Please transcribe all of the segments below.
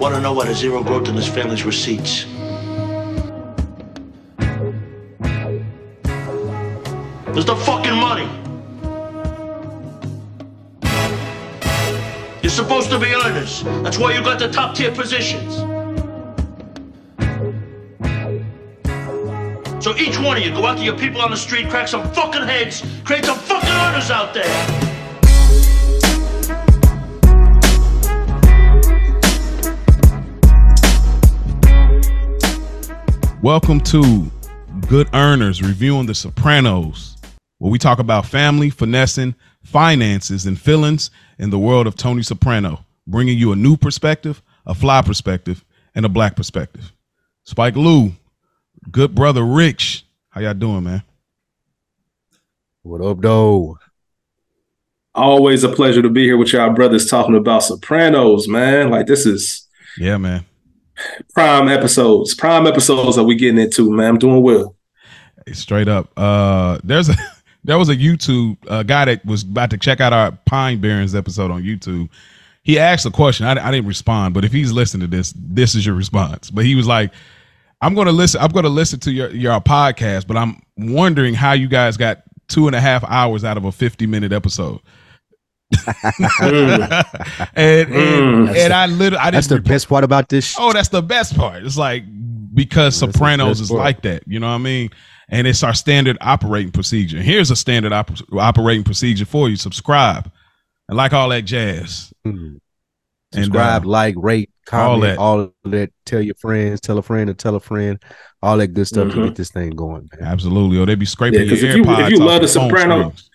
want to know why there's zero growth in this family's receipts. There's the fucking money. You're supposed to be earners. That's why you got the top tier positions. So each one of you go out to your people on the street, crack some fucking heads, create some fucking earners out there. Welcome to Good Earners reviewing The Sopranos, where we talk about family, finessing, finances, and feelings in the world of Tony Soprano, bringing you a new perspective, a fly perspective, and a black perspective. Spike Lou, good brother Rich, how y'all doing, man? What up, though? Always a pleasure to be here with y'all brothers talking about Sopranos, man. Like this is Yeah, man. Prime episodes, prime episodes that we getting into, man. I'm doing well. Hey, straight up. Uh there's a there was a YouTube uh, guy that was about to check out our Pine Barrens episode on YouTube. He asked a question. I, I didn't respond, but if he's listening to this, this is your response. But he was like, "I'm going to listen. I'm going to listen to your your podcast, but I'm wondering how you guys got two and a half hours out of a 50 minute episode." and and, Mm. and I literally I That's didn't the best part about this. Oh, that's the best part. It's like because That's Sopranos is part. like that. You know what I mean? And it's our standard operating procedure. Here's a standard op- operating procedure for you. Subscribe and like all that jazz. And, Subscribe, uh, like, rate, all comment, that. all that. Tell your friends, tell a friend, to tell a friend, all that good stuff to Mhm. get this thing going, man. Absolutely. Or they be scraping Yeah, 'cause your if you- if you love The Sopranos- screens.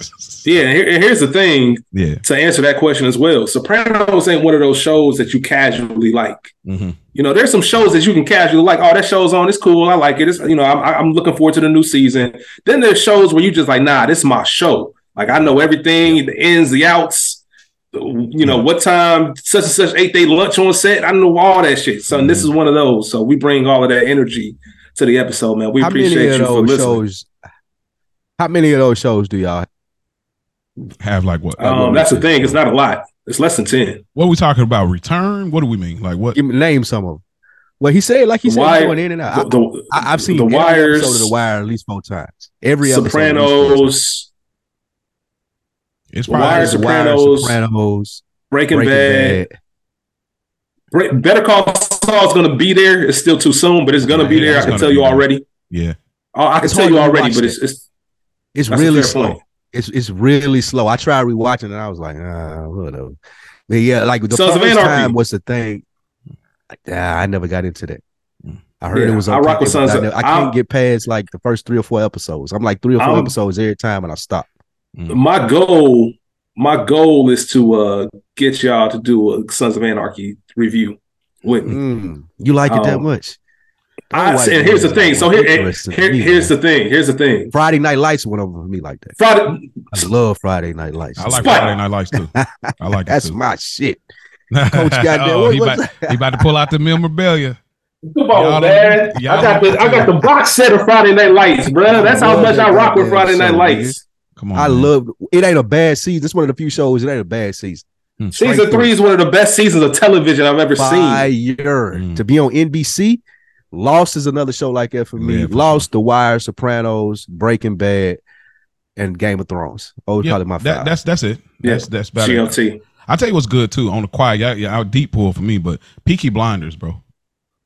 Yeah, and here, here's the thing yeah. to answer that question as well. Sopranos ain't one of those shows that you casually like. hmm You know, there's some shows that you can casually like. Oh, that show's on. It's cool. I like it. It's you know, I'm I'm looking forward to the new season. Then there's shows where you just like, nah, this is my show. Like I know everything, the ins, the outs. You know Yeah. what time such and such ate they lunch on set. I know all that shit. So this is one of those. So we bring all of that energy to the episode, man. We how appreciate you for listening. shows? How many of those shows do y'all? Have like what? Um, that's the thing. It's not a lot. It's less than ten. what are we talking about? Return? What do we mean? Like what? Give name some of them. Well, he said, like he The said, Wire- going in and out. The, the, I, have seen the every Wires, episode of The Wire at least four times. Every episode. at least four times. Sopranos, It's probably Wire, The Wire, Sopranos, Sopranos, Breaking, Breaking Bad. Bad. Better Call Saul is going to be there. It's still too soon, but it's going to be Yeah, there. I can tell you there. already. yeah. Oh, I can It's tell you already, but it's, it's It's really slow. point. It's it's really slow. I tried rewatching it and I was like, ah, whatever. But yeah, like the Sons first time was the thing. Like, ah, I never got into that. I heard Yeah, it was I rock with Sons I, of- never- I can't get past like the first three or four episodes. I'm like three or 4 I'm- episodes every time and I stop. my goal. My goal is to uh, get y'all to do a Sons of Anarchy review with me. Mm, you like it that Um, much? I, Otherwise, and here's the thing. So here, interesting here- me, here's man. the thing. Here's the thing. Friday Night Lights went over for me like that. Friday, I love Friday Night Lights. I like Spike. Friday Night Lights too. I like That's it too. my shit. Coach goddamn, oh, what- he, about, he about to pull out the memorabilia. Come Y'all on, man. I got the I got the box set of Friday Night Lights, bro. That's how much I rock with Friday Night show, Lights. Come on. I man. love it. Ain't a bad season. It's one of the few shows. It ain't a bad season. Straight Season through. three is one of the best seasons of television I've ever seen. Fire Mm. to be on NBC. Lost is another show like that for me. Yeah, for Lost, The Wire, Sopranos, Breaking Bad, and Game of Thrones. Oh, Yeah, probably my that, five. that's that's it. Yeah. That's that's better. GLT. I'll tell you what's good too on the quiet. Yeah, yeah, out deep pool for me, but Peaky Blinders, bro.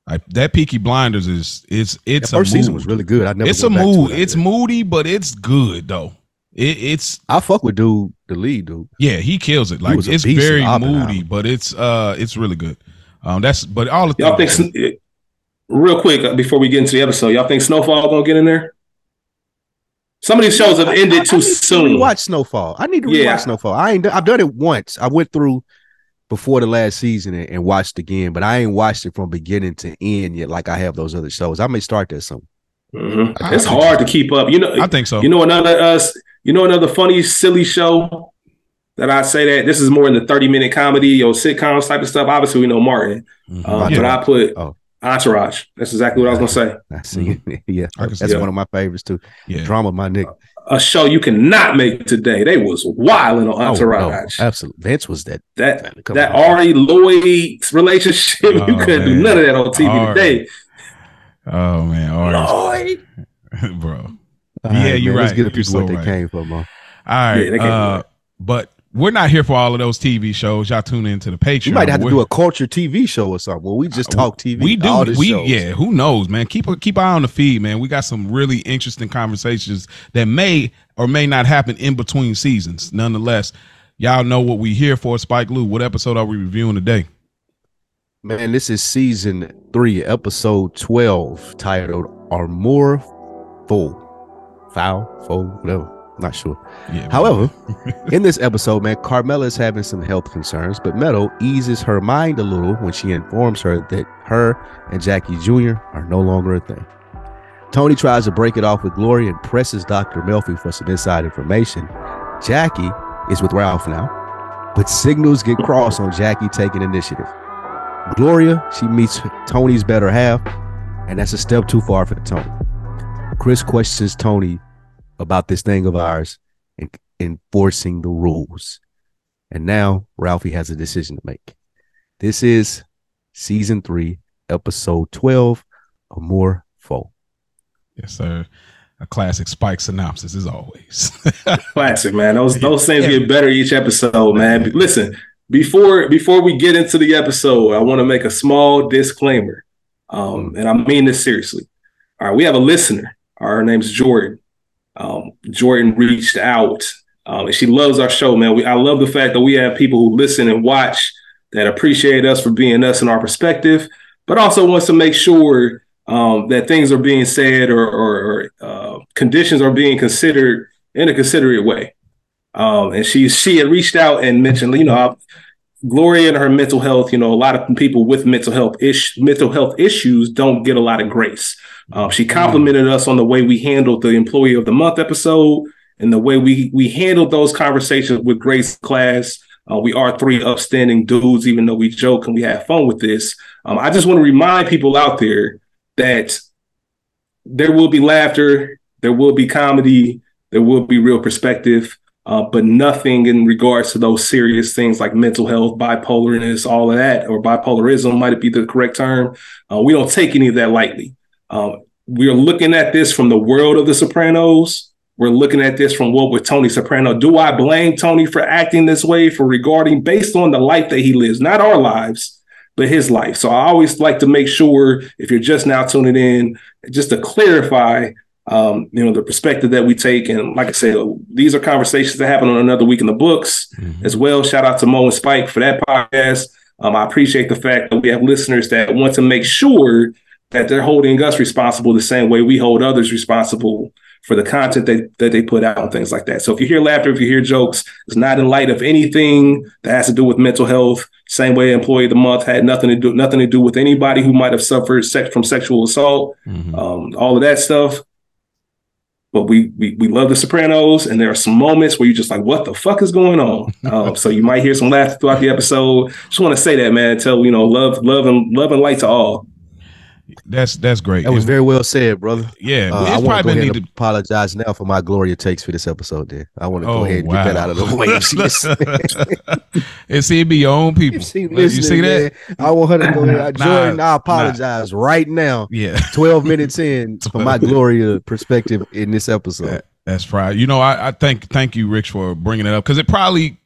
Like that Peaky Blinders is it's it's the first a mood. season was really good. I never. it's a went back to mood. it It's moody, but it's good though. It, it's I fuck with dude, the lead dude. yeah, he kills it. Like it's very moody, but it's uh it's really good. Um, that's but all the Y'all think things- Sn- real quick uh, before we get into the episode, y'all think Snowfall gonna get in there? Some of these shows have ended I- I too need to soon. Rewatch Snowfall. I need to Yeah. rewatch Snowfall. I ain't. I've done it once. I went through before the last season and, and watched again, but I ain't watched it from beginning to end yet, like I have those other shows. I may start that soon. Mhm. It's hard so. to keep up. You know, I think so. you know another uh, you know another funny silly show that I say that this is more in the thirty minute comedy or sitcoms type of stuff. Obviously, we know Martin, Mhm. um, Yeah. but I put Oh. Entourage. That's exactly what I was gonna say. I see. yeah, I can see that's that. one of my favorites too. yeah. Drama, my nigga. a show you cannot make today. They was wilding on Oh, no, Entourage. absolutely. Vince was that. that that on. Ari Lloyd relationship, you Oh, couldn't do none of that on TV Ari. today. Oh man, Ari, Lloyd. bro. All Yeah, you're right. Let's get the You're people what so they came from. Man. All right, Yeah, they can't do uh, but we're not here for all of those TV shows. Y'all tune into the Patreon. You might have to do a culture TV show or something. Well, we just uh, talk TV. We do. We shows. yeah. Who knows, man? Keep a keep eye on the feed, man. We got some really interesting conversations that may or may not happen in between seasons. Nonetheless, y'all know what we here for. Spike Lou. What episode are we reviewing today? Man, this is season three, episode 12, titled Are More Full. Foul, full, whatever. Not sure. Yeah. However, in this episode, man, Carmela is having some health concerns, but Meadow eases her mind a little when she informs her that her and Jackie Jr. are no longer a thing. Tony tries to break it off with Gloria and presses Dr. Melfi for some inside information. Jackie is with Ralph now, but signals get crossed on Jackie taking initiative. Gloria, she meets Tony's better half, and that's a step too far for Tony. Chris questions Tony about this thing of ours and enforcing the rules. And now Ralphie has a decision to make. This is season three, episode 12, Amour Fou. yes, sir. A classic Spike synopsis as always. Classic, man. Those those things get better each episode, man. Listen, before before we get into the episode, I want to make a small disclaimer, um, and I mean this seriously. All right, we have a listener. Our name's Jordan. Um, Jordan reached out, um, and she loves our show, man. We, I love the fact that we have people who listen and watch that appreciate us for being us and our perspective, but also wants to make sure um, that things are being said or, or, or uh, conditions are being considered in a considerate way. Um, and she she had reached out and mentioned, you know, uh, Gloria and her mental health. You know, a lot of people with mental health ish mental health issues don't get a lot of grace. Um, she complimented us on the way we handled the employee of the month episode and the way we we handled those conversations with Grace class. Uh, we are three upstanding dudes, even though we joke and we have fun with this. Um, I just want to remind people out there that there will be laughter, there will be comedy, there will be real perspective, uh, but nothing in regards to those serious things like mental health, bipolarness, all of that, or bipolarism might be the correct term. Uh, we don't take any of that lightly. Um, we are looking at this from the world of The Sopranos. We're looking at this from what with Tony Soprano. Do I blame Tony for acting this way for regarding based on the life that he lives, not our lives, but his life? So I always like to make sure if you're just now tuning in, just to clarify, um, you know, the perspective that we take. And like I said, these are conversations that happen on another week in the books as well. Shout out to Mo and Spike for that podcast. Um, I appreciate the fact that we have listeners that want to make sure that they're holding us responsible the same way we hold others responsible for the content that, that they put out and things like that. So if you hear laughter, if you hear jokes, it's not in light of anything that has to do with mental health. Same way employee of the month had nothing to do nothing to do with anybody who might have suffered sex from sexual assault, Mhm. um, all of that stuff. But we, we we love the Sopranos, and there are some moments where you're just like, "What the fuck is going on?" um, so you might hear some laughter throughout the episode. Just want to say that, man. Tell you know, love, love, and love and light to all. That's that's great. That was very well said, brother. yeah. Uh, I want to probably go ahead need and apologize now for my Gloria takes for this episode. Then I want to Oh, go ahead and wow. get that out of the way. And see, it be your own people. You see that? man, I want her to go ahead. Nah, Jordan, nah. I apologize right now. Yeah. 12 minutes in for my Gloria perspective in this episode. That- that's right. You know, I, I thank thank you, Rich, for bringing it up because it probably.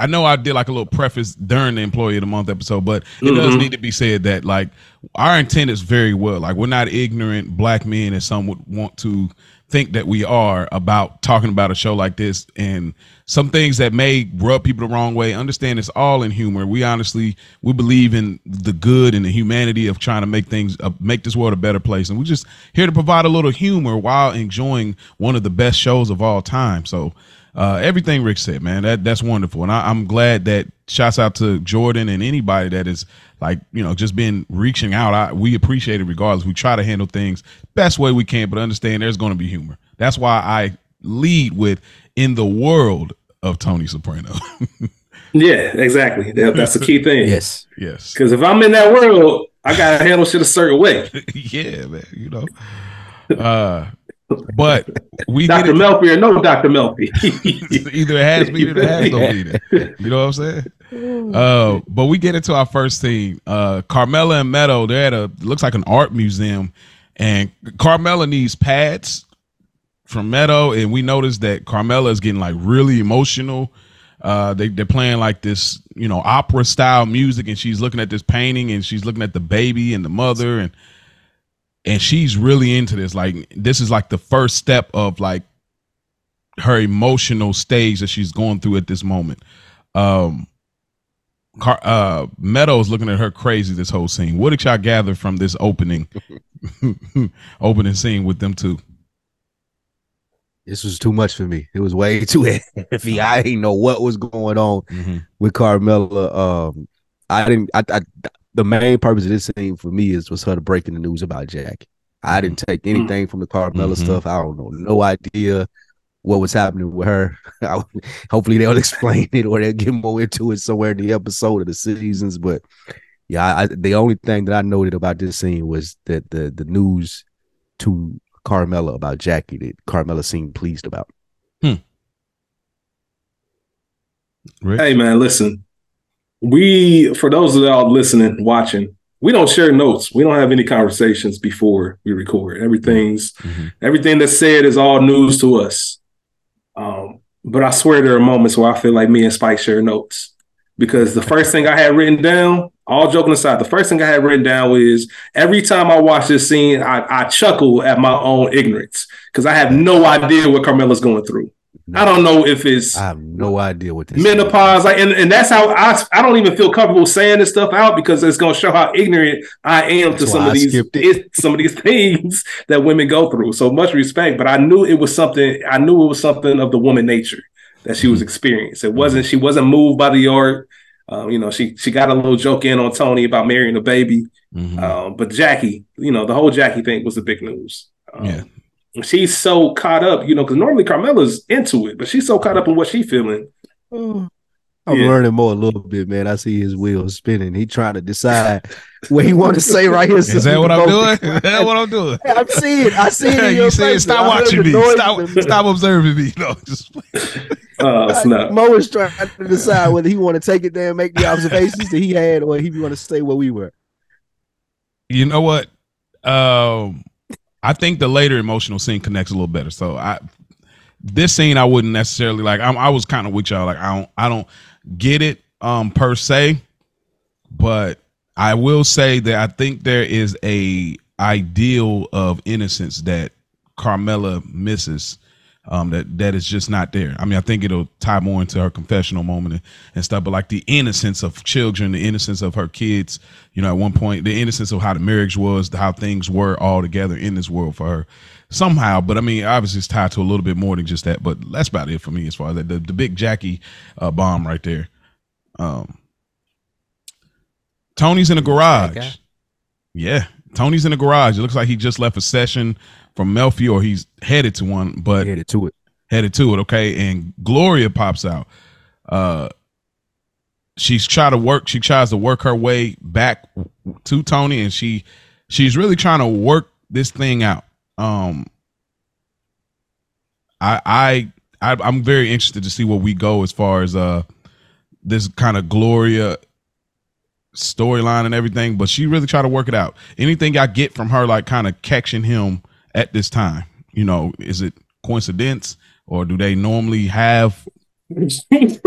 I know I did like a little preface during the employee of the month episode, but it does Mhm. need to be said that like our intent is very well. Like we're not ignorant black men, as some would want to think that we are about talking about a show like this and some things that may rub people the wrong way. Understand it's all in humor. We honestly we believe in the good and the humanity of trying to make things uh, make this world a better place, and we're just here to provide a little humor while enjoying one of the best shows of all time. So. Uh, everything Rick said, man, that that's wonderful, and I, I'm glad that shouts out to Jordan and anybody that is like you know just been reaching out. I, we appreciate it regardless. We try to handle things best way we can, but understand there's going to be humor. That's why I lead with in the world of Tony Soprano. Yeah, exactly. That, that's the key thing. Yes. yes, Because if I'm in that world, I gotta handle shit a certain way. yeah, man. You know, uh, But we get Dr. it, Melfi or no Dr. Melfi. either it has meaning or it has no meaning. You know what I'm saying? Uh, but we get into our first scene. Uh, Carmela and Meadow, they're at a looks like an art museum, and Carmela needs pads from Meadow, and we notice that Carmela is getting like really emotional. Uh, they they're playing like this, you know, opera style music, and she's looking at this painting, and she's looking at the baby and the mother, and and she's really into this. Like this is like the first step of like her emotional stage that she's going through at this moment. Um, Car- uh, Meadows looking at her crazy this whole scene. What did y'all gather from this opening opening scene with them two? This was too much for me. It was way too heavy. I didn't know what was going on Mhm. with Carmela. Um, I didn't. I, I the main purpose of this scene for me is was her to breaking the news about Jack. I didn't mm-hmm. take mm-hmm. anything from the Carmela Mhm. stuff. I don't know, no idea what was happening with her. I, hopefully they'll explain it or they'll get more into it somewhere in the episode of the seasons. But yeah, I, the only thing that I noted about this scene was that the the news to Carmela about Jackie that Carmela seemed pleased about. Hmm. Rick? Hey man, listen. We for those of y'all listening, watching, we don't share notes. We don't have any conversations before we record. Everything's Mhm. everything that's said is all news to us. Um, but I swear there are moments where I feel like me and Spike share notes. Because the first thing I had written down, all joking aside, the first thing I had written down was every time I watch this scene, I, I chuckle at my own ignorance because I have no idea what Carmela's going through. I don't know if it's I have no idea what this menopause like and, and that's how I, I don't even feel comfortable saying this stuff out because it's going to show how ignorant i am to some of I these it. some of these things that women go through so much respect but i knew it was something i knew it was something of the woman nature that she was Mm-hmm. experiencing it wasn't she wasn't moved by the art um, you know she she got a little joke in on tony about marrying a baby Mhm. um, but jackie you know the whole jackie thing was the big news um, Yeah. She's so caught up you know because normally carmela's into it but she's so caught up in what she's feeling Oh, I'm Yeah. learning more a little bit, man. I see his wheels spinning. He trying to decide what he want to say right here. Is that what I'm doing? Is that what I'm doing? I'm seeing. I see it. You your saying stop I heard watching me. Stop, and- stop observing me. No, just Oh snap! Mo is trying to decide whether he want to take it there and make the observations that he had, or he want to stay where we were. you know what? Um, I think the later emotional scene connects a little better. So I, this scene I wouldn't necessarily like. I'm, I was kind of with y'all. Like I don't, I don't get it um per se, but I will say that I think there is a ideal of innocence that Carmela misses. Um, that that is just not there. I mean, I think it'll tie more into her confessional moment and, and stuff. But like the innocence of children, the innocence of her kids, you know, at one point, the innocence of how the marriage was, how things were all together in this world for her somehow. But I mean, obviously, it's tied to a little bit more than just that. But that's about it for me as far as that. The, the big Jackie uh, bomb right there. Um, Tony's in the garage. Yeah, Tony's in the garage. It looks like he just left a session from Melfi, or he's headed to one. But Headed to it. headed to it. Okay, and Gloria pops out. Uh, she's trying to work. She tries to work her way back to Tony, and she she's really trying to work this thing out. Um, I I, I I'm very interested to see where we go as far as uh this kind of Gloria storyline and everything. But she really tried to work it out. Anything I get from her, like kind of catching him at this time, you know, is it coincidence or do they normally have Nigga,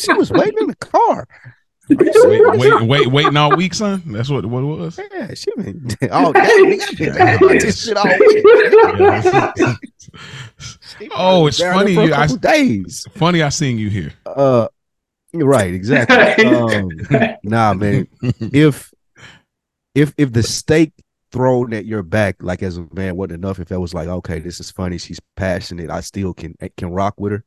she was waiting in the car. wait, wait, wait, waiting all week, son? That's what what it was. Yeah, she been all day. Nigga, I've been thinking about this shit all week. Oh, it's funny. You, a I, couple days. funny, I seen you here. Uh, right, exactly. Um, nah, man. If if if the stake thrown at your back, like as a man, wasn't enough. If that was like, okay, this is funny, she's passionate, I still can can rock with her.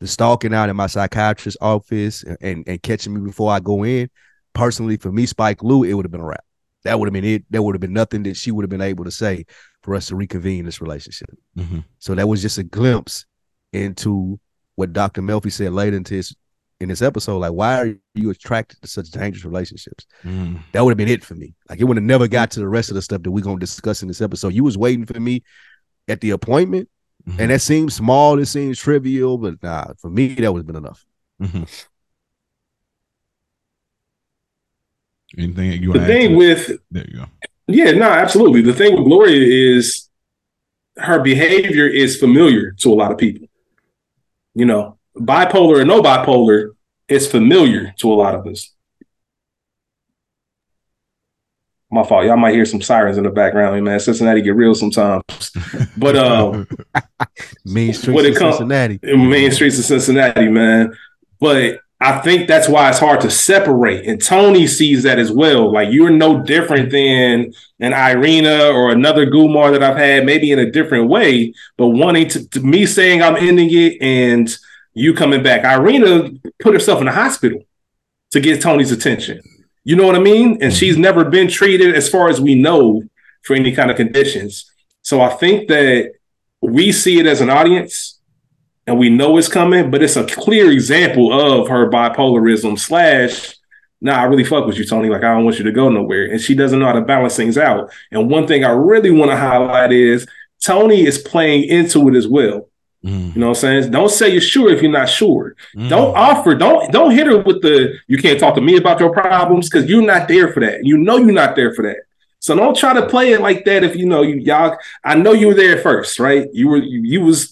The stalking out in my psychiatrist's office and and catching me before I go in, personally, for me, Spike Lou, it would have been a wrap. That would have been it. There would have been nothing that she would have been able to say for us to reconvene this relationship. Mhm. So that was just a glimpse into what Dr. Melfi said later into his in this episode, like, why are you attracted to such dangerous relationships? Mm. That would have been it for me. Like, it would have never got to the rest of the stuff that we're gonna discuss in this episode. You was waiting for me at the appointment, Mhm. and that seems small, it seems trivial, but nah, for me, that would have been enough. Mhm. Anything you The want to add? thing with that? there you go. Yeah, no, absolutely. The thing with Gloria is her behavior is familiar to a lot of people. You know, bipolar or no bipolar, it's familiar to a lot of us. My fault. Y'all might hear some sirens in the background, man. Cincinnati get real sometimes. But um Main streets of come- Cincinnati. main streets of Cincinnati, man. But I think that's why it's hard to separate. And Tony sees that as well. Like you're no different than an Irina or another Gumar that I've had, maybe in a different way, but wanting to, to me saying I'm ending it and you coming back. Irina put herself in the hospital to get Tony's attention. You know what I mean? And she's mm-hmm. never been treated, as far as we know, for any kind of conditions. So I think that we see it as an audience and we know it's coming, but it's a clear example of her bipolarism slash, nah, I really fuck with you, Tony. Like, I don't want you to go nowhere. And she doesn't know how to balance things out. And one thing I really want to highlight is Tony is playing into it as well. Mm. You know what I'm saying? Don't say you're sure if you're not sure. Mm. Don't offer, don't don't hit her with the you can't talk to me about your problems because you're not there for that. You know you're not there for that. So don't try to play it like that if you know you y'all I know you were there first, right? You were you, you was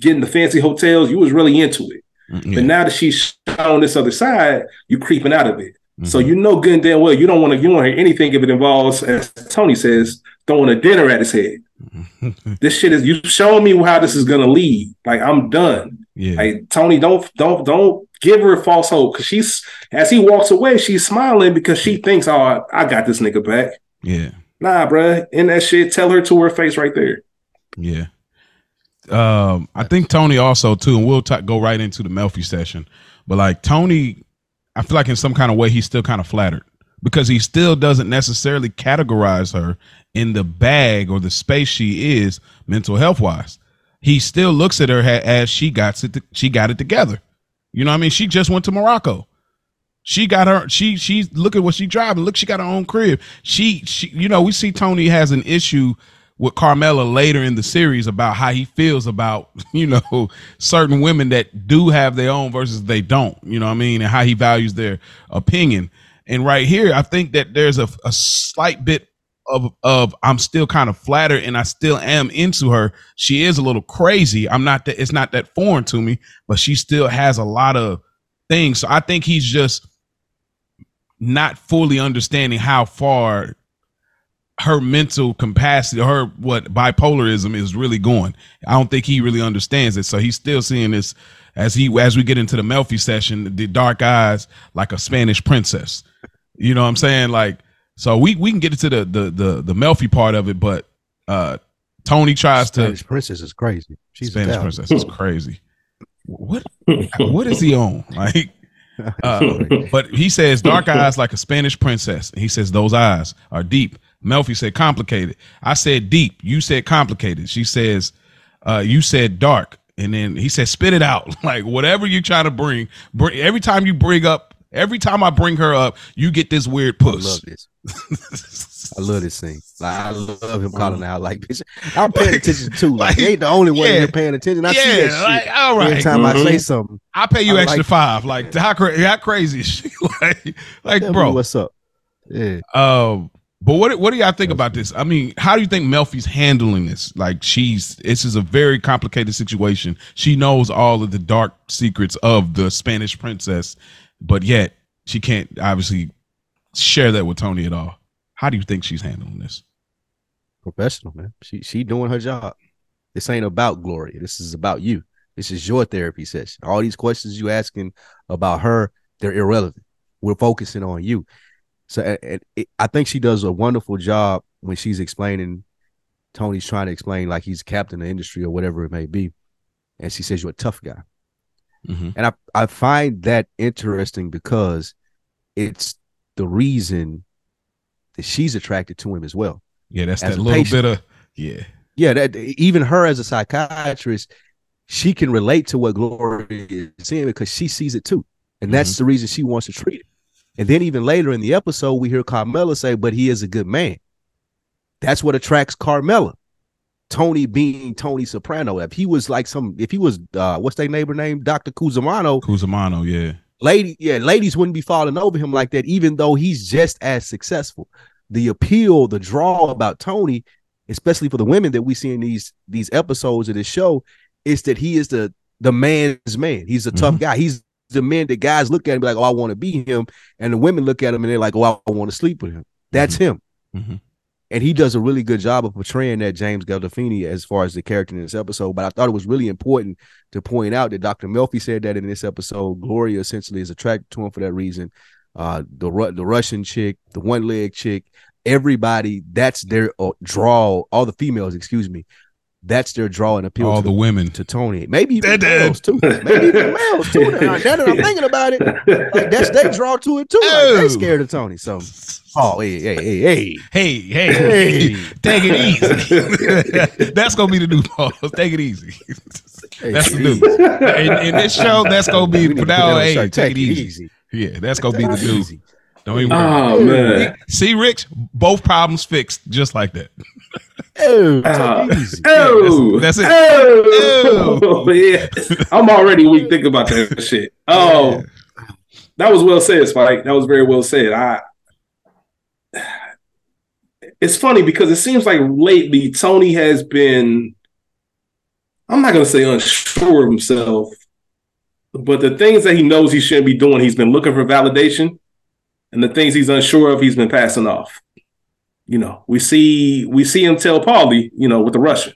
getting the fancy hotels, you was really into it. Mm, But now that she's on this other side, you're creeping out of it. So Mhm. you know good and damn well you don't want to you want to hear anything if it involves, as Tony says, throwing a dinner at his head. This shit is you showing me how this is gonna lead. Like I'm done. yeah. Like Tony, don't don't don't give her false hope because she's as he walks away, she's smiling because she thinks, "Oh, I got this nigga back." yeah. Nah, bruh. In that shit, tell her to her face right there. Yeah. Um, I think Tony also too, and we'll ta- go right into the Melfi session. But like Tony, I feel like in some kind of way he's still kind of flattered because he still doesn't necessarily categorize her in the bag or the space she is mental health wise. He still looks at her as she got it. she got it together. You know what I mean? She just went to Morocco. She got her. She she look at what she driving. Look, she got her own crib. She she. You know, we see Tony has an issue with Carmela later in the series about how he feels about you know certain women that do have their own versus they don't. You know what I mean, and how he values their opinion. And right here, I think that there's a, a slight bit of of I'm still kind of flattered and I still am into her. She is a little crazy. I'm not that it's not that foreign to me, but she still has a lot of things. So I think he's just not fully understanding how far her mental capacity, her what bipolarism is really going. I don't think he really understands it. So he's still seeing this as he as we get into the Melfi session, the dark eyes like a Spanish princess. You know what I'm saying? Like so we we can get into the the the the Melfi part of it, but uh Tony tries to Spanish princess is crazy. She's Spanish princess is crazy. What what is he on? Like uh, but he says dark eyes like a Spanish princess. He says those eyes are deep. Melfi said complicated. I said deep. You said complicated. She says, uh, you said dark. And then he said, spit it out. Like whatever you try to bring, bring every time you bring up, every time I bring her up, you get this weird I puss. love this. I love this scene. Like I love him calling out like bitch. I'm paying attention too. Like, Like, he ain't the only one yeah. here paying attention. I see yeah, that like, shit. all Every right. time I say Mhm. something, I pay you I extra like- five. Like how, cra- how crazy is she? like, like bro. what's up? Yeah. Um, but what what do y'all think about this? I mean, how do you think Melfi's handling this? Like, she's this is a very complicated situation. She knows all of the dark secrets of the Spanish princess, but yet she can't obviously share that with Tony at all. How do you think she's handling this? Professional, man. She she doing her job. This ain't about Gloria. This is about you. This is your therapy session. All these questions you asking about her, they're irrelevant. We're focusing on you. So it, I think she does a wonderful job when she's explaining. Tony's trying to explain like he's captain of the industry or whatever it may be, and she says you're a tough guy. Mhm. And I, I find that interesting because it's the reason that she's attracted to him as well. Yeah, that's As that little patient. bit of yeah. Yeah, that even her as a psychiatrist, she can relate to what Glory is seeing because she sees it too. And that's the reason she wants to treat him. And then even later in the episode, we hear Carmela say, but he is a good man. That's what attracts Carmela. Tony being Tony Soprano. If he was like some, if he was uh what's their neighbor name? Dr. Cusimano, Cusimano, yeah. lady, yeah, ladies wouldn't be falling over him like that, even though he's just as successful. The appeal, the draw about Tony, especially for the women that we see in these these episodes of this show, is that he is the the man's man. He's a tough guy. He's the men that guys look at him and be like, oh, I want to be him, and the women look at him and they're like, oh, I want to sleep with him. That's him. Mhm. And he does a really good job of portraying that James Gandolfini as far as the character in this episode. But I thought it was really important to point out that Dr. Melfi said that in this episode, Gloria essentially is attracted to him for that reason. Uh, the the Russian chick, the one leg chick, everybody that's their uh, draw. All the females, excuse me, that's their draw and appeal. All to the women. to Tony, maybe even That- that- males too. Maybe even males too. Now that I'm thinking about it, like, that's they draw to it too. Like, Oh. they scared of Tony. So, oh, hey, hey, hey, hey. Hey, hey, Hey. take it easy. that's gonna be the new pause. Take it easy. Hey, That's the new. In, in this show, that's gonna be need to for now. Hey, shirt. take, it easy. Yeah, that's gonna be the new. easy. Don't even worry. Oh man. See, Rich, both problems fixed just like that. Oh, Uh, it easy. Oh, that's- that's it. Oh, yeah. I'm already weak thinking about that shit. Oh, that was well said, Spike. That was very well said. I. It's funny because it seems like lately Tony has been. I'm not going to say unsure of himself, but the things that he knows he shouldn't be doing, he's been looking for validation, and the things he's unsure of, he's been passing off. You know, we see we see him tell Paulie, you know, with the Russian,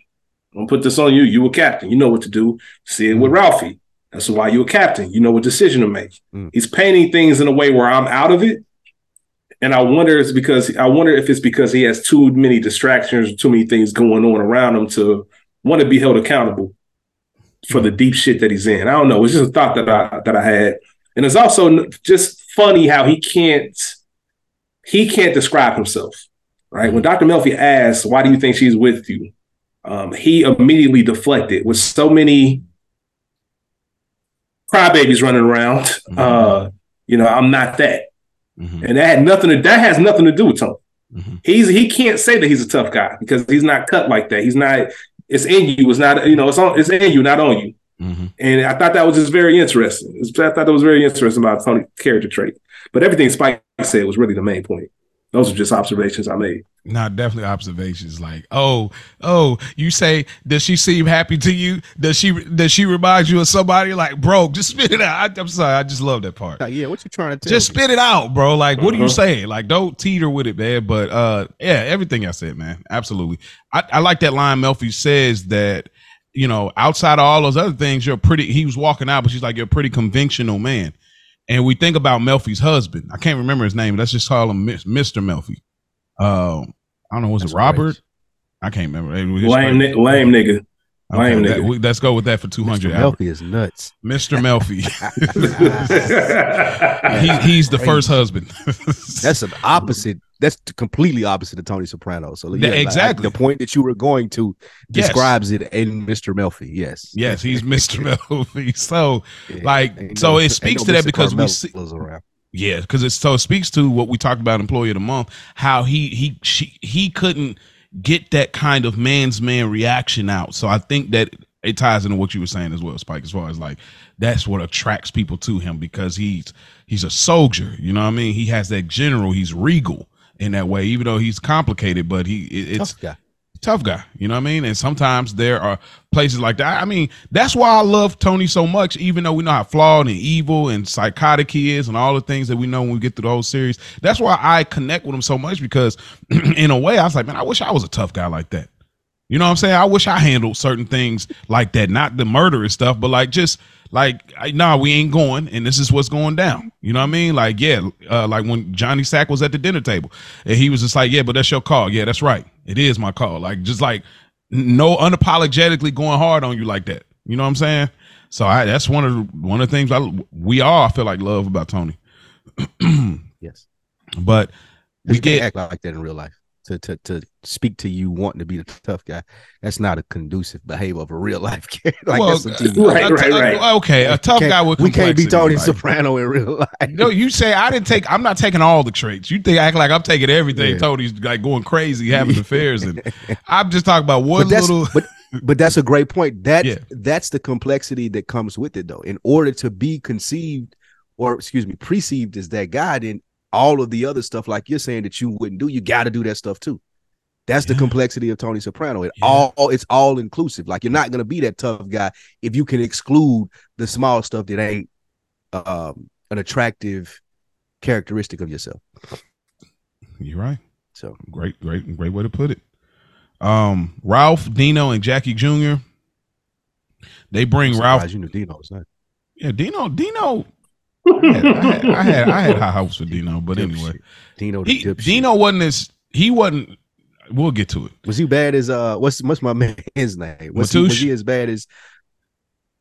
I'm gonna put this on you. You a captain. You know what to do. See it with Ralphie. That's why you're a captain. You know what decision to make. Mm. He's painting things in a way where I'm out of it. And I wonder it's because I wonder if it's because he has too many distractions, too many things going on around him to want to be held accountable for the deep shit that he's in. I don't know. It's just a thought that I that I had. And it's also just funny how he can't he can't describe himself. Right. When Dr. Melfi asks, why do you think she's with you? Um, he immediately deflected with so many crybabies running around. Uh, you know, I'm not that. Mhm. And that had nothing to that has nothing to do with Tony. Mhm. He's he can't say that he's a tough guy because he's not cut like that. He's not. It's in you. It's not. You know. It's on. It's in you, not on you. Mhm. And I thought that was just very interesting. I thought that was very interesting about Tony's character trait. But everything Spike said was really the main point. Those are just observations I made. Not definitely observations like, oh, oh, you say, does she seem happy to you? Does she does she remind you of somebody? Like, bro, just spit it out. I, am sorry, I just love that part. Like, yeah, what you trying to tell? Just me? spit it out, bro. Like, what are you Uh-huh. saying? Like, don't teeter with it, man. But uh, yeah, everything I said, man, absolutely. I, I like that line. Melfi says that you know, outside of all those other things, you're pretty. He was walking out, but she's like, you're a pretty conventional man. And we think about Melfi's husband. I can't remember his name. Let's just call him Mr. Melfi. Um, I don't know. Was That's it Robert? crazy. I can't remember. Lame, ni- lame nigga. Okay, lame that- nigga. we- let's go with that for two Mr. Melfi is nuts. Mr. Melfi. he, he's the first husband. That's an opposite. That's completely opposite of Tony Soprano. So yeah, Yeah, like, exactly. the point that you were going to Yes. describes it in Mr. Melfi. Yes. Yes, he's Mr. Melfi. So, Yeah. like, Ain't so no- it speaks no to that Mr. because we see, Carmelo's around. yeah, because it's so it speaks to what we talked about employee of the month, how he he she, he couldn't get that kind of man's man reaction out. So I think that it ties into what you were saying as well, Spike, as far as like that's what attracts people to him because he's he's a soldier, you know what I mean? He has that general, he's regal in that way, even though he's complicated, but he it, it's Tough guy. You know what I mean? And sometimes there are places like that. I mean, that's why I love Tony so much, even though we know how flawed and evil and psychotic he is and all the things that we know when we get through the whole series. That's why I connect with him so much because in a way I was like, man, I wish I was a tough guy like that. You know what I'm saying? I wish I handled certain things like that, not the murderous stuff, but like just like, I- nah, we ain't going, and this is what's going down. You know what I mean? Like, yeah, uh, like when Johnny Sack was at the dinner table, and he was just like, yeah, but that's your call. Yeah, that's right. It is my call. Like, just like no unapologetically going hard on you like that. You know what I'm saying? So I that's one of the, one of the things I we all I feel like love about Tony. Yes. But we get act like that in real life. To to to speak to you wanting to be the tough guy. That's not a conducive behavior of a real life character. like Well, that's a TV. Right, right, right. Okay, a tough guy with we can't be complexity, Tony like- Soprano in real life. No, you say I didn't take. I'm not taking all the traits. You think act like I'm taking everything. Yeah. Tony's like going crazy, having affairs, and I'm just talking about one but little. but but that's a great point. That Yeah. that's the complexity that comes with it, though. In order to be conceived, or excuse me, perceived as that guy, then all of the other stuff, like you're saying that you wouldn't do, you got to do that stuff too. That's the complexity of Tony Soprano. It Yeah. all it's all inclusive. Like you're not gonna be that tough guy if you can exclude the small stuff that ain't um, an attractive characteristic of yourself. You're right. So Great, great, great way to put it. Um, Ralph, Dino, and Jackie Jr. They bring Ralph. you knew Dino was not. Yeah, Dino. Dino. I had, I had, I had, I had high hopes for Dino, but anyway, Dipshit. Dino the he, dipshit. Dino wasn't as he wasn't. We'll get to it. Was he bad as uh what's what's my man's name? Was he, was Matouche? he as bad as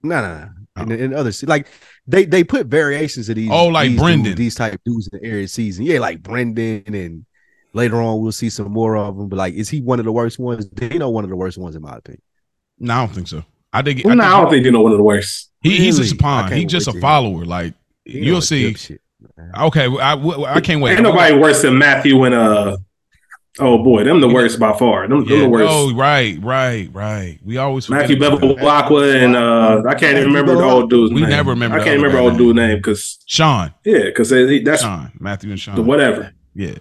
no no no Oh. in, in other like they they put variations of these Oh, like these Brendan. dudes, these type dudes in the area season yeah like Brendan and later on we'll see some more of them but like is he one of the worst ones Dino one of the worst ones in my opinion No, I don't think so. I think, No, I think I don't think you know one of the worst. he, he's a Really? I spawn. can't He's just a wait to hear. follower. Like Dino you'll see. dipshit, man. Okay, I, I can't wait. Ain't nobody worse than Matthew and uh. Oh boy, them the worst by far. Them, them the worst. Oh, right, right, right. We always Matthew about that. And uh, I can't even remember the old dude's We name. never remember I can't remember guy's old dude's name. name because Sean, yeah, because that's Sean, Matthew and Sean. the whatever. Yeah,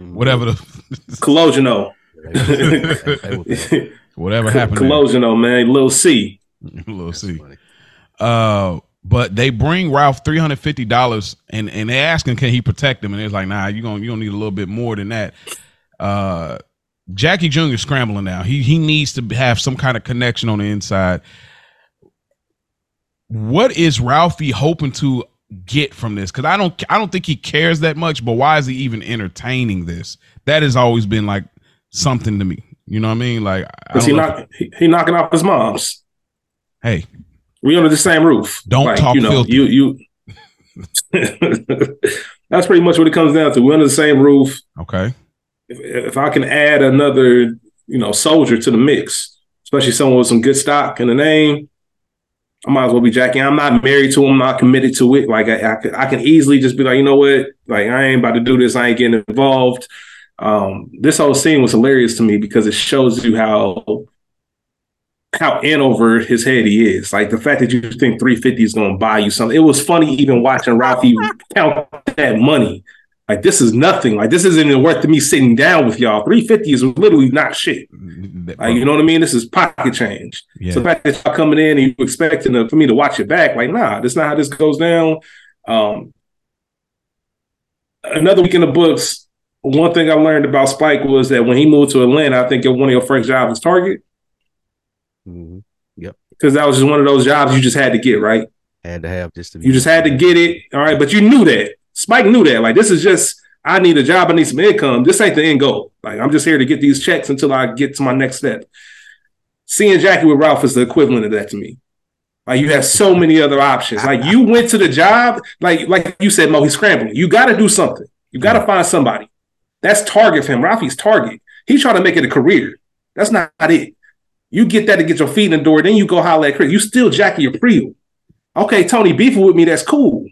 whatever the Cologino. They whatever happened. there. Cologino, man. Little C. We'll that's Uh, but they bring Ralph three hundred fifty dollars, and and they ask him, can he protect them, and it's like, nah, you gonna you gonna need a little bit more than that. Uh, Jackie Jr. Is scrambling now. He he needs to have some kind of connection on the inside. What is Ralphie hoping to get from this? Because I don't I don't think he cares that much. But why is he even entertaining this? That has always been like something to me. You know what I mean? Like, I Because don't he, knock, he, he knocking off his mom's. hey, We under the same roof. Don't talk you know, filthy. You you. That's pretty much what it comes down to. We're under the same roof. okay, If, if I can add another, you know, soldier to the mix, especially someone with some good stock in the name, I might as well be Jackie. I'm not married to him. I'm not committed to it. Like I, I, can, I can easily just be like, you know what? Like I ain't about to do this. I ain't getting involved. Um, this whole scene was hilarious to me because it shows you how how in over his head he is. Like the fact that you think 350 is going to buy you something. It was funny even watching Ralphie count that money. Like this is nothing. Like this isn't even worth me sitting down with y'all. 350 is literally not shit. Like you know what I mean? This is pocket change. yeah. So the fact that y'all coming in and you expecting to, for me to watch it back, like nah, that's not how this goes down. Um, another week in the books. One thing I learned about Spike was that when he moved to Atlanta, I think one of your first jobs was Target Mhm. Yep. Because that was just one of those jobs you just had to get right. Had to have just to be You just had to get it, all right. But you knew that Spike knew that. Like this is just I need a job, I need some income. This ain't the end goal. Like I'm just here to get these checks until I get to my next step. Seeing Jackie with Ralph is the equivalent of that to me. Like you have so many other options. Like you went to the job, like like you said, Mo, he's scrambling. You got to do something. You got to find somebody. That's target for him. Ralphie's target. He's trying to make it a career. That's not it. You get that to get your feet in the door, then you go holler at Chris. You still Jackie Aprile. Okay, Tony beefing with me, that's cool.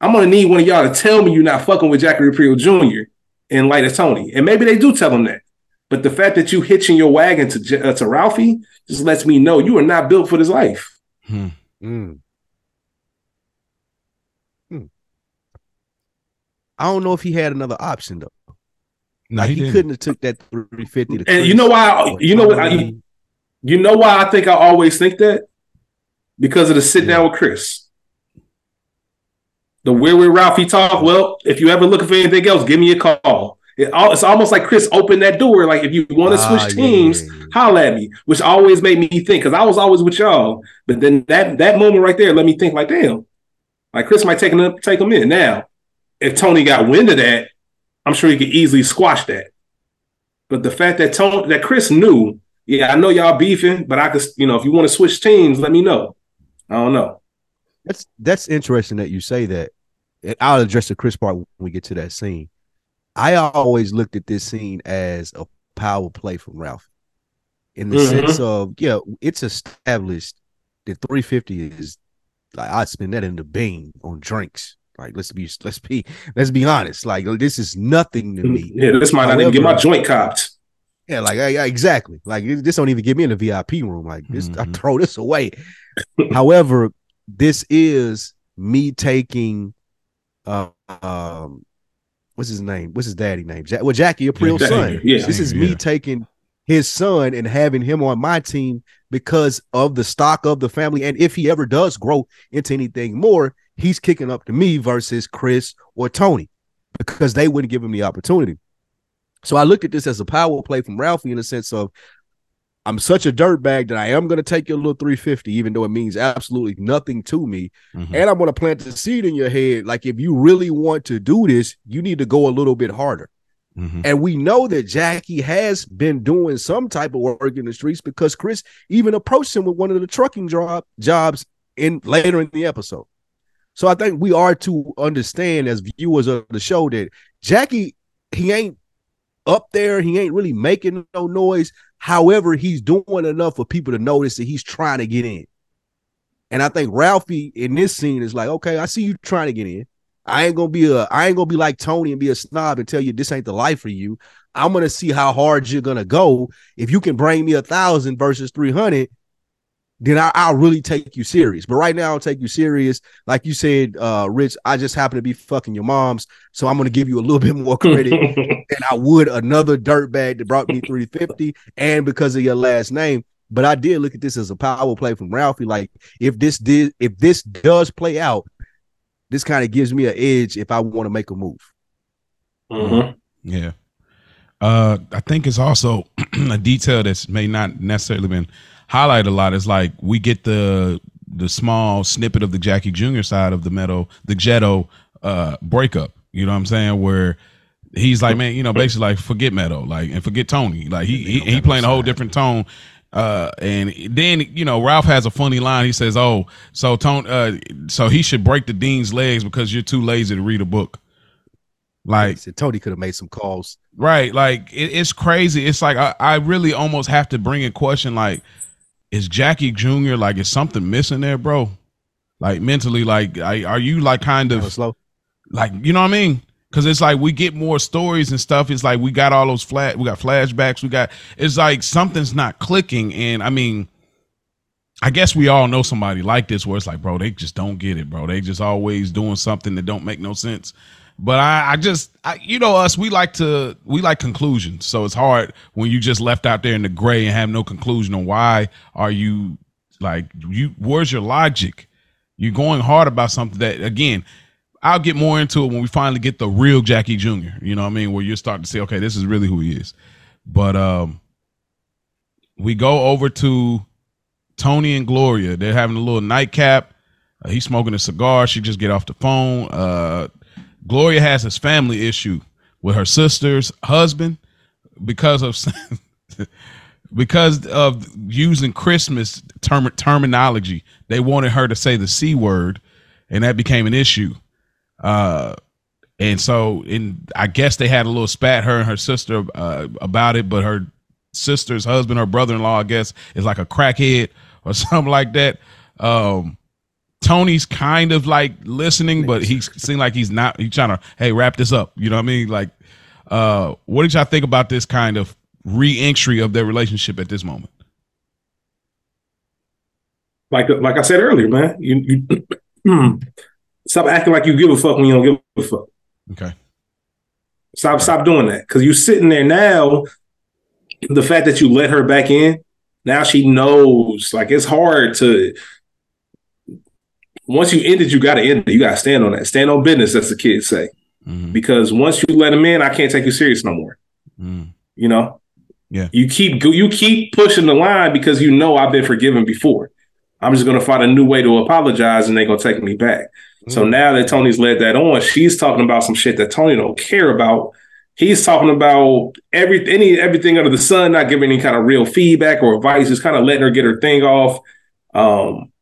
I'm gonna need one of y'all to tell me you're not fucking with Jackie Aprile Jr. in light of Tony. And maybe they do tell him that. But the fact that you hitching your wagon to uh, to Ralphie just lets me know you are not built for this life. Hmm. Mm. Hmm. I don't know if he had another option though. No, Like he, he, didn't. couldn't have took that 350 to And you know why? You know what? I, Tony. You know why I think I always think that because of the sit down with Chris. The where with Ralphie talk. Well, if you ever looking for anything else, give me a call. It, al- it's almost like Chris opened that door. Like if you want to Ah, switch yeah, teams, yeah, yeah. holla at me, which always made me think because I was always with y'all. But then that that moment right there let me think like, damn, like Chris might take him take him in. Now, if Tony got wind of that, I'm sure he could easily squash that. But the fact that Tony that Chris knew, yeah, I know y'all beefing, but I could, you know, if you want to switch teams, let me know. I don't know. That's that's interesting that you say that. And I'll address the Chris part when we get to that scene. I always looked at this scene as a power play from Ralph, in the Mhm. sense of yeah, it's established that 350 is like I'd spend that in the Bing on drinks. Like let's be let's be let's be honest. Like this is nothing to me. Yeah, this might not even get my joint copped. Yeah, like I, I- exactly. Like this don't even get me in the VIP room. Like this, I Mhm. throw this away. However, this is me taking, uh, um, what's his name? What's his daddy name? Ja- well, Jackie Aprile's Jackie, son. yeah. This is me Yeah. taking his son and having him on my team because of the stock of the family. And if he ever does grow into anything more, he's kicking up to me versus Chris or Tony because they wouldn't give him the opportunity. So I look at this as a power play from Ralphie in the sense of I'm such a dirtbag that I am going to take your little 350, even though it means absolutely nothing to me. Mhm. And I'm going to plant the seed in your head. Like, if you really want to do this, you need to go a little bit harder. Mhm. And we know that Jackie has been doing some type of work in the streets because Chris even approached him with one of the trucking job jobs in later in the episode. So I think we are to understand as viewers of the show that Jackie, he ain't up there, he ain't really making no noise. However, he's doing enough for people to notice that he's trying to get in. And I think Ralphie in this scene is like, okay, I see you trying to get in. I ain't gonna be a I ain't gonna be like Tony and be a snob and tell you this ain't the life for you. I'm gonna see how hard you're gonna go. If you can bring me a thousand versus 300, then I, I'll really take you serious. But right now, I'll take you serious. Like you said, uh, Rich, I just happen to be fucking your moms. So I'm gonna give you a little bit more credit than I would another dirtbag that brought me 350 and because of your last name. But I did look at this as a power play from Ralphie. Like if this did if this does play out, this kind of gives me an edge if I want to make a move. Mhm. Yeah. Uh, I think it's also a detail that's may not necessarily been highlighted a lot. Is like we get the the small snippet of the Jackie Jr. side of the Meadow, the Jetto uh breakup. You know what I'm saying? Where he's like, man, you know, basically like forget Meadow, like and forget Tony. Like he he, he playing a whole different tone. Uh, and then you know Ralph has a funny line. He says, "Oh, so Tony, uh, so he should break the dean's legs because you're too lazy to read a book." Like said Tony could have made some calls. Right. Like it, it's crazy. It's like I, I really almost have to bring in question like, is Jackie Jr. like is something missing there, bro? Like mentally, like I, are you like kind of slow. like you know what I mean? Because it's like we get more stories and stuff. It's like we got all those flat, we got flashbacks. We got it's like something's not clicking. And I mean, I guess we all know somebody like this where it's like, bro, they just don't get it, bro. They just always doing something that don't make no sense. But I, I just, I, you know, us, we like to, we like conclusions. So it's hard when you just left out there in the gray and have no conclusion on why are you like you. Where's your logic? You're going hard about something that, again, I'll get more into it when we finally get the real Jackie Jr. You know what I mean? Where you're starting to say, okay, this is really who he is. But um, we go over to Tony and Gloria. They're having a little nightcap. Uh, he's smoking a cigar. She just get off the phone. Uh, Gloria has this family issue with her sister's husband because of because of using Christmas term, terminology. They wanted her to say the c word, and that became an issue. Uh, and so, in I guess they had a little spat her and her sister uh, about it, but her sister's husband, her brother-in-law, I guess, is like a crackhead or something like that. Um, Tony's kind of like listening, but he seemed like he's not. He's trying to, hey, wrap this up. You know what I mean? Like, uh, what did y'all think about this kind of re-entry of their relationship at this moment? Like like I said earlier, man, you, you stop acting like you give a fuck when you don't give a fuck. Okay. Stop stop doing that because you're sitting there now. The fact that you let her back in, now she knows. Like it's hard to. Once you end it, you got to end it. You got to stand on that. Stand on business, as the kids say. Mhm. Because once you let them in, I can't take you serious no more. Mm. You know. Yeah. You keep you keep pushing the line because you know I've been forgiven before. I'm just gonna find a new way to apologize, and they're gonna take me back. So now that Tony's led that on, she's talking about some shit that Tony don't care about. He's talking about every any everything under the sun, not giving any kind of real feedback or advice, just kind of letting her get her thing off. Um,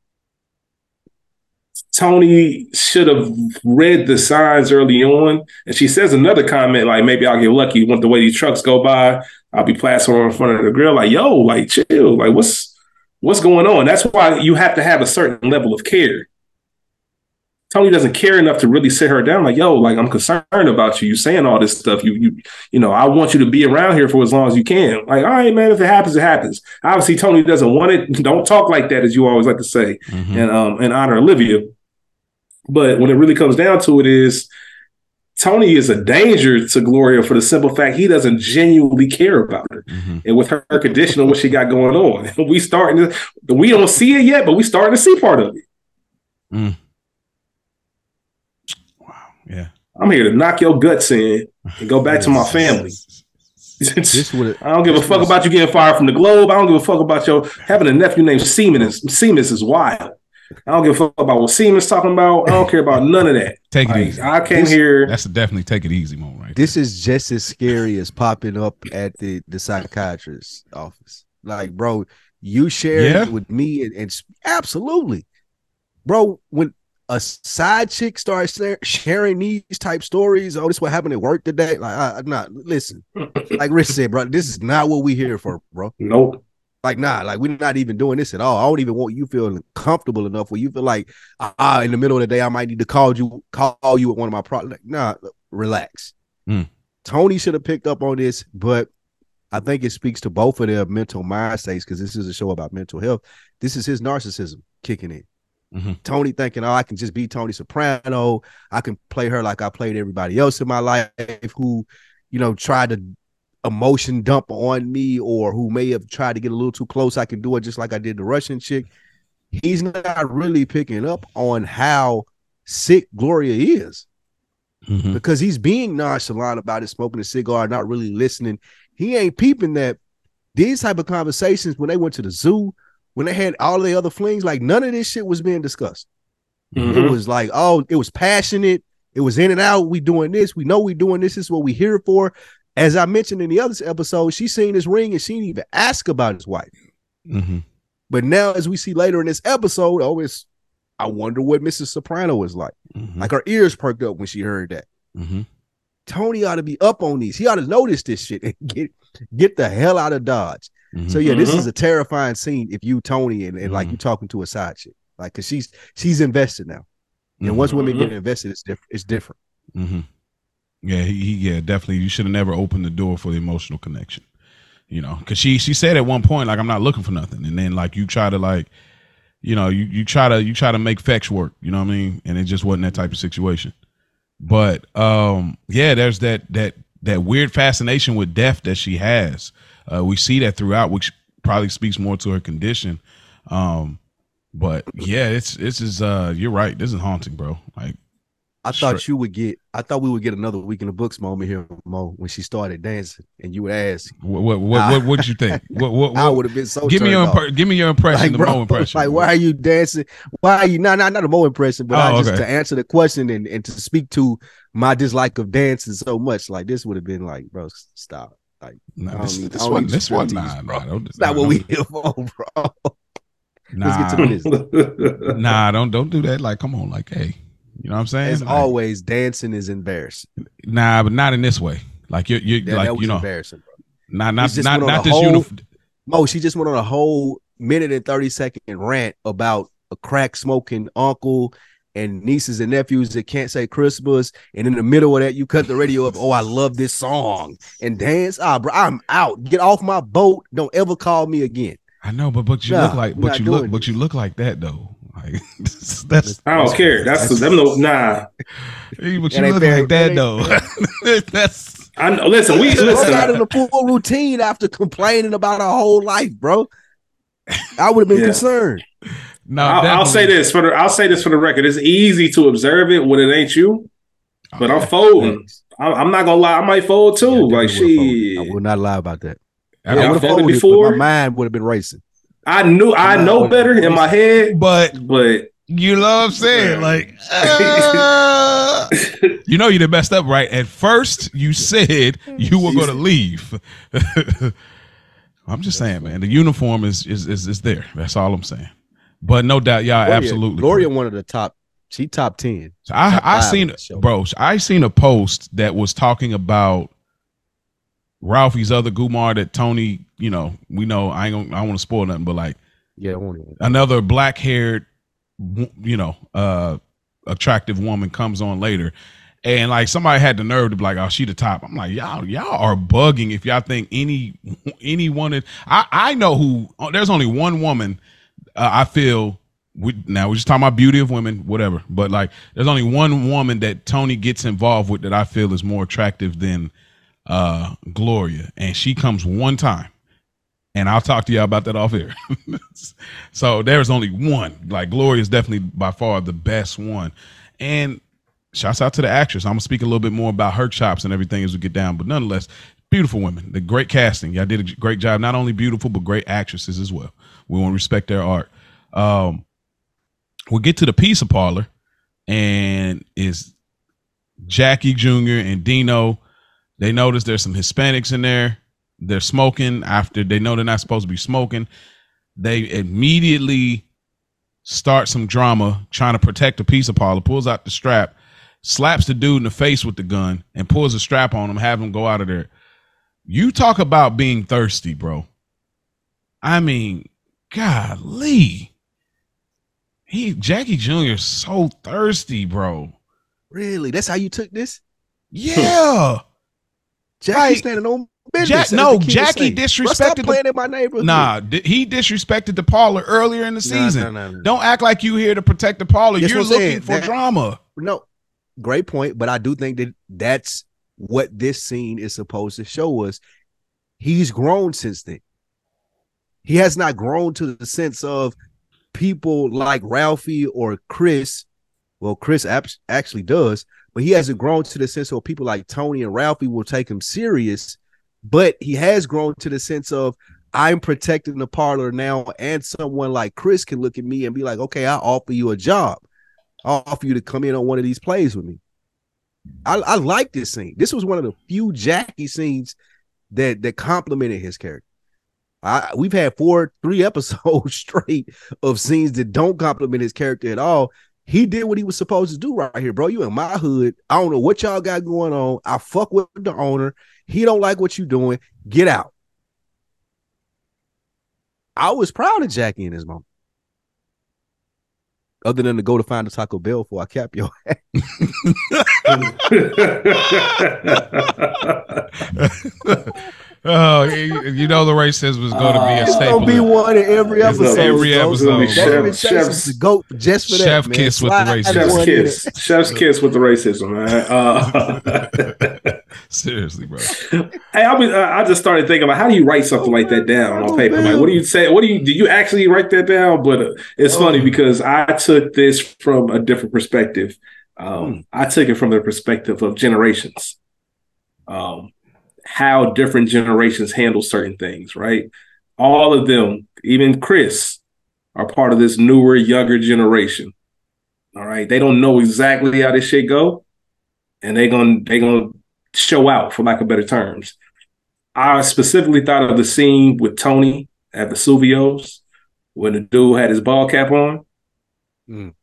Tony should have read the signs early on. And she says another comment like, maybe I'll get lucky with the way these trucks go by. I'll be plastered in front of the grill. Like, yo, like chill. Like, what's what's going on? That's why you have to have a certain level of care. Tony doesn't care enough to really sit her down. Like, yo, like I'm concerned about you. You saying all this stuff. You, you, you know, I want you to be around here for as long as you can. Like, all right, man. If it happens, it happens. Obviously, Tony doesn't want it. Don't talk like that, as you always like to say, Mhm. and um, and honor Olivia. But when it really comes down to it, is Tony is a danger to Gloria for the simple fact he doesn't genuinely care about her. Mhm. And with her condition and what she got going on, we starting to we don't see it yet, but we starting to see part of it. Wow. Yeah. I'm here to knock your guts in and go back to my family. This would I don't give a fuck was- about you getting fired from the Globe. I don't give a fuck about your having a nephew named Seamus. Seamus is wild. I don't give a fuck about what Siemens talking about. I don't care about none of that. Take it Like, easy. I came This- here. That's a definitely take it easy moment, right? this is just as scary as popping up at the the psychiatrist's office. Like, bro, you shared Yeah. it with me, and, and absolutely, bro. When a side chick starts sharing these type stories, oh, this what happened at work today. Like, I, I'm not listen. Like Rich said, bro, this is not what we here for, bro. Nope. Like, nah, like we're not even doing this at all. I don't even want you feeling comfortable enough where you feel like, ah, in the middle of the day, I might need to call you, call you at one of my problems. Like, nah, relax. Mm. Tony should have picked up on this, but I think it speaks to both of their mental mind states because this is a show about mental health. This is his narcissism kicking in. Mhm. Tony thinking, oh, I can just be Tony Soprano. I can play her like I played everybody else in my life who, you know, tried to emotion dump on me or who may have tried to get a little too close. I can do it just like I did the Russian chick. He's not really picking up on how sick Gloria is Mhm. because he's being nonchalant about it, smoking a cigar, not really listening. He ain't peeping that these type of conversations when they went to the zoo, when they had all the other flings, like none of this shit was being discussed. It Mhm. was like, oh, it was passionate. It was in and out. We doing this. We know we doing this. This is what we here for. As I mentioned in the other episode, she seen his ring and she didn't even ask about his wife. Mhm. But now, as we see later in this episode, oh, it's I wonder what Mrs. Soprano was like. Mhm. Like her ears perked up when she heard that. Mhm. Tony ought to be up on these. He ought to notice this shit and get get the hell out of Dodge. Mhm. So yeah, this Mhm. is a terrifying scene if you Tony and, and like Mhm. you talking to a side chick. Like cause she's she's invested now. And once women get invested, it's different. It's different. Yeah, he, he yeah, definitely. You should have never opened the door for the emotional connection. You know, because she she said at one point like I'm not looking for nothing, and then like you try to like, you know, you you try to you try to make fetch work. You know what I mean? And it just wasn't that type of situation. But um, yeah, there's that that that weird fascination with death that she has. Uh, we see that throughout, which probably speaks more to her condition. Um, but yeah, it's this is uh, you're right. This is haunting, bro. Like I thought Straight- you would get. I thought we would get another week in the books moment here, Mo, when she started dancing, and you would ask. What what what what what you think? What what, I would have been so. give me your off. impre- give me your impression, like, the bro, Mo impression. like why are you dancing? Why are you not not not a Mo impression, but Oh, I just okay. to answer the question and, and to speak to my dislike of dancing so much, like this would have been like, bro, stop. Like Nah, this, don't need- this one, this one, nah, bro. nah, don't, it's not nah, what we don't- here for, bro. Nah, Let's get to the business. nah, don't don't do that. Like, come on, like, hey, you know what I'm saying? As Like, always, dancing is embarrassing. nah, but not in this way. Like you're, you're like you know, embarrassing, bro. not not not not this whole- uniform. Mo, she just went on a whole minute and 30 second rant about a crack smoking uncle and nieces and nephews that can't say Christmas. And in the middle of that, you cut the radio up. Oh, I love this song and dance. Ah, bro, I'm out. Get off my boat. Don't ever call me again. I know, but but you Nah, look like, but you look, doing but you look like that though. Like that's I don't care. That's them. No, nah. Hey, but you look fair. like that That though. that's I know. Listen, we She broke out in listen. a full routine after complaining about her whole life, bro. I would have been Yeah. concerned. no. I'll, I'll say this for the. I'll say this for the record. It's easy to observe it when it ain't you, oh, but I'm folding. I'm, I'm not gonna lie. I might fold too. Yeah, like definitely. I will not lie about that. I Yeah, I would've folded folded, but before. My mind would have been racing. I knew. I Nah, know better in my head, but but You know what I'm saying? Like, uh, you know, you done messed up, right? At first, you said you were going to leave. I'm just saying, man. The uniform is is is, is there. That's all I'm saying. But no doubt, y'all Gloria- absolutely. Gloria, correct. one of the top She top ten. So I Top I five seen on the bro. I seen a post that was talking about Ralphie's other Gumar that Tony. You know, we know. I ain't gonna. I want to spoil nothing, but like Yeah, I won't even. another black haired, you know, uh, attractive woman comes on later. And like somebody had the nerve to be like, "Oh, she the top." I'm like, "Y'all, y'all are bugging if y'all think any any one of I I know who. oh, There's only one woman uh, I feel. We, now we're just talking about beauty of women, whatever. But like, there's only one woman that Tony gets involved with that I feel is more attractive than uh Gloria, and she comes one time, and I'll talk to y'all about that off air. so there's only one. Like Glory is definitely by far the best one, and shouts out to the actress. I'm gonna speak a little bit more about her chops and everything as we get down, but nonetheless, beautiful women. The great casting. Y'all did a great job. Not only beautiful, but great actresses as well. We want to respect their art. Um, we'll get to the pizza parlor, and is Jackie Jr. and Dino. They notice there's some Hispanics in there. They're smoking after they know they're not supposed to be smoking. They immediately start some drama trying to protect the pizza parlor, pulls out the strap, slaps the dude in the face with the gun, and pulls a strap on him, have him go out of there. You talk about being thirsty, bro. I mean, golly. He Jackie Jr. is so thirsty, bro. Really? That's how you took this? Yeah. Jackie Like, standing on. Jack- no, Jackie say. Bro, stop disrespected the- playing in my neighborhood. Nah, di- he disrespected the parlor earlier in the season. nah, nah, nah. Don't act like you here to protect the parlor. That's You're looking saying. for That- drama. No, great point. But I do think that that's what this scene is supposed to show us. He's grown since then. He has not grown to the sense of people like Ralphie or Chris. Well, Chris ab- actually does, but he hasn't grown to the sense of people like Tony and Ralphie will take him serious. But he has grown to the sense of I'm protecting the parlor now, and someone like Chris can look at me and be like, "Okay, I'll offer you a job." I'll offer you to come in on one of these plays with me. I, I like this scene. This was one of the few Jackie scenes that that complimented his character. I we've had four, three episodes straight of scenes that don't compliment his character at all. He did what he was supposed to do right here, bro. You in my hood. I don't know what y'all got going on. I fuck with the owner. He don't like what you doing. Get out. I was proud of Jackie in this moment. Other than to go to find a Taco Bell before I cap your Oh, you you know the racism was going to be a staple. It's staple. gonna be one in every episode. every episode. That Chef- chef's- the goat just for that. Chef man. kiss with the racism. Chef's kiss. Chef's kiss with the racism, man. Uh, Seriously, bro. hey, I, was, uh, I just started thinking about how do you write something like that down on paper? Like, what do you say? What do you do? You actually write that down? But uh, it's funny because I took this from a different perspective. Um, I took it from the perspective of generations. Um, how different generations handle certain things, right? All of them, even Chris, are part of this newer, younger generation. All right, they don't know exactly how this shit go, and they're gonna they're gonna show out for lack of better terms. I specifically thought of the scene with Tony at Vesuvio's when the dude had his ball cap on. Mm.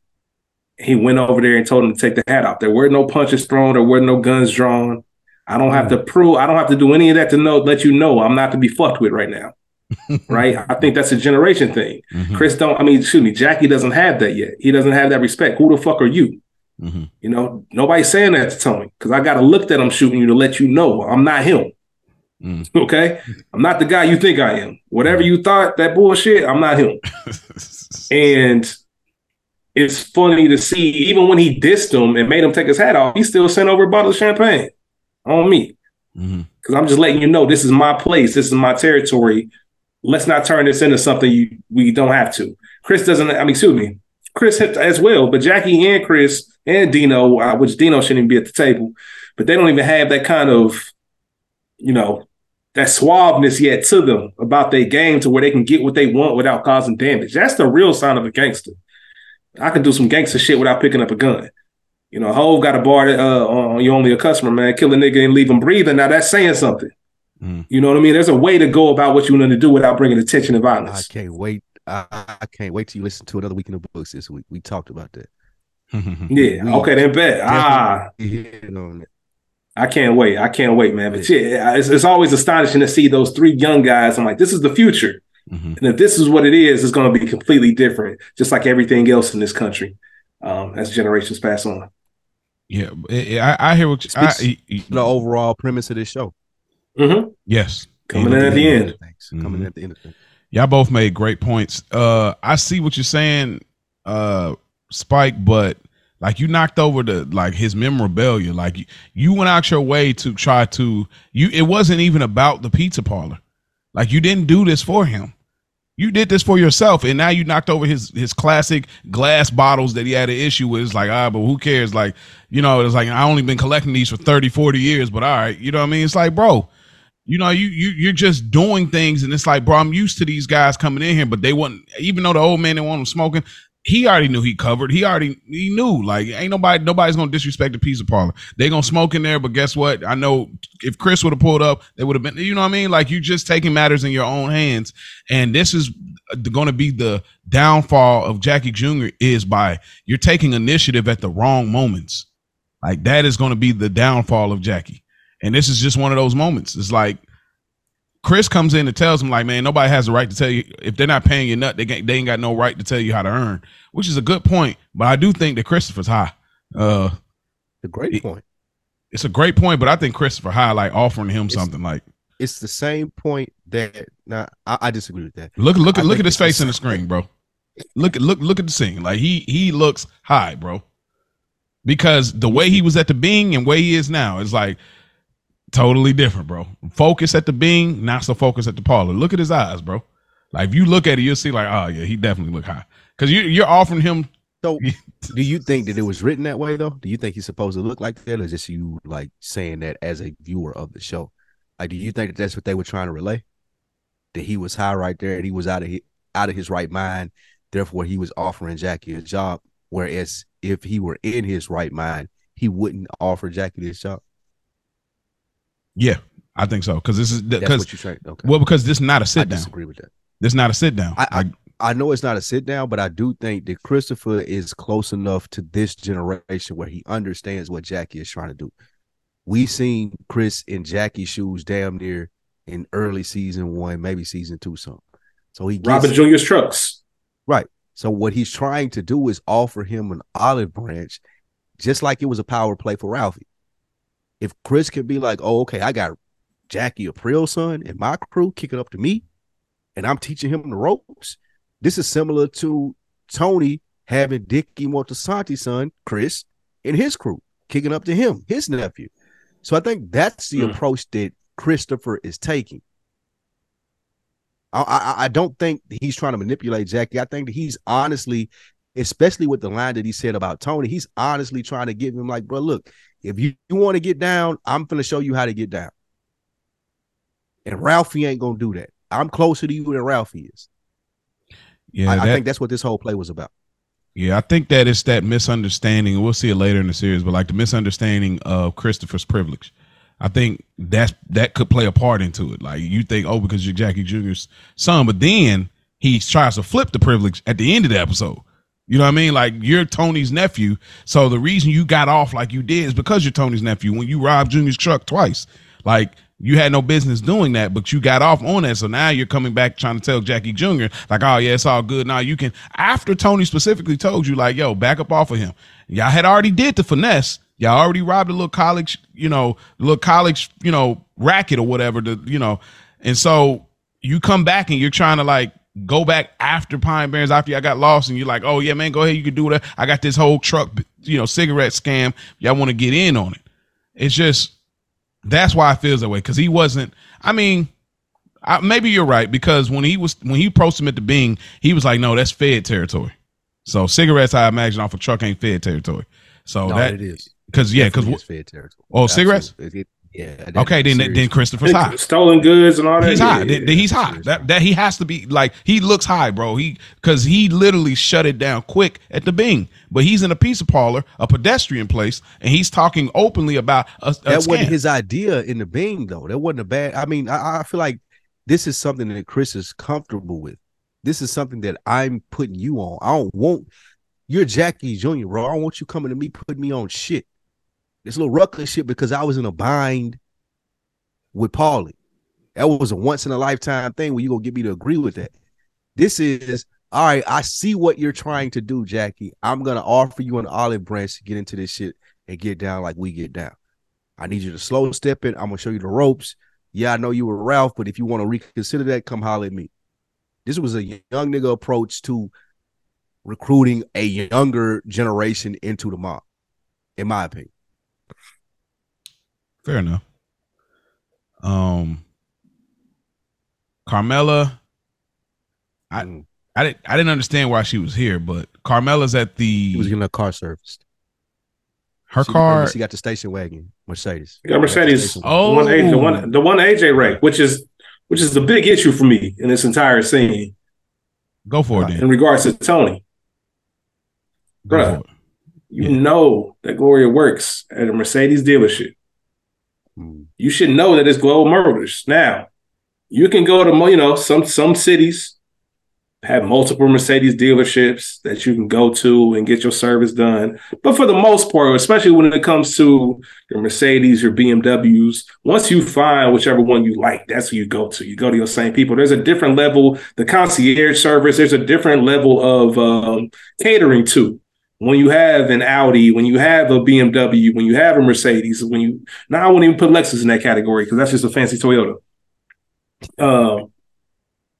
He went over there and told him to take the hat off. There were no punches thrown. There were no guns drawn. I don't have to prove. I don't have to do any of that to know. Let you know I'm not to be fucked with right now. right? I think that's a generation thing. Mhm, Chris don't. I mean, excuse me. Jackie doesn't have that yet. He doesn't have that respect. Who the fuck are you? mhm. You know, nobody's saying that to Tony because I got to look that I'm shooting you to let you know I'm not him. Mm. Okay, I'm not the guy you think I am. Whatever you thought that bullshit, I'm not him. And it's funny to see, even when he dissed him and made him take his hat off, he still sent over a bottle of champagne on me Mhm. because I'm just letting you know this is my place, this is my territory. Let's not turn this into something you, we don't have to. Chris doesn't. I mean, excuse me, Chris as well, but Jackie and Chris and Dino, uh, which Dino shouldn't even be at the table, but they don't even have that kind of, you know, that suaveness yet to them about their game to where they can get what they want without causing damage. That's the real sign of a gangster. I can do some gangster shit without picking up a gun. You know, Hove got a bar that, uh, on you only a customer, man. Kill a nigga and leave him breathing. Now that's saying something. Mm. You know what I mean? There's a way to go about what you want to do without bringing attention and violence. I can't wait. I, I can't wait till you listen to another week in the books this week. We talked about that. Yeah. Okay, then bet. Ah, He hit on it. I can't wait. I can't wait, man. But yeah, it's, it's always astonishing to see those three young guys. I'm like, this is the future. Mhm. And if this is what it is, it's going to be completely different, just like everything else in this country um, as generations pass on. Yeah, it- it- I, I hear what you, I, Speaks- y- y- The overall premise of this show. hmm yes. Coming in at the end. Thanks. Coming Mhm. in at the end of things. Y'all both made great points. Uh, I see what you're saying, uh, Spike, but like you knocked over the like his memorabilia. Like you, you went out your way to try to you. It wasn't even about the pizza parlor. Like you didn't do this for him. You did this for yourself, and now you knocked over his his classic glass bottles that he had an issue with. It's like, ah, but who cares? Like, you know, it's like I only been collecting these for 30, 40 years, but all right, you know what I mean? It's like, bro, you know, you you you're just doing things, and it's like, bro, I'm used to these guys coming in here, but they wasn't. Even though the old man didn't want them smoking, he already knew he covered. He already he knew like ain't nobody nobody's gonna disrespect the pizza parlor. They gonna smoke in there, but guess what? I know if Chris would have pulled up, they would have been. You know what I mean? Like you just taking matters in your own hands, and this is going to be the downfall of Jackie Jr. is by you're taking initiative at the wrong moments. Like that is going to be the downfall of Jackie. And this is just one of those moments. It's like Chris comes in and tells him, like, man, nobody has the right to tell you if they're not paying you nut, they, ain't- they ain't got no right to tell you how to earn, which is a good point. But I do think that Christopher's high. Uh, The great It- point. it's a great point, but I think Christopher high, like offering him It's- something like It's the same point that now I, I disagree with that. look look I at look at his face in the screen, bro. Look at look look at the scene. Like he he looks high, bro. Because the way he was at the Bing and way he is now is like totally different, bro. Focus at the Bing, not so focus at the parlor. Look at his eyes, bro. Like if you look at it, you'll see like, oh yeah, he definitely look high. Because you you're offering him. So do you think that it was written that way though? Do you think he's supposed to look like that, or just you like saying that as a viewer of the show? Like, do you think that that's what they were trying to relay? That he was high right there, and he was out of his, out of his right mind. Therefore, he was offering Jackie a job. Whereas if he were in his right mind, he wouldn't offer Jackie this job. Yeah, I think so. Because this is That's because what you're. Okay, well, because this is not a I sit down. disagree with that. This is not a sit down. I- I- I know it's not a sit down, but I do think that Christopher is close enough to this generation where he understands what Jackie is trying to do. We seen Chris in Jackie's shoes damn near in early season one, maybe season two, something. So he gets, robbing Junior's trucks. Right. So what he's trying to do is offer him an olive branch, just like it was a power play for Ralphie. If Chris can be like, "Oh, okay, I got Jackie Aprile son and my crew kicking up to me, and I'm teaching him the ropes," this is similar to Tony having Dickie Moltisanti's son Chris and his crew kicking up to him, his nephew. So I think that's the Hmm. approach that Christopher is taking. I, I I don't think he's trying to manipulate Jackie. I think that he's honestly, especially with the line that he said about Tony, he's honestly trying to give him like, bro, look, if you, you want to get down, I'm gonna show you how to get down. And Ralphie ain't gonna do that. I'm closer to you than Ralphie is. yeah, I, I think that's what this whole play was about. Yeah, I think that it's that misunderstanding. We'll see it later in the series, but like the misunderstanding of Christopher's privilege. I think that's that could play a part into it. Like you think, oh, because you're Jackie Jr.'s son, but then he tries to flip the privilege at the end of the episode. You know what I mean? Like you're Tony's nephew, so the reason you got off like you did is because you're Tony's nephew. When you robbed Junior's truck twice, like you had no business doing that, but you got off on that. So now you're coming back trying to tell Jackie Jr. like, oh yeah, it's all good. Now you can. After Tony specifically told you like, yo, back up off of him. Y'all had already did the finesse. Y'all already robbed a little college, you know, little college, you know, racket or whatever. The you know, and so you come back and you're trying to like go back after Pine Barrens after y'all got lost, and you're like, oh yeah, man, go ahead, you can do that. I got this whole truck, you know, cigarette scam. Y'all want to get in on it? It's just that's why it feels that way because he wasn't. I mean, I, maybe you're right because when he was when he approached him at the Bing, he was like, no, that's Fed territory. So cigarettes, I imagine, off a truck ain't Fed territory. So no, that it is. because yeah, because is territory. Oh, cigarettes? Absolutely. It- yeah. okay, then serious. then Christopher's high. Stolen goods and all that. He's Yeah, high. yeah, Then- then he's high. That that he has to be like he looks high, bro. He because he literally shut it down quick at the Bing. But he's in a pizza parlor, a pedestrian place, and he's talking openly about a, a that wasn't his idea in the Bing though. That wasn't a bad. I mean, I, I feel like this is something that Chris is comfortable with. This is something that I'm putting you on. I don't want You're Jackie Jr., bro. I don't want you coming to me putting me on shit. This little ruckus shit because I was in a bind with Paulie. That was a once in a lifetime thing where you gonna get me to agree with that. This is all right. I see what you're trying to do, Jackie. I'm gonna offer you an olive branch to get into this shit and get down like we get down. I need you to slow step it. I'm gonna show you the ropes. Yeah, I know you were Ralph, but if you want to reconsider that, come holler at me. This was a young nigga approach to recruiting a younger generation into the mob, in my opinion. Fair enough. Um, Carmela, I Mm. I didn't I didn't understand why she was here, but Carmela's at He was the getting a car serviced. her She- car. She got the station wagon, Mercedes. Yeah, Mercedes. Station Oh. The one, A- the one, the one AJ wrecked, which is which is the big issue for me in this entire scene Go for it, in regards to Tony. Go bruh. You Yeah. know that Gloria works at a Mercedes dealership. Mm. You should know that it's Global Motors. Now, you can go to you know some some cities have multiple Mercedes dealerships that you can go to and get your service done. But for the most part, especially when it comes to your Mercedes, your BMWs, once you find whichever one you like, that's who you go to. You go to your same people. There's a different level, the concierge service, there's a different level of um, catering too. When you have an Audi, when you have a BMW, when you have a Mercedes, when you now I wouldn't even put Lexus in that category because that's just a fancy Toyota. Um,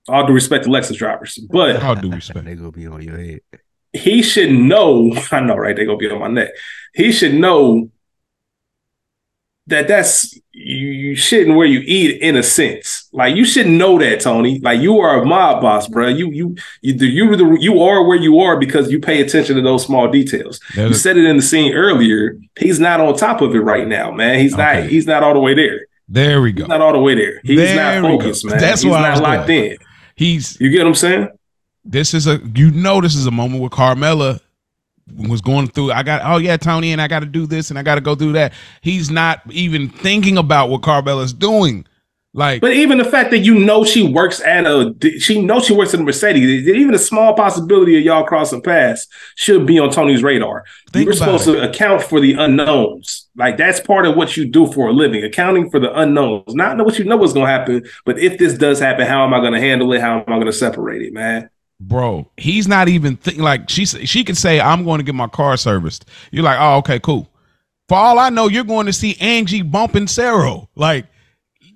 all due respect to Lexus drivers, but All due respect. They gonna be on your head. he should know. I know, right? They're gonna be on my neck. He should know that that's you, you shitting where you eat in a sense. Like you should know that, Tony. Like you are a mob boss, bro. You you you you you, you are where you are because you pay attention to those small details. You There's said it in the scene earlier. He's not on top of it right now, man. He's Okay. not. He's not all the way there. there we He's go. not all the way there. He's There not focused, man. That's He's not locked going. in. He's You get what I'm saying? this is a you know this is a moment where Carmela was going through I got oh yeah Tony and I got to do this and I got to go through that. He's not even thinking about what Carmela's doing. Like But even the fact that you know she works at a, she knows she works at a Mercedes, even a small possibility of y'all crossing paths should be on Tony's radar. You're supposed to account for the unknowns. Like that's part of what you do for a living, accounting for the unknowns. Not know what you know what's going to happen, but if this does happen, how am I going to handle it? How am I going to separate it, man? bro, he's not even thinking like she she could say I'm going to get my car serviced. You're like, "Oh, okay, cool." For all I know, you're going to see Angie Bonpensiero. Like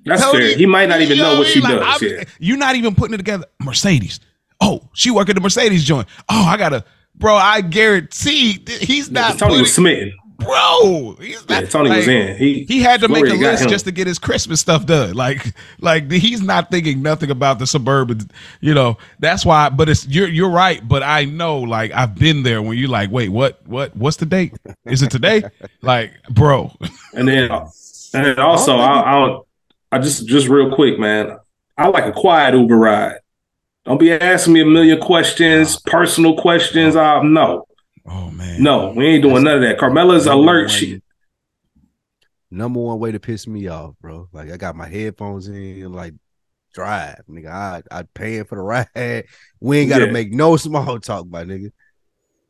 That's Tony- fair. He might not even You know what what she? Like, does. Yeah. You're not even putting it together. Mercedes. Oh, she work at the Mercedes joint. Oh, I gotta, bro. I guarantee he's not. Tony putting, was smitten. bro. He's Yeah, not. Tony was in. He He had to make a list him. just to get his Christmas stuff done. Like, like he's not thinking nothing about the suburban. You know, that's why. But it's you're you're right. But I know, like, I've been there when you're like, wait, what, what, what's the date? Is it today? like, bro. And then, and then also, I, I, I just, just real quick, man. I like a quiet Uber ride. Don't be asking me a million questions, personal questions. Uh, no, Oh man. no, we ain't doing none of that. Carmela's alert shit. Number one way to piss me off, bro. Like I got my headphones in, like drive, nigga. I I paying for the ride. We ain't gotta Yeah. make no small talk, my nigga.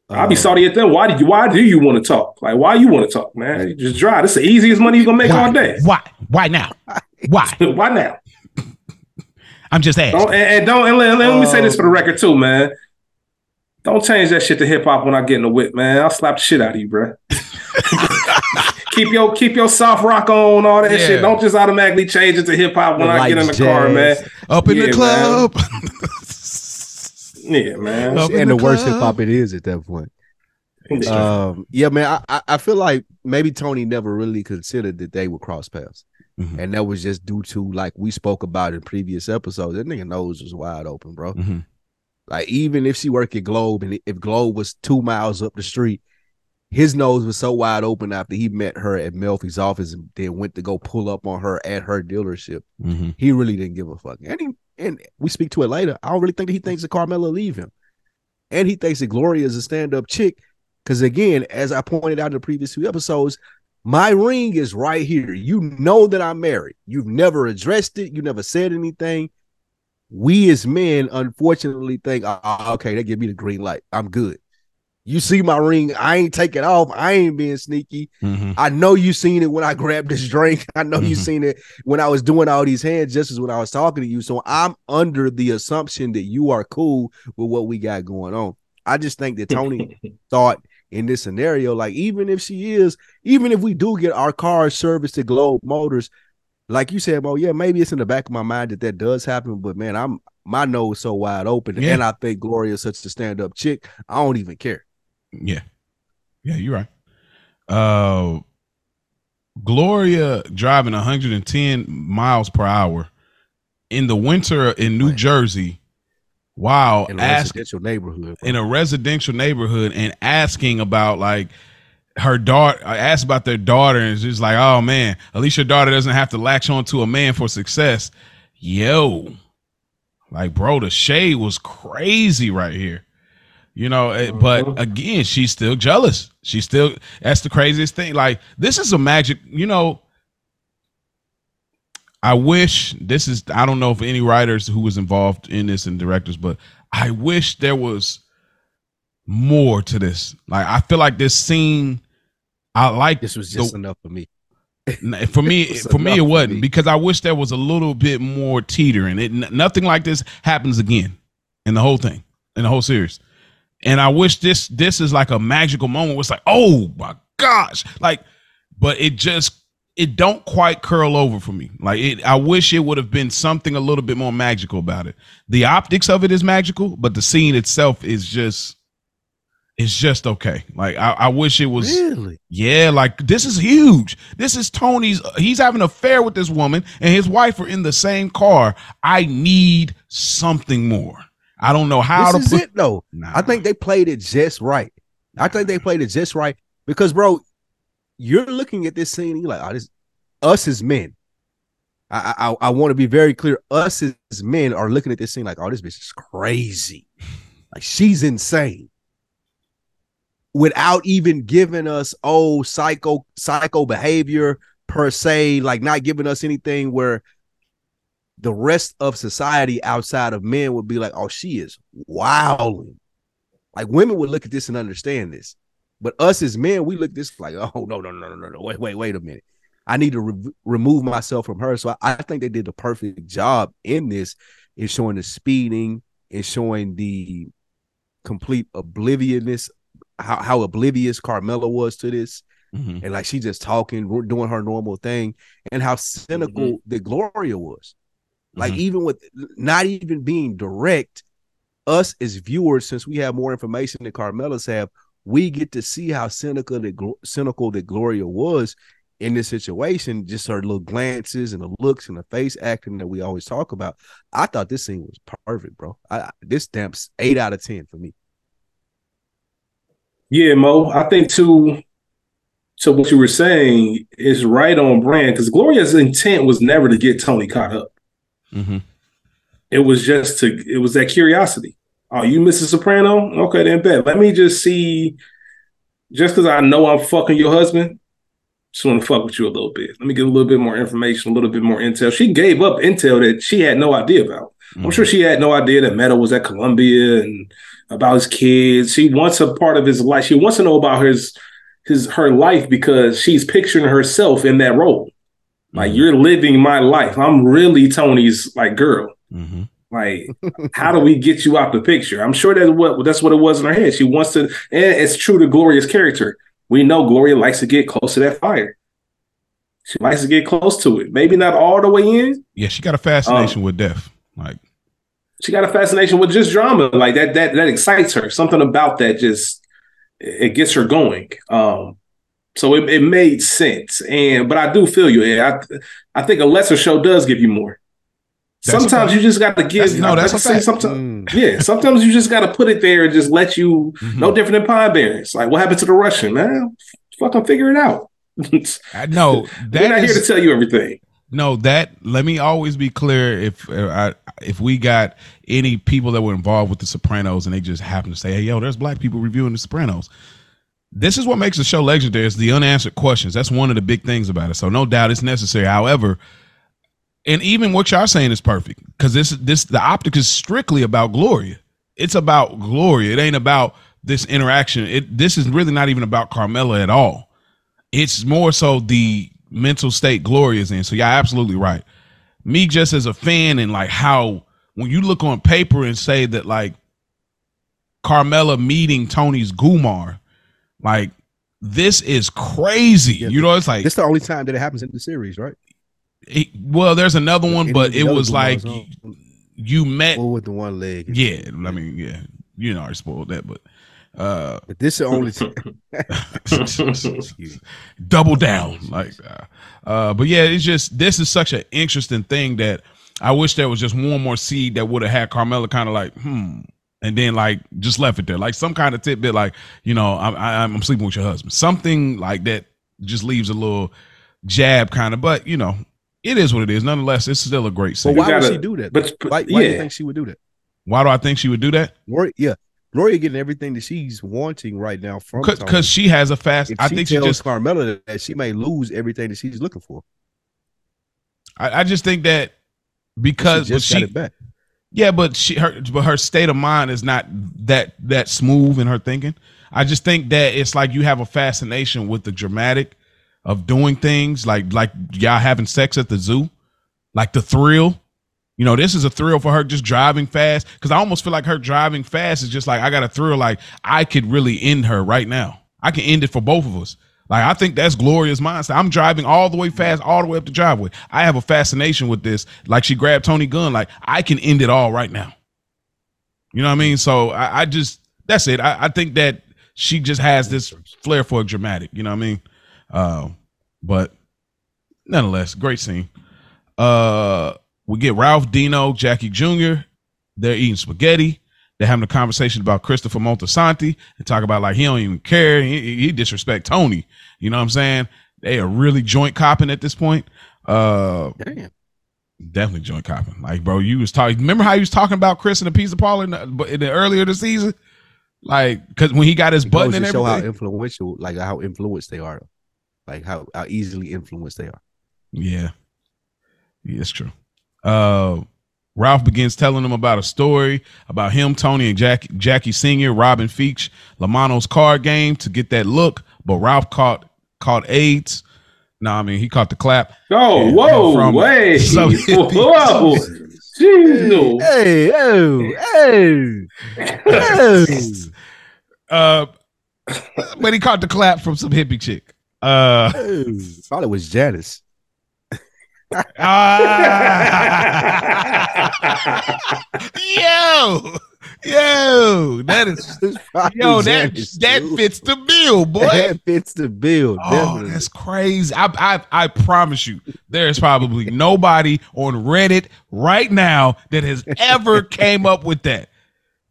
I'll be Um, salty at them. Why did you? Why do you want to talk? Like, why you want to talk, man? You just drive. It's the easiest money you're gonna make Why? all day. Why? Why now? Why? why now? I'm just asking. Don't and, and don't and let, let me say this for the Um, record too, man. Don't change that shit to hip hop when I get in the whip, man. I'll slap the shit out of you, bro. keep your keep your soft rock on, all that Yeah. shit. Don't just automatically change it to hip hop when The I get in the lights, car, man. Up in Yeah, the club. Yeah, man. Up in and the the worst hip hop it is at that point. Uh, Um, yeah, man. I, I I feel like maybe Tony never really considered that they would cross paths, Mhm. and that was just due to like we spoke about in previous episodes. That nigga nose was wide open, bro. Mhm. Like even if she worked at Globe and if Globe was two miles up the street, his nose was so wide open after he met her at Melfi's office and then went to go pull up on her at her dealership. Mhm. He really didn't give a fuck. And he, and we speak to it later. I don't really think that he thinks that Carmela leave him. And he thinks that Gloria is a stand-up chick. Cause again, as I pointed out in the previous two episodes, my ring is right here. You know that I'm married. You've never addressed it. You never said anything. We as men, unfortunately, think, "Ah, okay, they give me the green light. I'm good. You see my ring. I ain't taking off. I ain't being sneaky. Mm-hmm. I know you seen it when I grabbed this drink. I know you Mhm. seen it when I was doing all these hand gestures when I was talking to you. So I'm under the assumption that you are cool with what we got going on. I just think that Tony thought in this scenario, like even if she is, even if we do get our car serviced to Globe Motors, like you said, Mo, yeah, maybe it's in the back of my mind that that does happen. But man, I'm my nose so wide open, Yeah. and I think Gloria's such a stand up chick. I don't even care. Yeah. Yeah, you're right. Uh Gloria driving 110 miles per hour in the winter in New. Jersey while In a ask residential neighborhood, in a residential neighborhood and asking about like her daughter I asked about their daughter and she's like, oh man, at least your daughter doesn't have to latch on to a man for success. Yo. Like, bro, the shade was crazy right here. You know, eh, but again, she's still jealous. She's still that's the craziest thing. Like, this is a magic, you know. I wish this is I don't know if any writers who was involved in this and directors, but I wish there was more to this. Like I feel like this scene I like this was the- just enough for me. For me for me it wasn't me. because i wish there was a little bit more teetering it n- nothing like this happens again in the whole thing in the whole series and i wish this this is like a magical moment where it's like oh my gosh like but it just it don't quite curl over for me like it i wish it would have been something a little bit more magical about it the optics of it is magical but the scene itself is just it's just okay like i, I wish it was Really? yeah, like this is huge. This is Tony's. He's having an affair with this woman, and his wife are in the same car. I need something more. I don't know how This is put. it though. Nah. I think they played it just right. I think they played it just right because, bro, you're looking at this scene. And you're like, oh, this us as men. I I, I want to be very clear. Us as men are looking at this scene like, oh, this bitch is crazy. Like she's insane. Without even giving us oh psycho psycho behavior per se, like not giving us anything where the rest of society outside of men would be like, oh, she is wilding. Like women would look at this and understand this. But us as men, we look this like, oh, no, no, no, no, no, no. Wait, wait, wait a minute. I need to re- remove myself from her. So I, I think they did the perfect job in this, in showing the speeding, in showing the complete obliviousness, how, how oblivious Carmela was to this Mhm. and like she just talking, doing her normal thing, and how cynical the Gloria was. Like Mhm. even with not even being direct, us as viewers, since we have more information than Carmela's have, we get to see how cynical that cynical that Gloria was in this situation. Just her little glances and the looks and the face acting that we always talk about. I thought this scene was perfect, bro. I, I- this stamps eight out of ten for me. Yeah, Mo. I think too. So what you were saying is right on brand because Gloria's intent was never to get Tony caught up. Mhm. It was just to. It was that curiosity. Oh, you Mrs. Soprano? Okay, then bet. Let me just see. Just because I know I'm fucking your husband, just want to fuck with you a little bit. Let me get a little bit more information, a little bit more intel. She gave up intel that she had no idea about. I'm sure she had no idea that Meadow was at Columbia and about his kids. She wants a part of his life. She wants to know about his his her life because she's picturing herself in that role. Like Mhm. you're living my life. I'm really Tony's like girl. Mhm. Like, how do we get you out the picture? I'm sure that's what that's what it was in her head. She wants to, and it's true to Gloria's character. We know Gloria likes to get close to that fire. She likes to get close to it. Maybe not all the way in, Yeah, she got a fascination with death. Like, she got a fascination with just drama like that that that excites her something about that just it gets her going um so it, it made sense and but i do feel you i i think a lesser show does give you more That's sometimes you just got to give That's- no, that's I a say fact. sometimes Mm. yeah sometimes you just got to put it there and just let you mhm. no different than pine barrens like what happened to the russian man fucking figure it out I know we're that not here to tell you everything No, that let me always be clear. If uh, I, if we got any people that were involved with the Sopranos and they just happen to say, "Hey, yo, there's black people reviewing the Sopranos," this is what makes the show legendary. It's the unanswered questions. That's one of the big things about it. So no doubt it's necessary. However, and even what y'all saying is perfect because this this the optic is strictly about Gloria. It's about Gloria. It ain't about this interaction. It this is really not even about Carmela at all. It's more so the mental state Gloria is in. So yeah, absolutely right. Me just as a fan and like how when you look on paper and say that like Carmela meeting Tony's Gumar, like this is crazy. Yeah. you know, it's like This is the only time that it happens in the series, right? It- well, there's another one, but it was like Gumars on- you met. or with the one leg. Yeah, I mean, yeah, you know, I spoiled that, but uh, But this is the only time. double down, like, uh, uh, but yeah, it's just this is such an interesting thing that I wish there was just one more seed that would have had Carmela kind of like, hmm, and then like just left it there, like some kind of tidbit, like you know, I'm I'm sleeping with your husband, something like that, just leaves a little jab kind of, but you know, it is what it is. Nonetheless, it's still a great But scene. why gotta- would she do that? but- though? why, why do you think she would do that? Why do I think she would do that? Gloria, yeah, Gloria getting everything that she's wanting right now from Because she has a fast. if I she think she just. Carmela that she may lose everything that she's looking for. I, I just think that because but just got she, it back. yeah, but she her but her state of mind is not that that smooth in her thinking. I just think that it's like you have a fascination with the dramatic of doing things like like y'all having sex at the zoo, like the thrill. You know, this is a thrill for her just driving fast because I almost feel like her driving fast is just like I got a thrill. Like I could really end her right now. I can end it for both of us. Like I think that's Gloria's mindset. I'm driving all the way fast, all the way up the driveway. I have a fascination with this. Like she grabbed Tony Gunn. Like I can end it all right now. You know what I mean? So I, I just that's it. I, I think that she just has this flair for dramatic. You know what I mean? Uh, but nonetheless, great scene. Uh, we get Ralph Dino, Jackie Jr. They're eating spaghetti. They're having a conversation about Christopher Moltisanti and talk about like he don't even care. He, he disrespect Tony. You know what I'm saying? They are really joint copping at this point. Uh, Damn. definitely joint copping. Like, bro, you was talking. Remember how he was talking about Chris in the pizza parlor in the, in the earlier the season? Like, because when he got his It button and to show how influential, like how influenced they are, like how, how easily influenced they are. Yeah. Yeah, it's true. Uh Ralph begins telling them about a story about him, Tony, and Jack, Jackie Sr., Robin Feech, Lamano's card game to get that look, but Ralph caught caught AIDS. No, I mean he caught the clap. Oh, Yeah, whoa, from wait, some- whoa, Jeez, Hey, oh, hey, hey. Uh but he caught the clap from some hippie chick. Uh oh. Thought it was Janice. ah, yo, yo, that is yo, that Janice, that dude. fits the bill, boy. That fits the bill. Oh, definitely. that's crazy. I, I I promise you, there's probably nobody on Reddit right now that has ever came up with that.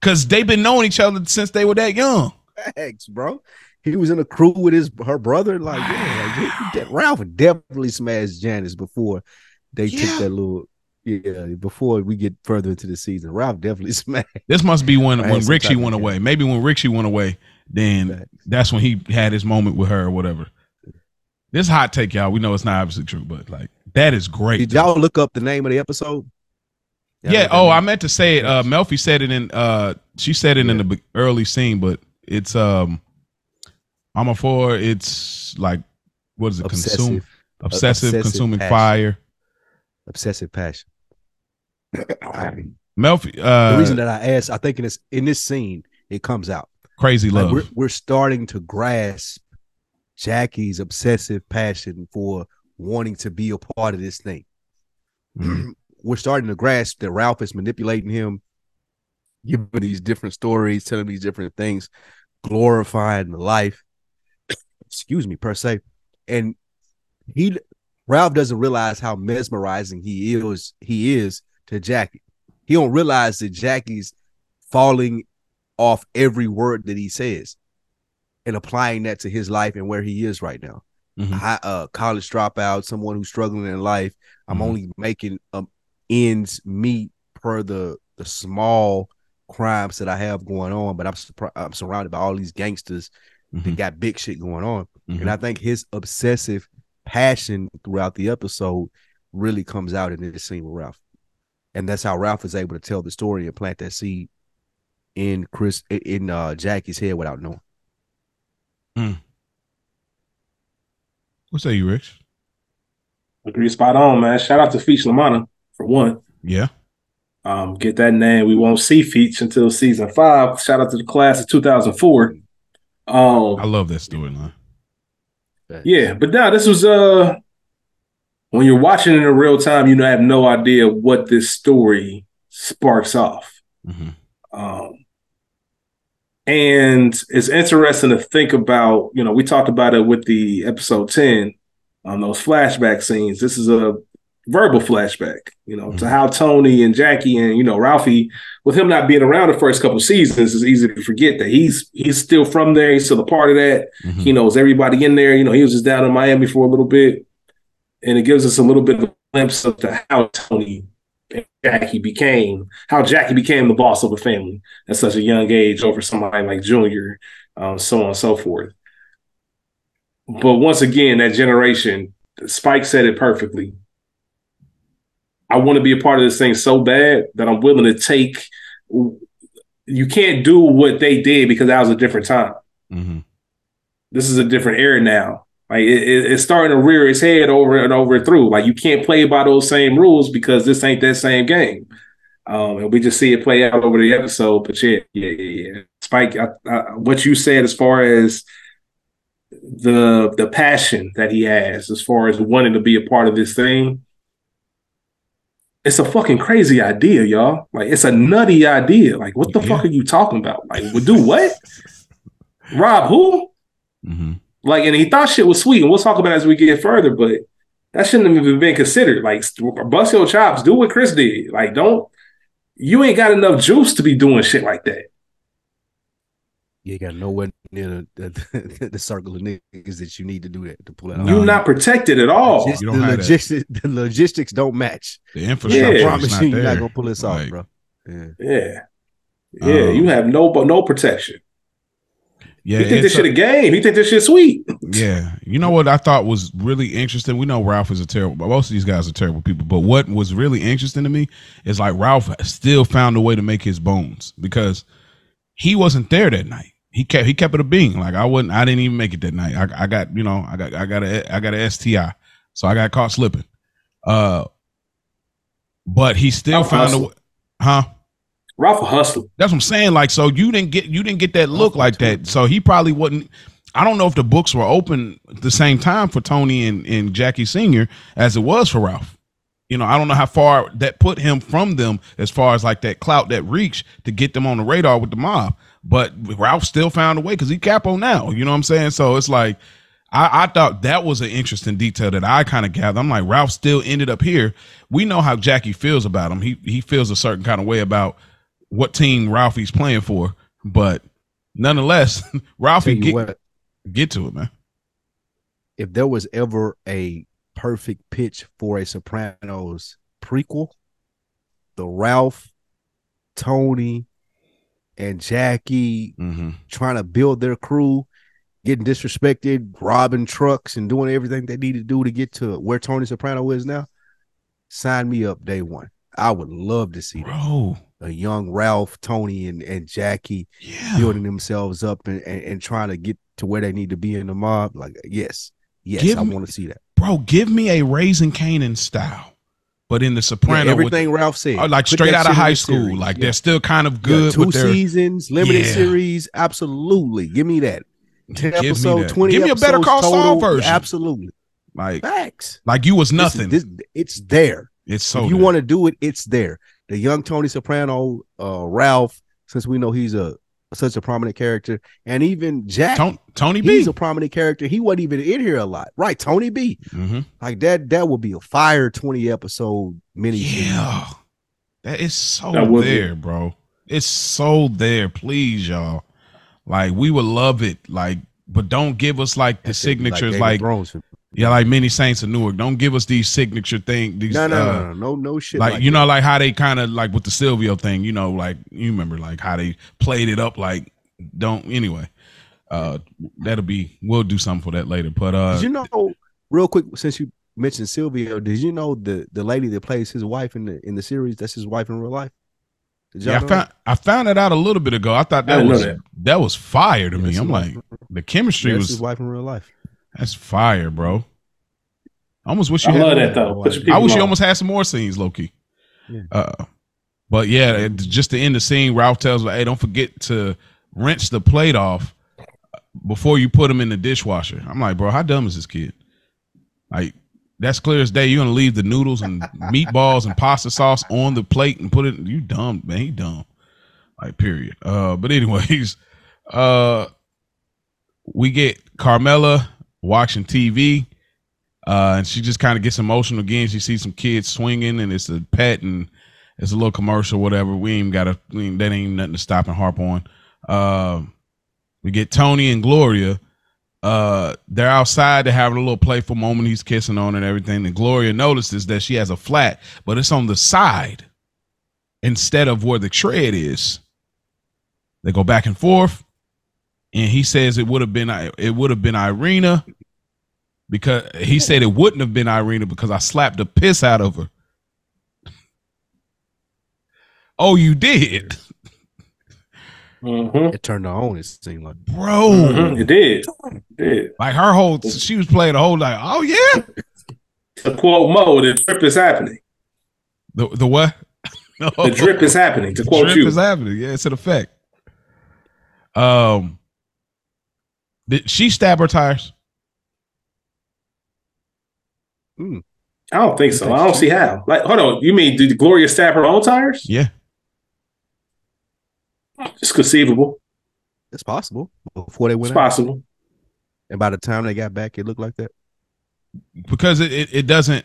Cause they've been knowing each other since they were that young. Facts, bro. He was in a crew with his her brother. Like, yeah, like, he- he- Ralph definitely smashed Janice before they Yeah. took that little. Yeah, before we get further into the season, Ralph definitely smashed. This must be when when some Richie went away. Maybe when Richie went away, then Facts. that's when he had his moment with her or whatever. This hot take, y'all. We know it's not obviously true, but like that is great. Did y'all look up the name of the episode? Y'all yeah. what that Oh, I meant to say it. Uh, Melfi said it in. Uh, she said it in the early scene, but it's um, Amour Fou it's like what is it? Consume obsessive, obsessive, obsessive consuming passion. fire. obsessive passion. Melfi, the uh, reason that I asked, I think in this in this scene, it comes out. crazy Like love. we're we're starting to grasp Jackie's obsessive passion for wanting to be a part of this thing. Mhm. we're starting to grasp that Ralph is manipulating him, giving these different stories, telling these different things, glorifying the life. Excuse me, per se. And he Ralph doesn't realize how mesmerizing he is, he is to Jackie. He don't realize that Jackie's falling off every word that he says and applying that to his life and where he is right now. Mhm. High, uh, college dropout, someone who's struggling in life. I'm Mhm. only making um, ends meet per the the small crimes that I have going on, but I'm I'm surrounded by all these gangsters Mhm. that got big shit going on. Mhm. And I think his obsessive passion throughout the episode really comes out in this scene with Ralph. And that's how Ralph is able to tell the story and plant that seed in Chris in uh Jackie's head without knowing. What say you, Rich? Agree spot on, man. Shout out to Feech La Manna for one. Yeah. Um, get that name. We won't see Feech until season five. Shout out to the class of 2004. Um, I love that storyline. Yeah, but now this was uh when you're watching it in real time, you have no idea what this story sparks off. hmm Um, and it's interesting to think about, you know, we talked about it with the episode 10 on those flashback scenes. This is a verbal flashback, you know, to Mhm. how Tony and Jackie and, you know, Ralphie, with him not being around the first couple seasons, it's easy to forget that he's he's still from there, he's still a part of that. Mhm. He knows everybody in there. You know, he was just down in Miami for a little bit. And it gives us a little bit of a glimpse of to how Tony and Jackie became, how Jackie became the boss of a family at such a young age over somebody like Junior, um, so on and so forth. But once again, that generation, Spike said it perfectly. I want to be a part of this thing so bad that I'm willing to take. You can't do what they did because that was a different time hmm this is a different era now. Like it, it- it's starting to rear its head over and over and through. Like you can't play by those same rules because this ain't that same game. Um, and we just see it play out over the episode. But yeah, yeah, yeah, yeah. Spike, I, I, what you said as far as the the passion that he has, as far as wanting to be a part of this thing, it's a fucking crazy idea, y'all. Like it's a nutty idea. Like what the Yeah. fuck are you talking about? Like, we do what? Rob who? hmm Like, and he thought shit was sweet, and we'll talk about it as we get further, but that shouldn't have even been considered. Like, bust your chops, do what Chris did. Like, don't you ain't got enough juice to be doing shit like that. You got nowhere near the, the, the circle of niggas that you need to do that to pull that off. You're not protected at all. Just the don't have that. logistics, the logistics don't match. The infrastructure. Yeah. infrastructure I is promise not you, you're not gonna pull this off, bro. Yeah. Yeah, yeah. Um, you have no, but no protection. Yeah, you think this a- shit a game? You think this shit sweet? Yeah, you know what I thought was really interesting. We know Ralph is a terrible, but most of these guys are terrible people. But what was really interesting to me is like Ralph still found a way to make his bones because he wasn't there that night. He kept he kept it a being. Like I wasn't. I didn't even make it that night. I, I got you know I got I got a I got a STI, so I got caught slipping. Uh, but he still Ralph found a way, huh? Ralph a hustler. That's what I'm saying. Like, so you didn't get you didn't get that look like that. So he probably wasn't. I don't know if the books were open at the same time for Tony and, and Jackie Senior as it was for Ralph. You know, I don't know how far that put him from them as far as like that clout, that reach to get them on the radar with the mob. But Ralph still found a way because he capo now. You know what I'm saying? So it's like I, I thought that was an interesting detail that I kind of gathered. I'm like, Ralph still ended up here. We know how Jackie feels about him. He he feels a certain kind of way about what team Ralphie's playing for, but nonetheless, Ralphie get, what, get to it, man. if there was ever a perfect pitch for a Sopranos prequel, the Ralph, Tony, and Jackie Mm-hmm. trying to build their crew, getting disrespected, robbing trucks, and doing everything they need to do to get to where Tony Soprano is now. Sign me up day one. I would love to see that. Bro, a young Ralph, Tony, and, and Jackie yeah, building themselves up and, and, and trying to get to where they need to be in the mob. Like, yes, yes, Give I want to see that. bro, give me a Raising Kanan style, but in the Yeah, Soprano, with- everything Ralph said, oh, like Put straight out of high school, series. like Yeah. they're still kind of Yeah, good. two with their, seasons, limited Yeah. series, absolutely. Give me that. Ten Give me episode, that. twenty. Give me a Better Call Saul total. version. Absolutely, like facts. like you was This nothing. this- it's there. it's so if you want to do it, it's there. The young Tony Soprano, uh, Ralph, since we know he's a such a prominent character, and even Jack, Tony, Tony B. he's a prominent character. He wasn't even in here a lot, right? Tony B. mm-hmm. Like that, that would be a fire twenty episode mini. Yeah. That is so That would be. there, bro. It's so there. Please, y'all. Like we would love it. Like, but don't give us like the signatures, Game of like, Thrones. for- yeah, like many saints of Newark. Don't give us these signature thing. These No, no, uh, no, no, no, no shit. like, Like, you that. know, like how they kind of like with the Silvio thing, you know, like you remember like how they played it up like don't anyway. Uh that'll be we'll do something for that later. But uh Did you know, real quick, since you mentioned Silvio, did you know the the lady that plays his wife in the in the series? That's his wife in real life. Did Yeah, I know found I found it out a little bit ago. I thought that didn't was that. that. was fire to Yeah, me. I'm like the chemistry That's was his wife in real life. That's fire, bro. I almost wish you I had love that though. Put I people wish you almost had some more scenes, Loki. Yeah. Uh, but yeah, it- just to end the scene, Ralph tells her, "Hey, don't forget to rinse the plate off before you put them in the dishwasher." I'm like, bro, how dumb is this kid? Like, that's clear as day. You're gonna leave the noodles and meatballs and pasta sauce on the plate and put it. You dumb, man. He dumb. Like, period. Uh, but anyways, uh, we get Carmela watching TV. Uh, and she just kind of gets emotional again. She sees some kids swinging, and it's a pet, and it's a little commercial, whatever. We ain't got a that ain't nothing to stop and harp on. Uh, we get Tony and Gloria. Uh, they're outside. They're having a little playful moment. He's kissing on and everything. And Gloria notices that she has a flat, but it's on the side instead of where the tread is. They go back and forth, and he says it would have been it would have been Irina because he said it wouldn't have been Irina because I slapped the piss out of her. Oh, you did, Mhm. It turned her on. It seemed like. bro. Mhm. It did. It did. Like her whole, she was playing the whole like, oh yeah, The quote Mo, the drip is happening. the the what? The drip is happening. To quote Drip you. is happening. Yeah, it's an effect. Um, did she stab her tires? Hmm. I don't think so. I don't see how. Like, hold on. You mean did Gloria stab her own tires? Yeah, It's conceivable. It's possible. Before they It's went out. possible. And by the time they got back, it looked like that. because it, it, it doesn't.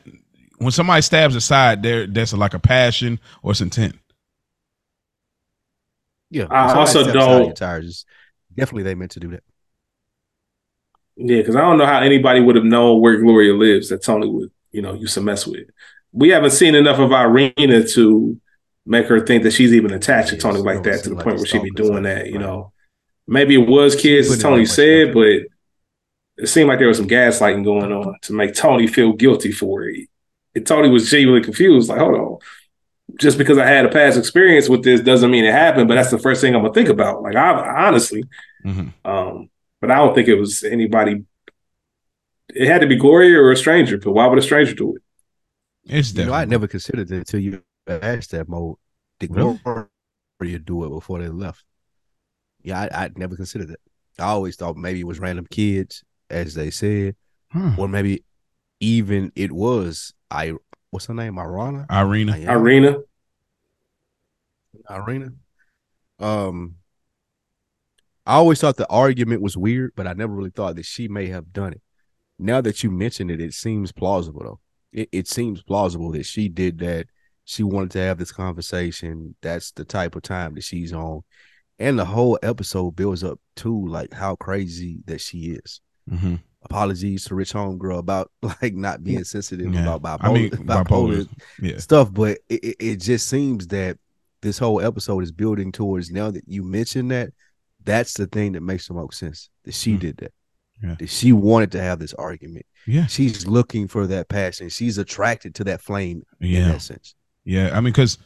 When somebody stabs a side, there that's like a passion or it's intent. Yeah. I also steps out of don't- Tires. It's definitely they meant to do that. Yeah, because I don't know how anybody would have known where Gloria lives that Tony would, you know, used to mess with. We haven't seen enough of Irina to make her think that she's even attached to Tony like that to the like point where she'd be doing that, you right. know. Maybe it was kids, as Tony said, but it seemed like there was some gaslighting going on to make Tony feel guilty for it. And Tony was genuinely confused, like, hold on. Just because I had a past experience with this doesn't mean it happened, but that's the first thing I'm gonna think about. Like I honestly, Mhm. um, but I don't think it was anybody. It had to be Gloria or a stranger. But why would a stranger do it? It's You know, I never considered it until you asked that mode. Did Really? Gloria do it before they left? Yeah, I, I'd never considered it. I always thought maybe it was random kids, as they said, Huh. or maybe even it was I. What's her name? Irana. Irina. Irina. Irina. Um, I always thought the argument was weird, but I never really thought that she may have done it. Now that you mention it, it seems plausible though. It, it seems plausible that she did that. She wanted to have this conversation. That's the type of time that she's on. And the whole episode builds up to like how crazy that she is. hmm Apologies to Rich Homegirl about like not being sensitive Yeah. about bipolar, I mean, bipolar bipolar. Yeah. stuff, but it, it just seems that this whole episode is building towards now that you mentioned that that's the thing that makes the most sense that she Mm. did that Yeah. that she wanted to have this argument Yeah. she's looking for that passion she's attracted to that flame in Yeah. that sense Yeah. I mean, because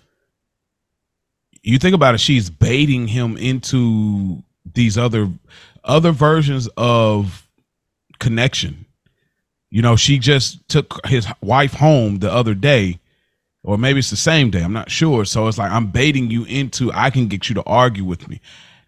you think about it, she's baiting him into these other other versions of connection. You know, she just took his wife home the other day, or maybe it's the same day. I'm not sure. So it's like I'm baiting you into I can get you to argue with me.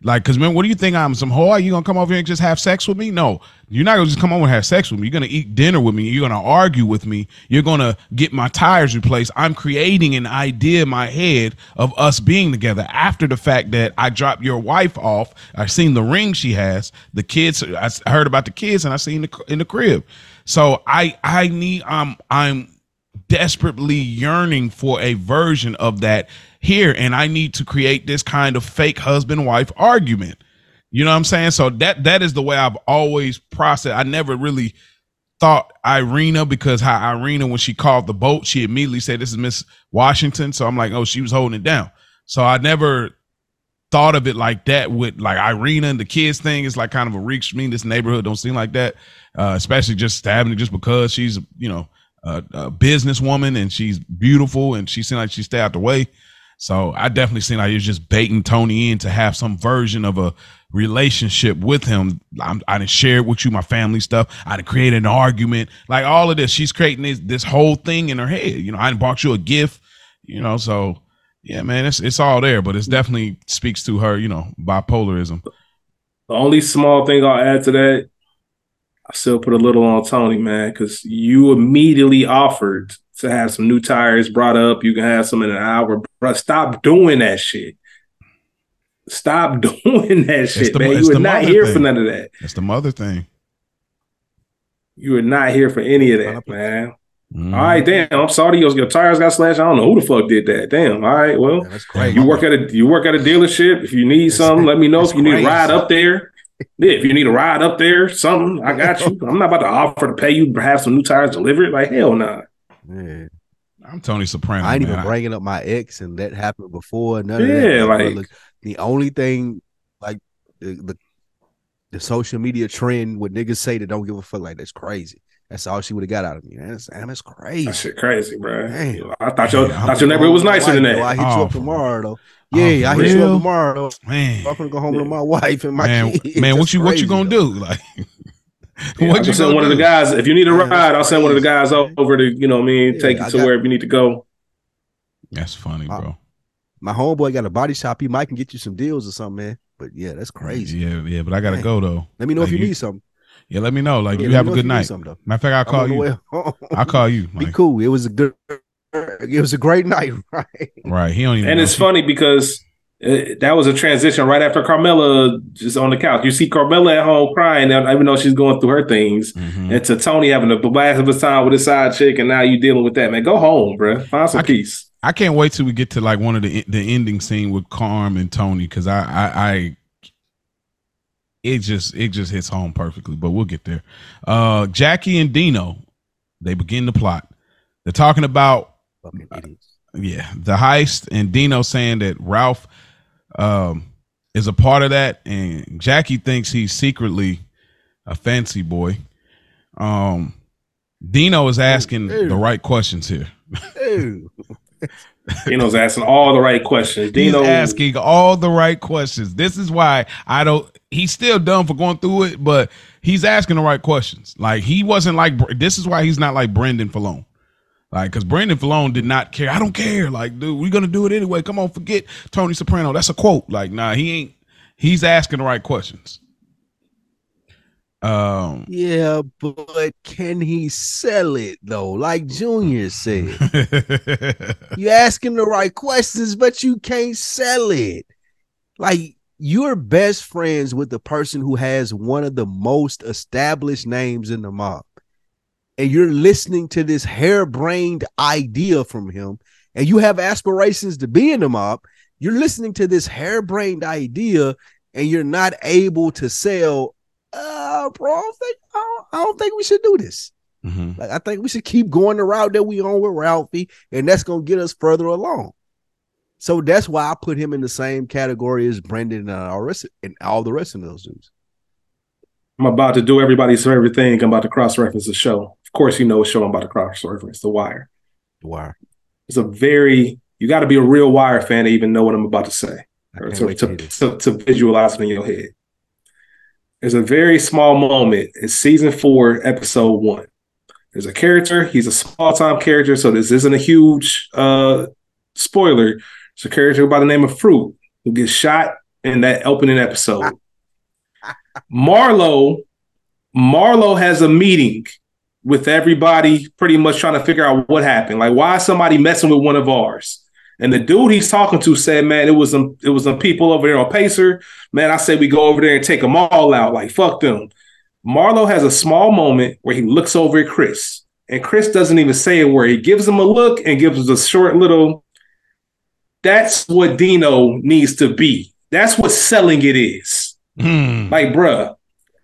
Like, cause man, what do you think I'm some whore? You gonna come over here and just have sex with me? No, you're not gonna just come over and have sex with me. You're gonna eat dinner with me. You're gonna argue with me. You're gonna get my tires replaced. I'm creating an idea in my head of us being together after the fact that I dropped your wife off. I seen the ring she has. The kids. I heard about the kids and I seen the in the crib. So I I need I'm I'm desperately yearning for a version of that here and I need to create this kind of fake husband wife argument. You know what I'm saying? So that that is the way I've always processed. I never really thought Irina because how Irina when she called the boat, she immediately said this is Miss Washington. So I'm like, oh, she was holding it down. So I never thought of it like that with like Irina and the kids thing is like kind of a reach. me this neighborhood don't seem like that, uh, especially just stabbing it just because she's you know a, a businesswoman and she's beautiful and she seemed like she stay out the way. So I definitely seen like he was just baiting Tony in to have some version of a relationship with him. I'm, I didn't share it with you, my family stuff. I didn't create an argument, like all of this. She's creating this, this whole thing in her head. You know, I bought you a gift. You know, so yeah, man, it's it's all there, but it definitely speaks to her. You know, bipolarism. The only small thing I'll add to that, I still put a little on Tony, man, because you immediately offered to have some new tires brought up. You can have some in an hour. Bro, stop doing that shit. Stop doing that shit, the- man. it's You the are not here thing. for none of that. That's the mother thing. You are not here for any of that, man. Mhm. All right, damn. I'm sorry your, your tires got slashed. I don't know who the fuck did that. Damn. All right, well, Man, that's crazy. you work at a you work at a dealership. If you need That's- something, let me know. If you need a ride up there, yeah. If you need a ride up there, something, I got you. I'm not about to offer to pay you to have some new tires delivered. Like hell, nah. Yeah. I'm Tony Soprano. I ain't man. even bringing up my ex, and that happened before. None of Yeah, that. like- brother. the only thing, like the, the the social media trend, what niggas say that don't give a fuck, like that's crazy. That's all she would have got out of me. That's, damn, that's crazy. That shit crazy, bro. Damn. I thought your Yeah, I'm- thought your neighborhood was nicer than that. though. I that. hit you Oh, up tomorrow, though. Oh, Yeah, I for hit you up tomorrow, though. man, I'm gonna go home to my wife and my man, kids. man. What That's you what you gonna though. do? Like, Yeah, what I'll you send gonna one of the guys. If you need a Man, that's ride, I'll send one of the guys over to you know what I mean, Yeah, take you to got- wherever you need to go. That's funny, bro. My homeboy got a body shop. He might can get you some deals or something, man. But yeah, that's crazy. Yeah, yeah, but I gotta Man. go though. Let me know Like if you, you- need something. Yeah, let me know. Like Yeah, you have a good night. something, though. Matter of fact, I'll call you. I'll call you. Be cool. It was a good. It was a great night, right? right? He don't even. And know. it's funny because that was a transition right after Carmela just on the couch. You see Carmela at home crying, and even though she's going through her things, Mhm. and to Tony having a blast of his time with his side chick, and now you dealing with that, man. Go home, bro. Find some I can- peace. I can't wait till we get to like one of the the ending scene with Carm and Tony because I, I I it just it just hits home perfectly. But we'll get there. Uh, Jackie and Dino, they begin the plot. They're talking about Fucking yeah the heist and Dino saying that Ralph um is a part of that, and Jackie thinks he's secretly a fancy boy. Um, Dino is asking Ew. the right questions here. Ew. Dino's asking all the right questions. Dino He's asking all the right questions. This is why I don't. He's still dumb for going through it, but he's asking the right questions. Like he wasn't like. This is why he's not like Brendan Filone. Like, because Brendan Filone did not care. I don't care. Like, dude, we're gonna do it anyway. Come on, forget Tony Soprano. That's a quote. Like, nah, he ain't. He's asking the right questions. Um. Yeah, but can he sell it though? Like Junior said, you asking the right questions, but you can't sell it. Like you're best friends with the person who has one of the most established names in the mob, and you're listening to this harebrained idea from him, and you have aspirations to be in the mob. You're listening to this harebrained idea, and you're not able to sell. Uh, bro, I don't think I don't, I don't think we should do this. Mhm. Like I think we should keep going the route that we on with Ralphie, and that's gonna get us further along. So that's why I put him in the same category as Brendan and all, rest, and all the rest of those dudes. I'm about to do everybody's favorite thing. I'm about to cross reference the show. Of course, you know what show I'm about to cross reference, The Wire. The Wire. It's a very you got to be a real Wire fan to even know what I'm about to say. Or to, to to, to, to visualize it in your head. There's a very small moment in season four, episode one. There's a character, he's a small time character, so this isn't a huge uh, spoiler. It's a character by the name of Fruit who gets shot in that opening episode. Marlo, Marlo has a meeting with everybody, pretty much trying to figure out what happened. Like, why is somebody messing with one of ours? And the dude he's talking to said, "Man, it was some it was some people over there on Pacer. Man, I said we go over there and take them all out. Like fuck them." Marlo has a small moment where he looks over at Chris, and Chris doesn't even say a word. He gives him a look and gives us a short little. That's what Dino needs to be. That's what selling it is. Hmm. Like, bruh,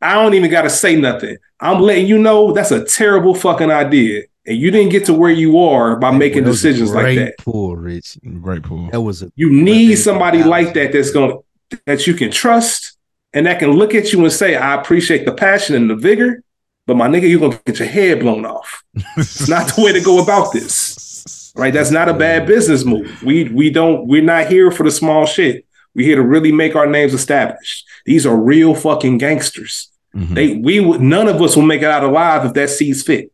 I don't even got to say nothing. I'm letting you know that's a terrible fucking idea. And you didn't get to where you are by making That was a decisions like great that. Pull, Rich. Great pool. That was a You need somebody balance. like that that's going to that you can trust and that can look at you and say, I appreciate the passion and the vigor, but my nigga, you're gonna get your head blown off. It's not the way to go about this. Right? That's not a bad business move. We we don't we're not here for the small shit. We're here to really make our names established. These are real fucking gangsters. Mhm. They we would none of us will make it out alive if that sees fit.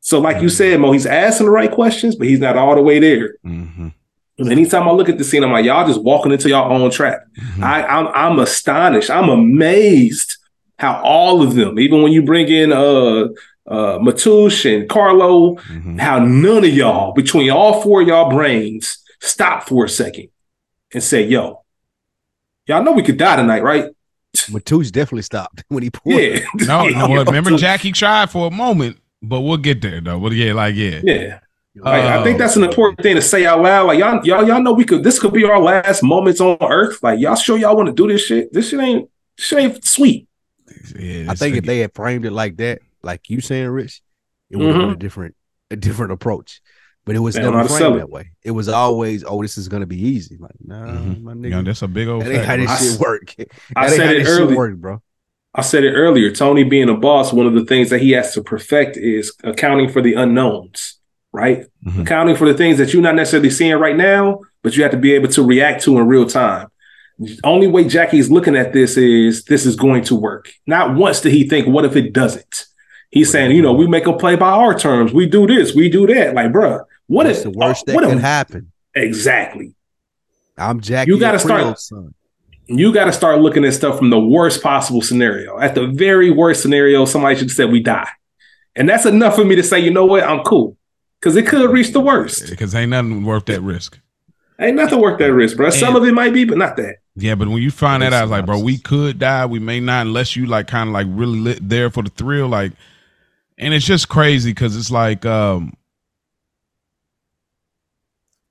So, like you said, Mo, he's asking the right questions, but he's not all the way there. Mhm. And anytime I look at the scene, I'm like, y'all just walking into your own trap. Mhm. I, I'm I'm astonished. I'm amazed how all of them, even when you bring in uh uh Matush and Carlo, Mhm. how none of y'all, between all four of y'all brains, stop for a second and say, yo, y'all know we could die tonight, right? Matush definitely stopped when he pulled. Yeah. No, no. Well, remember Jackie tried for a moment, but we'll get there though. But yeah, like yeah. Yeah. Like, I think Oh. that's an important thing to say out loud. Like y'all, y'all, y'all know we could. This could be our last moments on Earth. Like y'all sure y'all want to do this shit. This shit ain't. This shit ain't sweet. Yeah, I this think if they had framed it like that, like you saying, Rich, it would have been a mm-hmm. different, a different approach. But it was They never how to sell framed that way. It was always, oh, this is gonna be easy. Like, nah, Mhm. my nigga, know, that's a big old. that ain't how fact, this. I shit work. I That ain't said it this shit early. work, bro. I said it earlier. Tony being a boss, one of the things that he has to perfect is accounting for the unknowns, right? Mhm. Accounting for the things that you're not necessarily seeing right now, but you have to be able to react to in real time. The only way Jackie's looking at this is this is going to work. Not once did he think, what if it doesn't? He's saying, you know, we make them play by our terms. We do this, we do that. Like, bruh, what What's if the worst uh, that what could if- happen? Exactly. I'm Jackie. You gotta start- son. you got to start looking at stuff from the worst possible scenario. At the very worst scenario, somebody should have said we die. And that's enough for me to say, you know what, I'm cool. Because it could reach the worst. because ain't nothing worth that risk. Ain't nothing worth that risk, bro. Some of it might be, but not that. Yeah, but when you find that Makes out, it's like, bro, we could die. We may not, unless you like kind of like really lit there for the thrill. Like, and it's just crazy because it's like, um,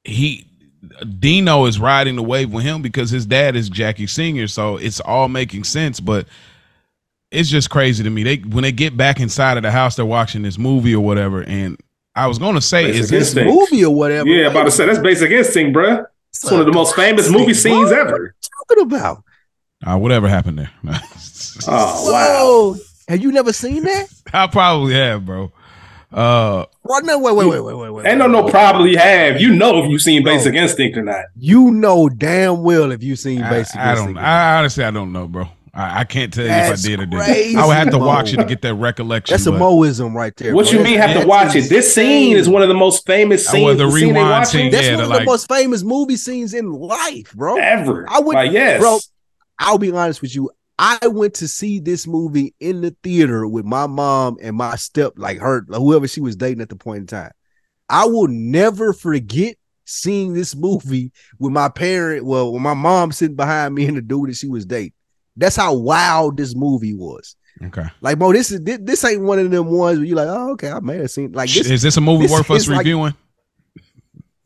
he Dino is riding the wave with him because his dad is Jackie Senior, so it's all making sense. But it's just crazy to me. They when they get back inside of the house, they're watching this movie or whatever. And I was gonna say, Basic is this instinct. movie or whatever. Yeah, about to say that's basic instinct, bro. It's one of the most famous movie scenes ever. Talking about. uh, whatever happened there? Oh wow. Whoa. Have you never seen that? I probably have, bro. Uh, Well, no, wait, wait, wait, wait, wait, wait. Ain't no wait, no wait. probably have. You know if you've seen Bro. Basic Instinct or not. You know damn well if you seen I, Basic I don't. Instinct. I honestly, I don't know, bro. I, I can't tell you That's if I did or didn't. I would have to Mo. watch it to get that recollection. That's a Moism right there. What bro. you mean have to That's watch it? This scene is one of the most famous scenes. well, the the scene rewind watching scene, That's yeah, one of like- the most famous movie scenes in life, bro. ever. I would- like, yes. bro, I'll be honest with you. I went to see this movie in the theater with my mom and my step, like her, whoever she was dating at the point in time. I will never forget seeing this movie with my parent, well, with my mom sitting behind me and the dude that she was dating. That's how wild this movie was. Okay. Like, bro, this is this, this ain't one of them ones where you're like, oh, okay, I may have seen like this. is this a movie this worth us like- reviewing?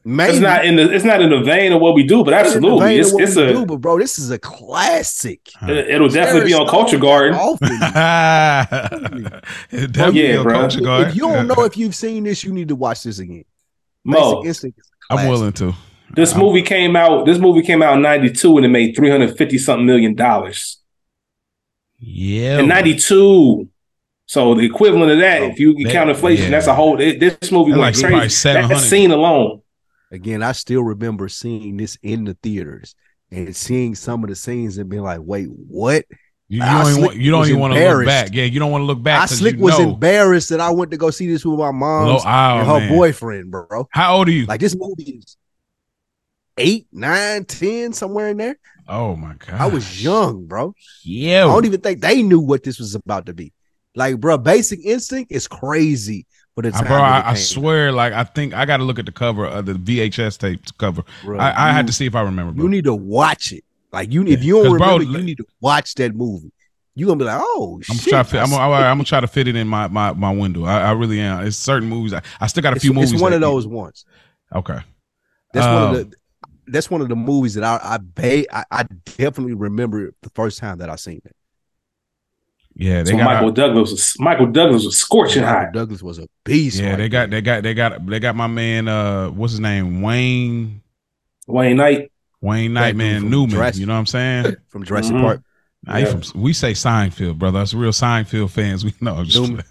Maybe it's not in the it's not in the vein of what we do, but It's in the absolutely, vein it's it's a do, but bro, this is a classic. it- it'll definitely be on Culture no Garden. often- It oh, definitely yeah, a bro. culture guard. If you don't know if you've seen this, you need to watch this again. Mo, Basic Instinct is a I'm willing to. this uh-huh. movie came out. This movie came out in '92 and it made 350 something million dollars Yeah. in '92. So the equivalent of that, Oh, if you count inflation, yeah. that's a whole. It, this movie That's went like crazy. That 700. scene alone. Again, I still remember seeing this in the theaters and seeing some of the scenes and being like, "Wait, what?" You, you don't even want, you don't even want to look back. Yeah, you don't want to look back. I slick you was know. embarrassed that I went to go see this with my mom oh, and her man. boyfriend, bro. How old are you? Like this movie is eight, nine, ten, somewhere in there. oh my god. I was young, bro. Yeah. I don't even think they knew what this was about to be. Like, bro, Basic Instinct is crazy for the I, bro, I, I swear, like I think I got to look at the cover of the VHS tape cover. bro. I, I You- had to see if I remember. Bro. You need to watch it. Like you, if Yeah. you don't bro, remember, li- you need to watch that movie. You gonna be like, oh I'm shit! to fit, I'm, gonna- I'm, gonna try to fit it in my my, my window. I, I really am. It's certain movies. I, I still got a it's, few movies. it's one of those ones. Okay. That's one Um, of the. That's one of the movies that I I, ba- I I definitely remember the first time that I seen it. Yeah, they So got. Michael Douglas was Michael Douglas was scorching Michael hot. Douglas was a beast. yeah, right they got they got they got they got my man. Uh, what's his name? Wayne Wayne Knight. Wayne Knight, man Newman. Jurassic- You know what I'm saying? from Jurassic Mhm. Park. Nah, Yeah. from, we say Seinfeld, brother. Us real Seinfeld fans. We know. Newman.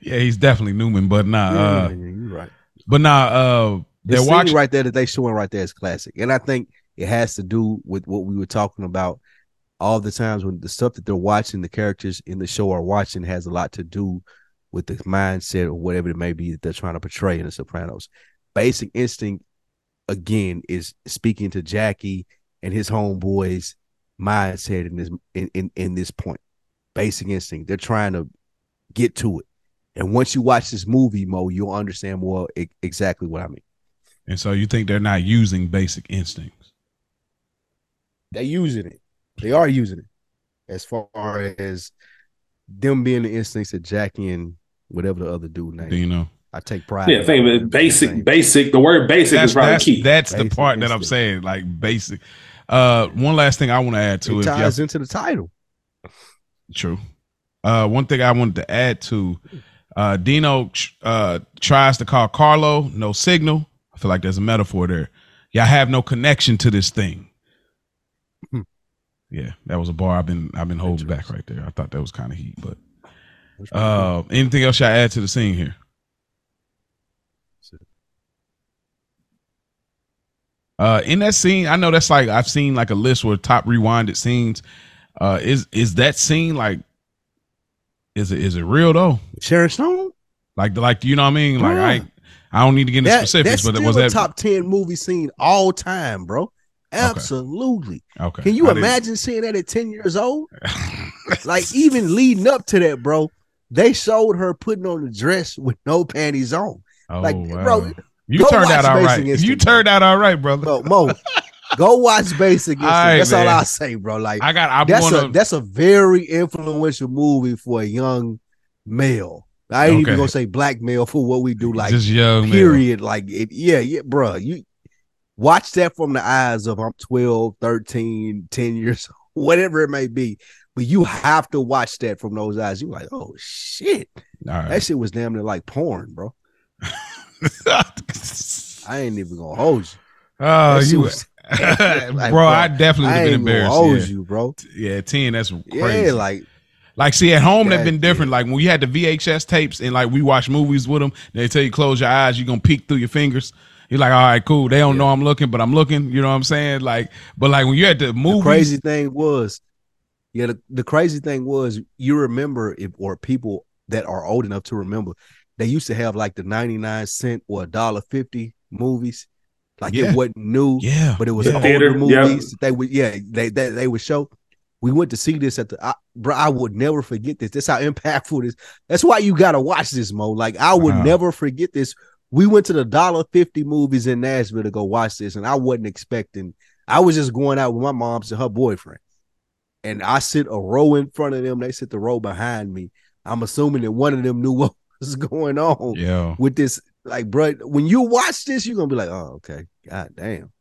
yeah, he's definitely Newman, but nah. Yeah, Uh, yeah, you're right. But nah, uh, The they're scene watching. right there that they showing right there is classic, and I think it has to do with what we were talking about all the times when the stuff that they're watching, the characters in the show are watching, has a lot to do with the mindset or whatever it may be that they're trying to portray in The Sopranos. Basic Instinct, again, is speaking to Jackie and his homeboys' mindset in this in, in in this point. Basic Instinct, they're trying to get to it, and once you watch this movie, Mo, you'll understand more e- exactly what I mean. And so you think they're not using basic instincts? They're using it. They are using it as far as them being the instincts of Jackie and whatever the other dude name. Do you know? I take pride. Yeah, in think of it. Basic, Same. basic. The word basic That's is probably that's, key. that's the Basic part that I'm saying, like basic. Uh, one last thing I want to add to It it. ties into the title. True. Uh, one thing I wanted to add to uh, Dino uh, tries to call Carlo, no signal. I feel like there's a metaphor there. Y'all have no connection to this thing. Hmm. Yeah, that was a bar I've been I've been holding back right there. I thought that was kind of heat, but uh, anything else y'all add to the scene here? Uh, in that scene, I know that's like I've seen like a list where top rewinded scenes. Uh, is is that scene like? Is it is it real though? Sharon Stone. Like like you know what I mean? Like I Yeah. ain't- I don't need to get into That, specifics, but still was a that top ten movie scene all time, bro? Absolutely. okay? Can you I didn't- imagine seeing that at ten years old? Like even leading up to that, bro, they showed her putting on the dress with no panties on. oh, like, wow. bro, you turned out all You turned out all right, brother. Bro, Mo, go watch Basic Instinct. Right, that's all. I'll say, bro. Like I got. I'm that's a that's a very influential movie for a young male. I ain't Okay. even gonna say black male for what we do, like just young man. period. Like it, yeah, yeah, bro. You watch that from the eyes of I'm 12, 13, 10 years old, whatever it may be. But you have to watch that from those eyes. You're like, oh shit. Right. That shit was damn near like porn, bro. I ain't even gonna hold you. oh, That you, was- bro, Like, bro, I definitely would have been embarrassed. hold yeah. you, bro. yeah, ten. That's crazy. Yeah, like Like, see, at home they've been different. Like when we had the VHS tapes and like we watch movies with them, they tell you close your eyes, you're gonna peek through your fingers. You're like, all right, cool. They don't know I'm looking, but I'm looking. You know what I'm saying? Like, but like when you're at the the crazy thing was, yeah, the, the crazy thing was you remember if or people that are old enough to remember, they used to have like the 99 cent or a dollar fifty movies. Like Yeah. it wasn't new, yeah, but it was yeah. older Theater, movies that they would yeah, they, they they would show. We went to see this at the I, bro. I would never forget this. That's how impactful this. That's why you gotta watch this, Mo. Like I would Wow. never forget this. We went to the dollar fifty movies in Nashville to go watch this, and I wasn't expecting. I was just going out with my mom's and her boyfriend, and I sit a row in front of them. They sit the row behind me. I'm assuming that one of them knew what was going on yeah. with this. Like, bro, when you watch this, you're gonna be like, "Oh, okay, god damn."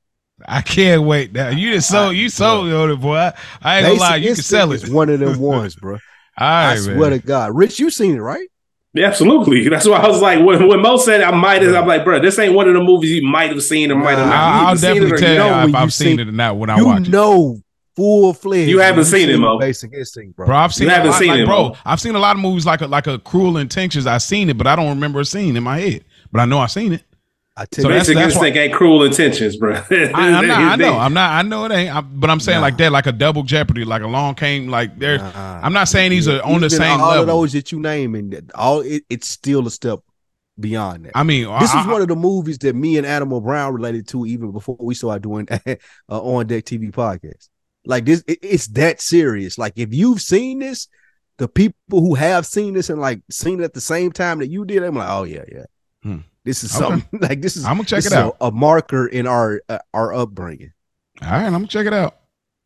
I can't wait. Now you just sold, you sold on it, boy. I, I ain't gonna lie, you can sell it. is one of them ones, bro. All I swear man. to God, Rich, you seen it, right? Yeah, absolutely. That's why I was like, when, when Mo said I might have, I'm like, bro, this ain't one of the movies you might have seen or might have not. I'll, I'll seen definitely it tell you know when if I've you seen it or not when I you watch it. know full fledged. You haven't seen it, Mo. Basic Instinct, bro. Bro, I've seen You a haven't lot, seen like, it, bro. Mo. I've seen a lot of movies like a, like a Cruel Intentions. I've seen it, but I don't remember a scene in my head. But I know I've seen it. I tell So you, that's- Basic that's Instinct ain't cruel intentions, bro. I, am not. I know. I'm not. I know it ain't. I, but I'm saying Nah. like that, like a double jeopardy, like a long came like there. Nah. I'm not saying these are on the Even same all level. of those that you name, and all it, it's still a step beyond that. I mean, this I, is I- one of the movies that me and Animal Brown related to even before we started doing uh, on deck TV podcast. Like this, it- it's that serious. Like if you've seen this, the people who have seen this and like seen it at the same time that you did, I'm like, oh yeah, yeah. Hmm. This is Okay. something like this is. I'm gonna check it it is a- out. A, marker in our uh, our upbringing. All right, I'm gonna check it out.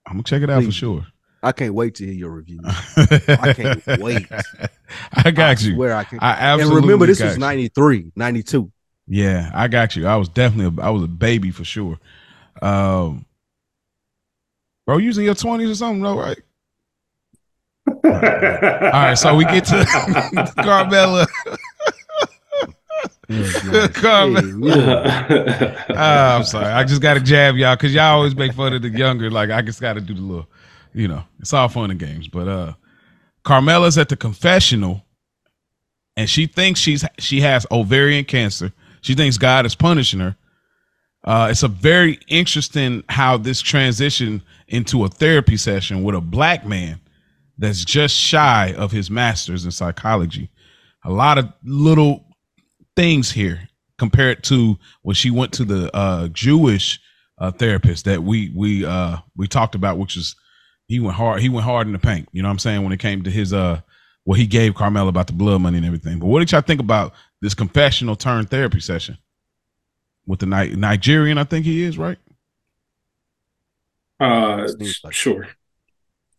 I'm gonna check it out for sure. I can't wait to hear your review. I can't wait. I got I you. Where I can. I absolutely. and remember, this got was you. 93, 92. Yeah, I got you. I was definitely a, I was a baby for sure. Um, bro, you was in your twenties or something, bro, right? All right, so we get to Carmela. Ah, I'm sorry. I just got to jab y'all because y'all always make fun of the younger. Like I just got to do the little, you know, it's all fun and games. But uh, Carmela's at the confessional, and she thinks she's she has ovarian cancer. She thinks God is punishing her, Uh, it's a very interesting how this transition into a therapy session with a black man that's just shy of his master's in psychology. A lot of little things here compared to when she went to the uh, Jewish uh, therapist that we we uh, we talked about, which is he went hard. He went hard in the paint. You know what I'm saying when it came to his uh what he gave Carmel about the blood money and everything. But what did y'all think about this confessional turn therapy session with the Ni- Nigerian? I think he is right. Uh, sure.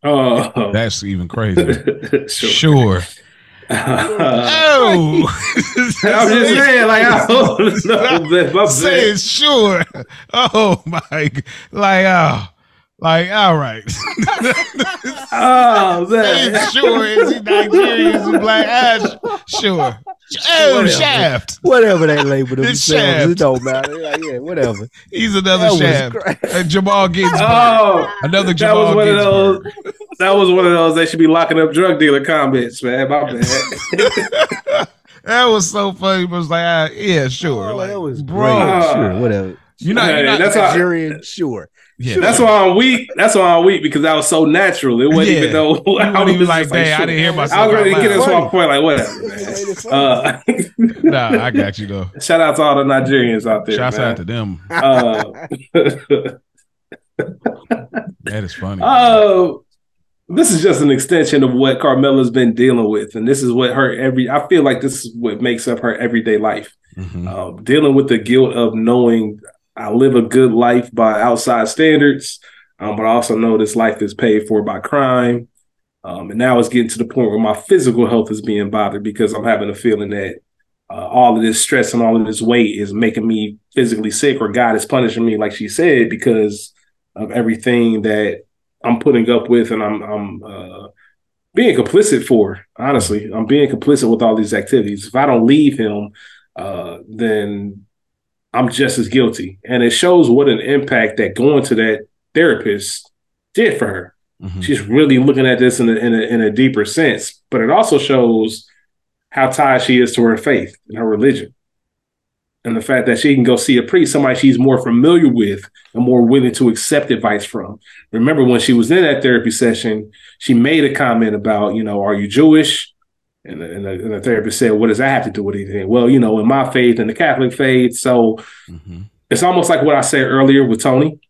Uh, That's even crazy. sure. sure. Oh, I'm just saying, like I don't know. that- my Say it sure. Oh my, g- like oh, like all right. Oh Say man. it sure. Is he Nigerian? Is he black? Ah, sh- sure. Oh, Whatever. Shaft. Whatever they label It's themselves, Shaft. it don't matter. Like, yeah, whatever. He's another That Shaft. great. Jamal Ginsburg. Oh, another that Jamal was one of those. Ginsburg. That was one of those. They should be locking up drug dealer comments, man. My bad. that was so funny. But it was like, ah, yeah, sure. Oh, like, that was bro. great. Sure, whatever. You know, Hey, you know that's how- Nigerian, sure. yeah, That's why I'm weak. That's why I'm weak because that was so natural. It wasn't Yeah. even though I wasn't was even like, just dang, I didn't hear myself. I was ready to get us loud. to my point. Like whatever, man. Uh, Nah, I got you though. shout out to all the Nigerians out there. Shouts man. out to them. Uh, That is funny. uh, this is just an extension of what Carmela's been dealing with, and this is what her every. I feel like this is what makes up her everyday life. Mhm. uh, dealing with the guilt of knowing I live a good life by outside standards, um, but I also know this life is paid for by crime. Um, and now it's getting to the point where my physical health is being bothered because I'm having a feeling that uh, all of this stress and all of this weight is making me physically sick, or God is punishing me, like she said, because of everything that I'm putting up with and I'm, I'm uh, being complicit for. Honestly, I'm being complicit with all these activities. If I don't leave him, uh, then I'm just as guilty. And it shows what an impact that going to that therapist did for her. Mhm. She's really looking at this in a, in a in a deeper sense. But it also shows how tied she is to her faith and her religion. And the fact that she can go see a priest, somebody she's more familiar with and more willing to accept advice from. Remember when she was in that therapy session, she made a comment about, you know, are you Jewish? And the, and, the, and the therapist said, what does that have to do with anything? Well, you know, in my faith and the Catholic faith. So Mhm. it's almost like what I said earlier with Tony.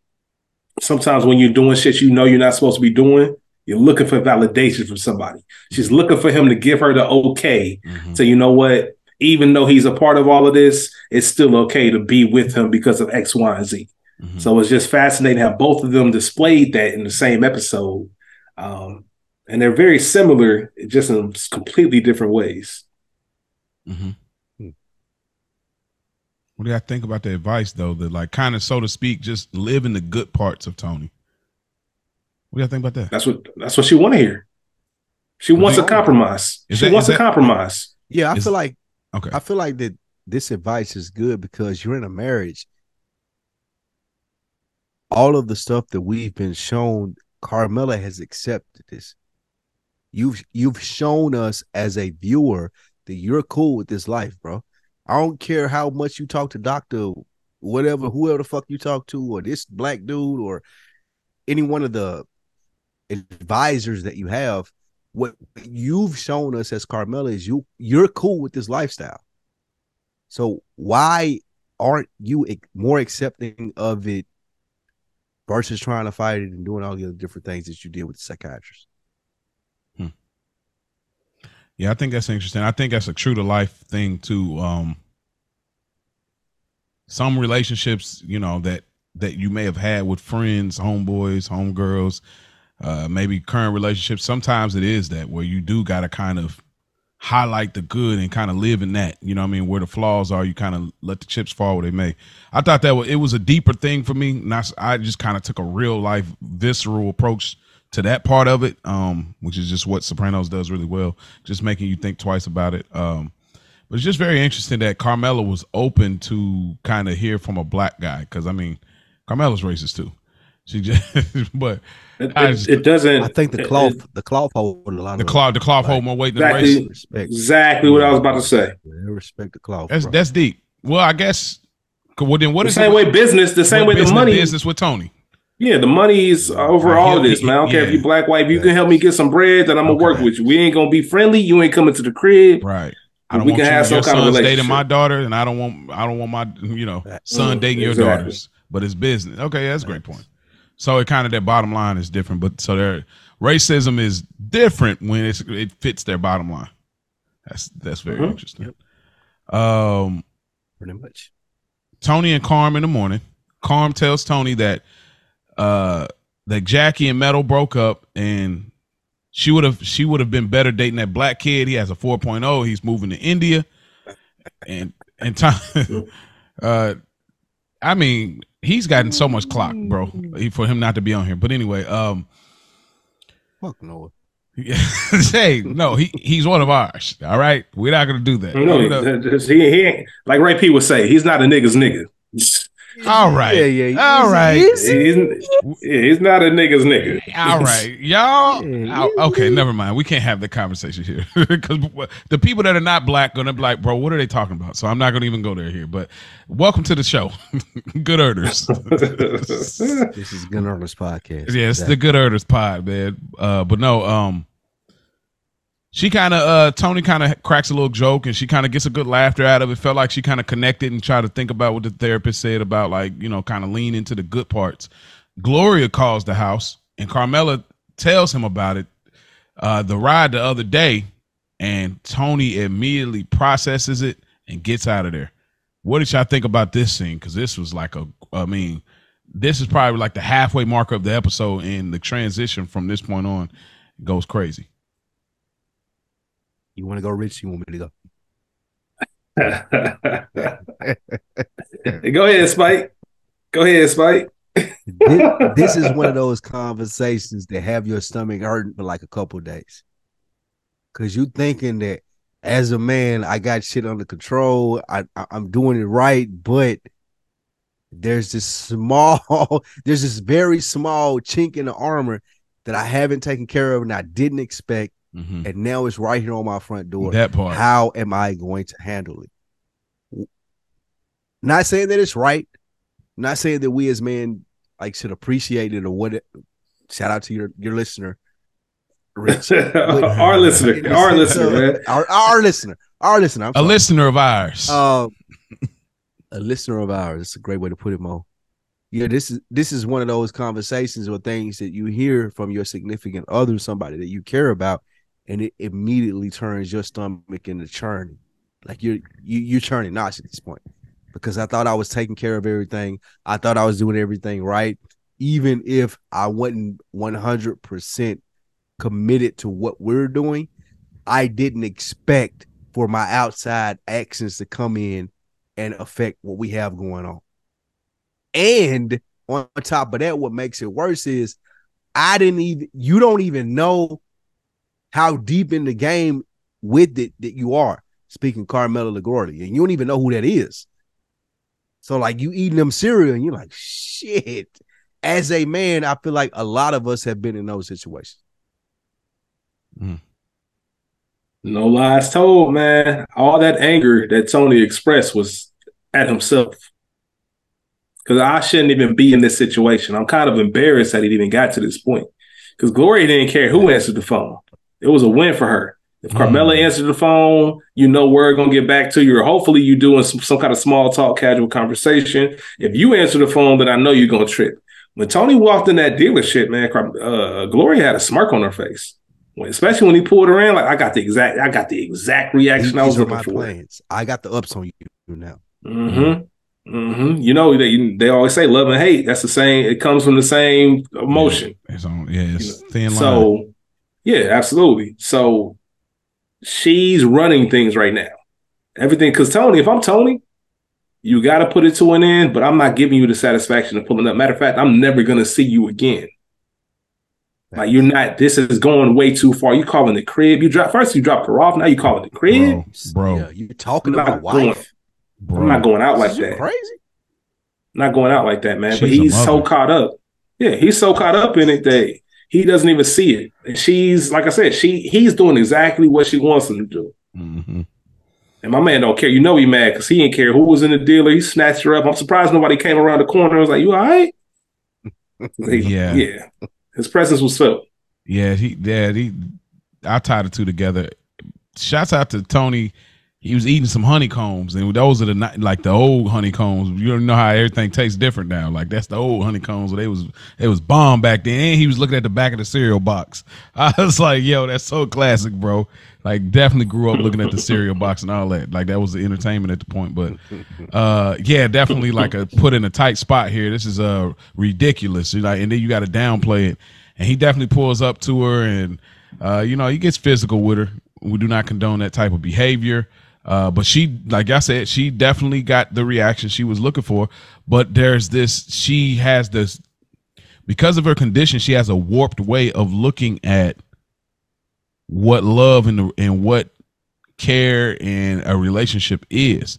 Sometimes when you're doing shit you know you're not supposed to be doing, you're looking for validation from somebody. She's looking for him to give her the okay. Mhm. So you know what? Even though he's a part of all of this, it's still okay to be with him because of X, Y, and Z. Mhm. So it's just fascinating how both of them displayed that in the same episode. Um, and they're very similar, just in completely different ways. Mhm. Hmm. What do y'all think about the advice though? That like kind of so to speak, just live in the good parts of Tony. What do y'all think about that? That's what that's what she want to hear. She wants a compromise. is She wants is a compromise. Yeah, I Is- feel like Okay. I feel like that this advice is good because you're in a marriage. All of the stuff that we've been shown, Carmela has accepted this. You've you've shown us as a viewer that you're cool with this life, bro. I don't care how much you talk to Doctor, whatever, whoever the fuck you talk to, or this black dude, or any one of the advisors that you have. What you've shown us as Carmela is you you're cool with this lifestyle. So why aren't you more accepting of it versus trying to fight it and doing all the other different things that you did with the psychiatrist? Yeah, I think that's interesting. I think that's a true to life thing too. Um some relationships, you know, that that you may have had with friends, homeboys, homegirls, uh maybe current relationships, sometimes it is that where you do got to kind of highlight the good and kind of live in that, you know I mean, where the flaws are, you kind of let the chips fall where they may. I thought that was, it was a deeper thing for me. Not I just kind of took a real life visceral approach to that part of it, um, which is just what Sopranos does really well, just making you think twice about it. Um, but it's just very interesting that Carmela was open to kind of hear from a black guy, because I mean, Carmela's racist too. She just, but It, I it- just- it doesn't. I think the cloth, it- the cloth hold a lot the cloth, the cloth Right. hold more weight than Exactly. the race. exactly what I was about to say. Yeah, respect the cloth. That's bro. that's deep. Well, I guess Well, then what the is same it, way business, the same what way the money. business with Tony? Yeah, the money's over Right, all this, he- man. I don't care if yeah. you black, white. If you can help me get some bread, then I'm gonna work with you. We ain't gonna be friendly. You ain't coming to the crib. Right. I don't We want can you, have your some kind of son's dating relationship. my daughter, and I don't want I don't want my you know son dating your exactly. daughters. But it's business. Okay, that's a great point. So it kind of their bottom line is different, but so their racism is different when it's it fits their bottom line. That's that's very Mhm. interesting. Um, Pretty much. Tony and Carm in the morning. Carm tells Tony that uh that Jackie and Meadow broke up and she would have she would have been better dating that black kid. He has a 4.0. He's moving to India. And and Tom uh I mean, he's gotten so much clock, bro, for him not to be on here. But anyway, um Fuck no. hey, no, he he's one of ours. All right. We're not gonna do that. No, You know? he, he he ain't like Ray P would say. He's not a nigga's nigga. All right. Yeah, yeah. All easy, right. easy. He's, he's not a nigga's nigga. All right, y'all. Yeah, okay, never mind. We can't have the conversation here because the people that are not black gonna be like, bro, what are they talking about? So I'm not gonna even go there here. But welcome to the show, Good Earners. This is Good Earners Podcast. yeah, it's the Good Earners pod, man. Uh, but no, um, she kind of uh Tony kind of cracks a little joke and she kind of gets a good laughter out of it. Felt like she kind of connected and tried to think about what the therapist said about like you know kind of lean into the good parts. Gloria calls the house and Carmela tells him about it. Uh, the ride the other day, and Tony immediately processes it and gets out of there. What did y'all think about this scene? Because this was like a, I mean, this is probably like the halfway mark of the episode, and the transition from this point on goes crazy. You want to go rich? You want me to go? Go ahead, Spike. Go ahead, Spike. this, this is one of those conversations that have your stomach hurting for like a couple days. Cause you thinking that as a man, I got shit under control. I, I I'm doing it right, but there's this small, there's this very small chink in the armor that I haven't taken care of and I didn't expect, Mhm. and now it's right here on my front door. That part. How am I going to handle it? Not saying that it's right. Not saying that we as men like should appreciate it or what. It, shout out to your your listener, Rich. our listener, our listener, man. Our, our listener, our listener. I'm a listener of ours. Um, a listener of ours. It's a great way to put it, Mo. Yeah, this is this is one of those conversations or things that you hear from your significant other, somebody that you care about, and it immediately turns your stomach into churning. Like you're you you're churning knots at this point. Because I thought I was taking care of everything. I thought I was doing everything right. Even if I wasn't 100% committed to what we're doing, I didn't expect for my outside actions to come in and affect what we have going on. And on top of that, what makes it worse is I didn't even you don't even know how deep in the game with it that you are. Speaking Carmelo LaGuardia, and you don't even know who that is. So like you eating them cereal and you're like, shit. As a man, I feel like a lot of us have been in those situations. Mm. No lies told, man. All that anger that Tony expressed was at himself. Because I shouldn't even be in this situation. I'm kind of embarrassed that it even got to this point. Because Gloria didn't care who answered the phone. It was a win for her. If Carmela answered the phone, you know we're gonna get back to you, or hopefully you doing some, some kind of small talk, casual conversation. If you answer the phone, then I know you're gonna trip. When Tony walked in that dealership, man, uh, Gloria had a smirk on her face. When- especially when he pulled her in, like I got the exact, I got the exact reaction I was These looking for. plans. I got the ups on you now. Mm-hmm. Mm-hmm. You know they they always say love and hate. That's the same. It comes from the same emotion. It's on. Yeah, it's thin line. So, yeah, absolutely. So she's running things right now. Everything, because Tony, if I'm Tony, you got to put it to an end, but I'm not giving you the satisfaction of pulling up. Matter of fact, I'm never going to see you again. Like you're not. This is going way too far. You calling the crib? You drop first. You dropped her off. Now you calling the crib? bro, bro, Yeah, you talking about not going. bro. I'm not going out like Is you that. Crazy. not going out like that, man. but She's a he's so caught up. Yeah, he's so caught up in it that he doesn't even see it. And she's like I said, she he's doing exactly what she wants him to do. Mhm. And my man don't care. You know he mad because he didn't care who was in the dealer. He snatched her up. I'm surprised nobody came around the corner. I was like, "You all right?" He- Yeah. yeah. His presence was felt. Yeah, he yeah, he I tied the two together. Shouts out to Tony. He was eating some honeycombs, and those are the like the old honeycombs. You don't know how everything tastes different now. Like that's the old honeycombs. They was it was bomb back then. And he was looking at the back of the cereal box. I was like, yo, that's so classic, bro. Like definitely grew up looking at the cereal box and all that. Like that was the entertainment at the point. But uh yeah, definitely like a put in a tight spot here. This is uh ridiculous. You Like and then you got to downplay it. And he definitely pulls up to her and uh, you know, he gets physical with her. We do not condone that type of behavior. Uh, but she, like I said, she definitely got the reaction she was looking for. But there's this, she has this, because of her condition, she has a warped way of looking at what love and, and what care and a relationship is.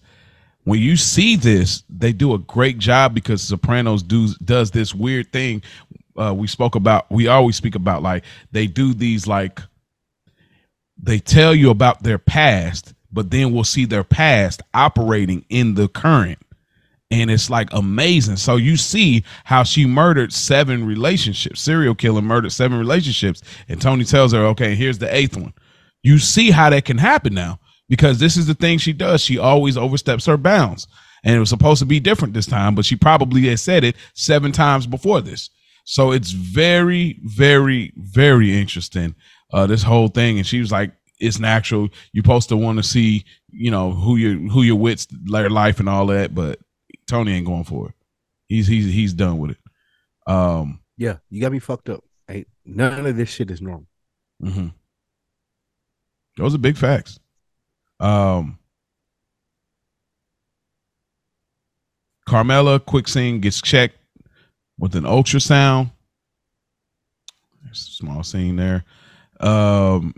When you see this, they do a great job because Sopranos do does this weird thing. Uh, we spoke about, we always speak about like they do these like they tell you about their past, but then we'll see their past operating in the current. And it's like amazing. So you see how she murdered seven relationships, serial killer murdered seven relationships. And Tony tells her, okay, here's the eighth one. You see how that can happen now because this is the thing she does. She always oversteps her bounds. And it was supposed to be different this time, but she probably had said it seven times before this. So it's very, very, very interesting uh, this whole thing. And she was like, "It's natural. You're supposed to want to see, you know, who your who your wits, their life, and all that." But Tony ain't going for it. He's he's he's done with it. Um, Yeah, you got me fucked up. Ain't none of this shit is normal. Mm-hmm. those are big facts. Um, Carmela quick scene gets checked with an ultrasound. There's a small scene there. Um,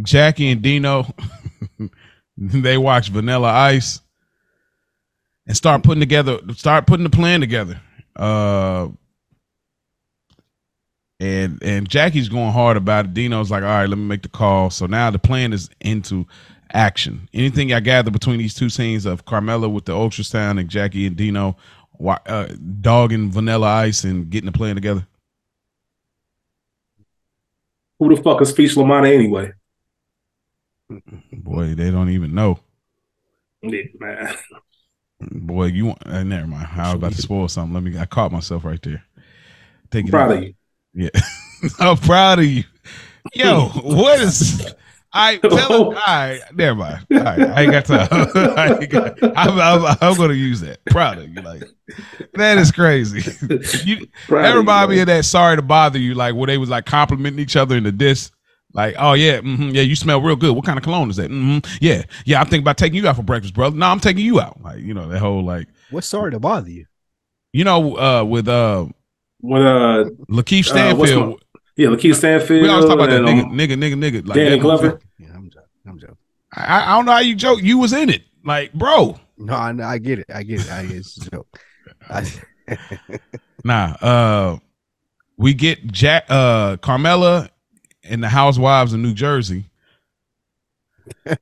Jackie and Dino, they watch Vanilla Ice and start putting together, start putting the plan together. Uh, and and Jackie's going hard about it. Dino's like, all right, let me make the call. So now the plan is into action. Anything I gather between these two scenes of Carmela with the ultrasound and Jackie and Dino uh, dogging Vanilla Ice and getting the plan together? Who the fuck is Feech La Manna anyway? Boy, they don't even know. Yeah, man. Boy, you want? Uh, never mind. I was about to spoil something. Let me. I caught myself right there. Take I'm it. proud of you. Yeah, I'm proud of you. Yo, what is? I tell him. All right, never mind. All right, I ain't got time. I ain't got, I'm, I'm, I'm going to use that. Proud of you. Like that is crazy. You, that remind me of that. Sorry to bother you. Like where they was like complimenting each other in the diss. Like, oh yeah, hmm yeah, you smell real good. What kind of cologne is that? hmm Yeah, yeah, I'm thinking about taking you out for breakfast, brother. No, I'm taking you out. Like, you know, that whole like, What's sorry to bother you? you know, uh, with uh, When uh, Lakeith Uh, Stanfield. yeah, Lakeith Stanfield. we always talk about that nigga, um, nigga, nigga, nigga. Like Danny Glover. Yeah, I'm joking. I'm joking. I, I don't know how you joke. You was in it, like, bro. No, I, I get it. I get it. I get it. It's a joke. I, Nah, uh, we get Jack, uh, Carmela, and the Housewives of New Jersey.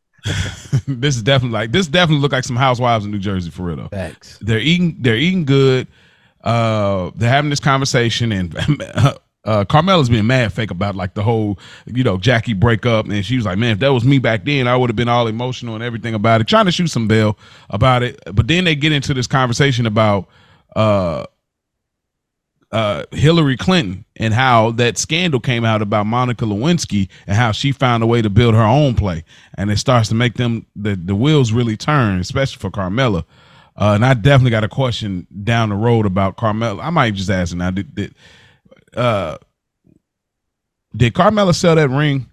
this is definitely like this. Definitely look like some Housewives of New Jersey for real though. Thanks. They're eating. They're eating good. Uh, they're having this conversation, and uh, Carmela's being mad fake about like the whole, you know, Jackie breakup, and she was like, "Man, if that was me back then, I would have been all emotional and everything about it, trying to shoot some bail about it." But then they get into this conversation about uh, uh, Hillary Clinton and how that scandal came out about Monica Lewinsky and how she found a way to build her own play, and it starts to make them the the wheels really turn, especially for Carmela. Uh, and I definitely got a question down the road about Carmela. I might just ask her now. Did, did uh did Carmela sell that ring?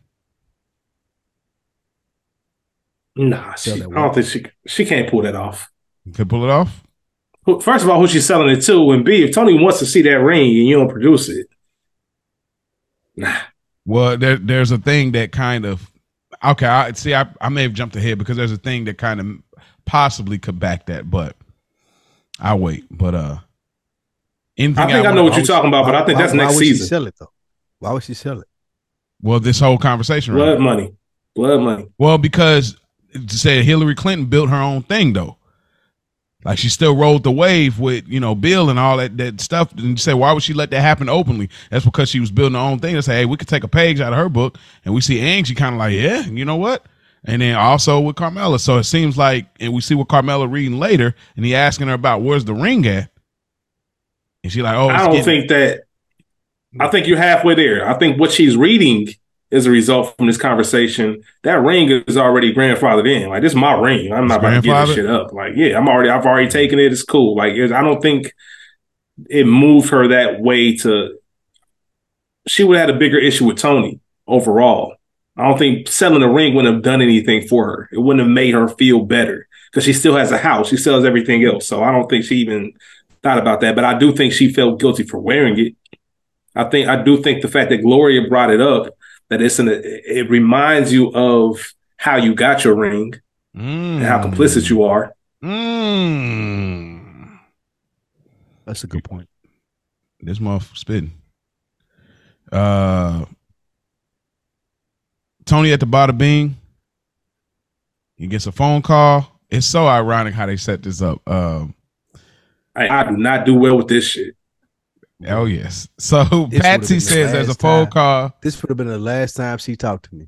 Nah, she, I don't think she she can't pull that off. Could pull it off? Who- First of all, who she's selling it to, and B, if Tony wants to see that ring and you don't produce it, nah. Well, there, there's a thing that kind of okay. I see. I, I may have jumped ahead because there's a thing that kind of possibly could back that, but I'll wait. But uh, anything I think I wanna- know what you're talking about, but I think Why- that's why next would She season. sell it though. Why would she sell it? Well, this whole conversation, right? Blood money, blood money. Well, because to say Hillary Clinton built her own thing though. Like she still rode the wave with you know Bill and all that that stuff. And you say why would she let that happen openly? That's because she was building her own thing. To say hey, we could take a page out of her book, and we see Ang. She kind of like yeah, you know what? And then also with Carmela. So it seems like, and we see what Carmela reading later, and he asking her about where's the ring at, and she like oh I don't getting- think that. I think you're halfway there. I think what she's reading is a result from this conversation. That ring is already grandfathered in. Like this is my ring. I'm not about to give this shit up. Like yeah, I'm already. I've already taken it. It's cool. Like it's- I don't think it moved her that way to. She would have had a bigger issue with Tony overall. I don't think selling the ring wouldn't have done anything for her. It wouldn't have made her feel better because she still has a house. She sells everything else. So I don't think she even thought about that. But I do think she felt guilty for wearing it. I think I do think the fact that Gloria brought it up that it's an it reminds you of how you got your ring and how complicit you are. Mm. That's a good point. This motherfucker spitting. Uh, Tony at the Bada Bing. He gets a phone call. It's so ironic how they set this up. Um, I, I do not do well with this shit. Oh yes. So This Patsy would've says the there's a phone time. call. This would have been the last time she talked to me.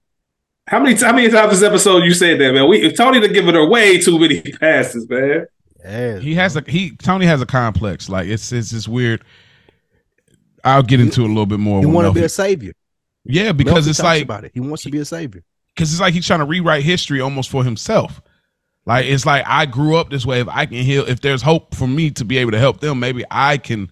How many how many times this episode you said that, man? We Tony to giving her way too many passes, man. Yeah, He has a he Tony has a complex. Like it's it's this weird. I'll get into it a little bit more. He when want to be Melfi- a savior. yeah, because Melfi it's talks like about it. He wants to be a savior. because it's like he's trying to rewrite history almost for himself. Like it's like I grew up this way. If I can heal, if there's hope for me to be able to help them, maybe I can,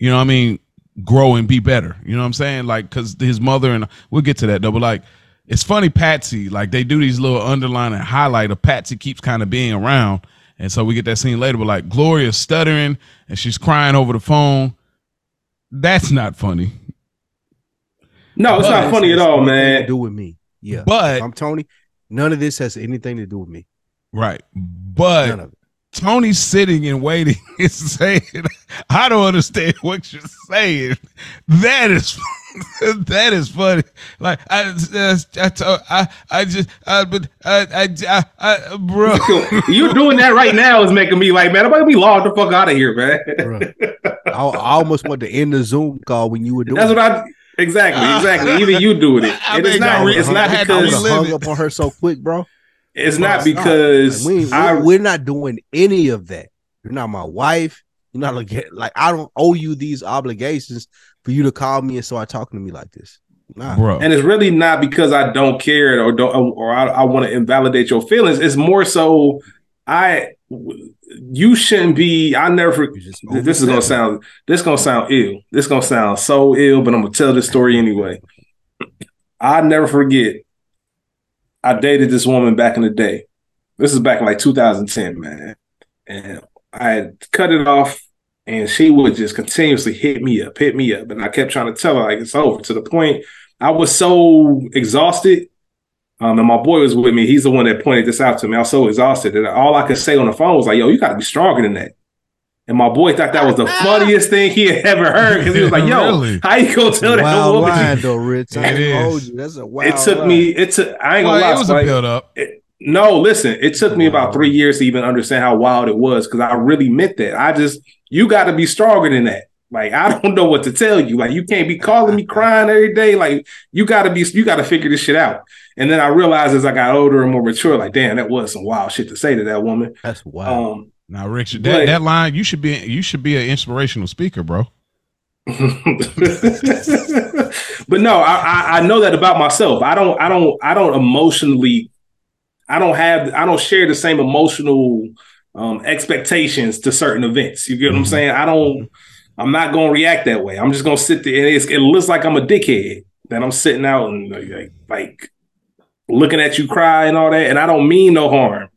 you know, what I mean, grow and be better. You know what I'm saying? Like because his mother and we'll get to that though. But like it's funny, Patsy. Like they do these little underline and highlight of Patsy keeps kind of being around, and so we get that scene later. But like Gloria's stuttering and she's crying over the phone. That's not funny. No, it's But not funny at all, man. To do with me. Yeah. But If I'm Tony. None of this has anything to do with me. right, but None of it. Tony's sitting and waiting and saying, I don't understand what you're saying. That is that is funny. Like I uh, I told, I I just I but I I, I, I bro you doing that right now is making me like, man, I'm gonna be logged the fuck out of here, man. I, I almost wanted to end the Zoom call when you were doing That's what I exactly, exactly. Even you doing it. I And it's not it's not had to I would because have relive hung up on her so quick, bro. It's Bro, not stop. because Like, we, we, I we're not doing any of that. You're not my wife. You're not like, like I don't owe you these obligations for you to call me and start talking to me like this. Nah. bro. and it's really not because I don't care or don't or I, I want to invalidate your feelings. It's more so I you shouldn't be. I never. You This is gonna sound. This gonna sound ill. This gonna sound so ill, but I'm gonna tell this story anyway. I never forget. I dated this woman back in the day. This is back in like 2010, man, and I cut it off, and she would just continuously hit me up, hit me up, and I kept trying to tell her like it's over. To the point I was so exhausted. Um, and my boy was with me. He's the one that pointed this out to me. I was so exhausted that all I could say on the phone was like, "Yo, you got to be stronger than that." And my boy thought that was the funniest thing he had ever heard because he was like, "Yo, Really? how you gonna tell that wild woman?" line though, Rich. I It ain't is. you. That's a wild It took line. me. It took. I ain't gonna lie. it was a build up. No, listen. It took me about three years to even understand how wild it was because I really meant that. I just, you got to be stronger than that. Like I don't know what to tell you. Like you can't be calling me crying every day. Like you got to be, you got to figure this shit out. And then I realized as I got older and more mature, like damn, that was some wild shit to say to that woman. That's wild. Um, Now, Richard, But- that, that line you should be you should be an inspirational speaker, bro. but no, I, I I know that about myself. I don't I don't I don't emotionally I don't have I don't share the same emotional um expectations to certain events. You get what I'm Mhm. saying? I don't I'm not gonna react that way. I'm just gonna sit there and it's, it looks like I'm a dickhead that I'm sitting out and like, like looking at you cry and all that. And I don't mean no harm.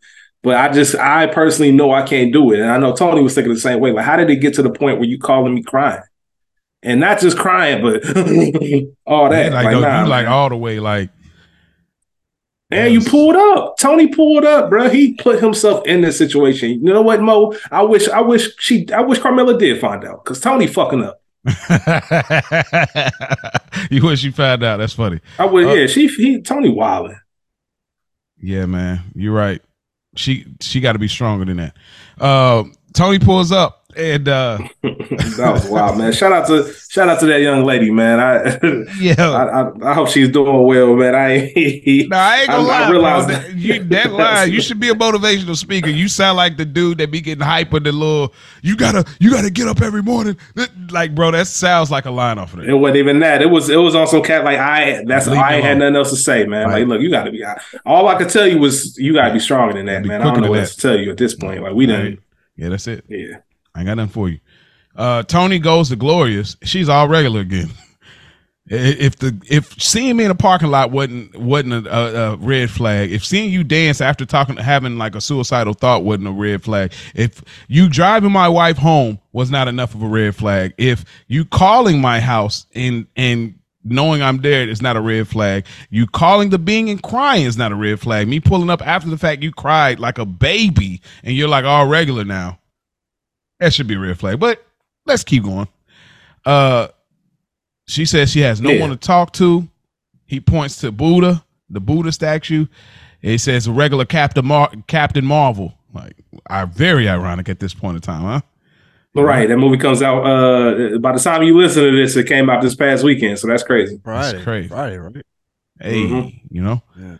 But I just I personally know I can't do it. And I know Tony was thinking the same way. Like, how did it get to the point where you calling me crying? And not just crying, but all that. like, Like, no, nah, you like all the way like And you pulled up. Tony pulled up, bro. He put himself in this situation. You know what, Mo? I wish, I wish she, I wish Carmela did find out because Tony fucking up. you wish you found out. That's funny. I would, Uh, yeah. She, he, Tony wilding. Yeah, man, you're right. She she got to be stronger than that. Uh, Tony pulls up and uh that was wild, man. Shout out to shout out to that young lady, man. I yeah, I, I, I hope she's doing well, man. I no, I ain't gonna I, lie. I realize that, you, that line, you should be a motivational speaker. You sound like the dude that be getting hype with the little. You gotta you gotta get up every morning. Like, bro, that sounds like a line off of it. It wasn't even that. It was it was on some cat like I. That's I ain't had nothing else to say, man. Right. Like, look, you gotta be. All I could tell you was you gotta be stronger than that, man. I don't know what else to tell you at this point. Like we didn't. Yeah, that's it. Yeah. I ain't got nothing for you. Uh, Tony goes to Gloria's. She's all regular again. If the if seeing me in a parking lot wasn't wasn't a, a, a, red flag, if seeing you dance after talking having like a suicidal thought wasn't a red flag, if you driving my wife home was not enough of a red flag, if you calling my house and and knowing I'm there is not a red flag, you calling the Bing and crying is not a red flag. Me pulling up after the fact you cried like a baby and you're like all regular now, that should be a red flag. But let's keep going. Uh, she says she has no yeah. one to talk to. He points to Buddha, the Buddha statue. He says regular Captain Mar- Captain Marvel. Like, are very ironic at this point in time, huh? Right. That movie comes out uh by the time you listen to this, it came out this past weekend. So that's crazy. Right. That's crazy. Right, right. Hey, mm-hmm. you know? Yeah.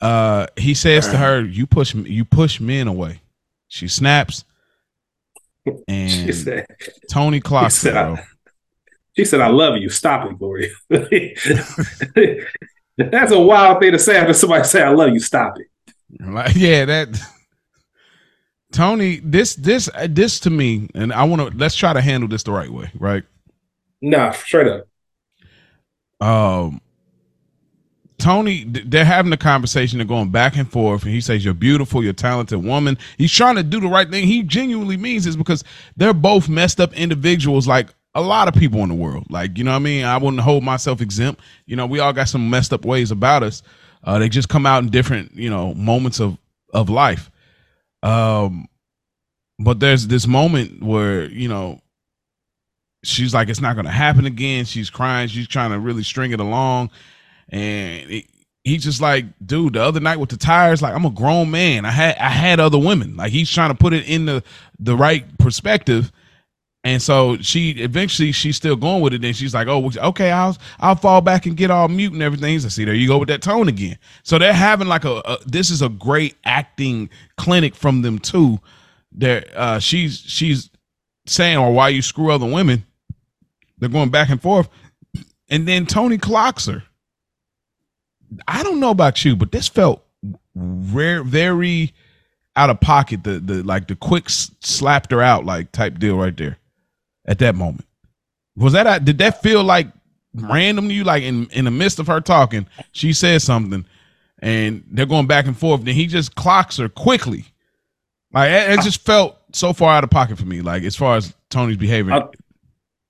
Uh he says to her, You push you push men away. She snaps. And she said, Tony clocks she said, I, she said, I love you. Stop it, Gloria. That's a wild thing to say after somebody say, I love you. Stop it. Like, yeah, that Tony, this this this to me, and I want to let's try to handle this the right way, right? Nah, straight up. Um Tony, they're having a conversation. They're going back and forth, and he says, "You're beautiful. You're talented woman." He's trying to do the right thing. He genuinely means this because they're both messed up individuals, like a lot of people in the world. Like you know, what I mean, I wouldn't hold myself exempt. You know, we all got some messed up ways about us. Uh, they just come out in different, you know, moments of of life. Um, but there's this moment where you know she's like, "It's not going to happen again." She's crying. She's trying to really string it along and he's just like, dude, the other night with the tires, like I'm a grown man. I had I had other women. Like he's trying to put it in the the right perspective. And so she eventually she's still going with it. And she's like, "Oh, okay, I'll I'll fall back and get all mute and everything." So see, there you go with that tone again. So they're having like a, a this is a great acting clinic from them too. There, uh, she's she's saying, "Or why you screw other women?" They're going back and forth, and then Tony clocks her. I don't know about you, but this felt rare, very out of pocket. The the like the quick slapped her out like type deal right there at that moment. Was that did that feel like random to you? Like in in the midst of her talking, she says something, and they're going back and forth. Then he just clocks her quickly. Like it, it just felt so far out of pocket for me. Like as far as Tony's behavior. I,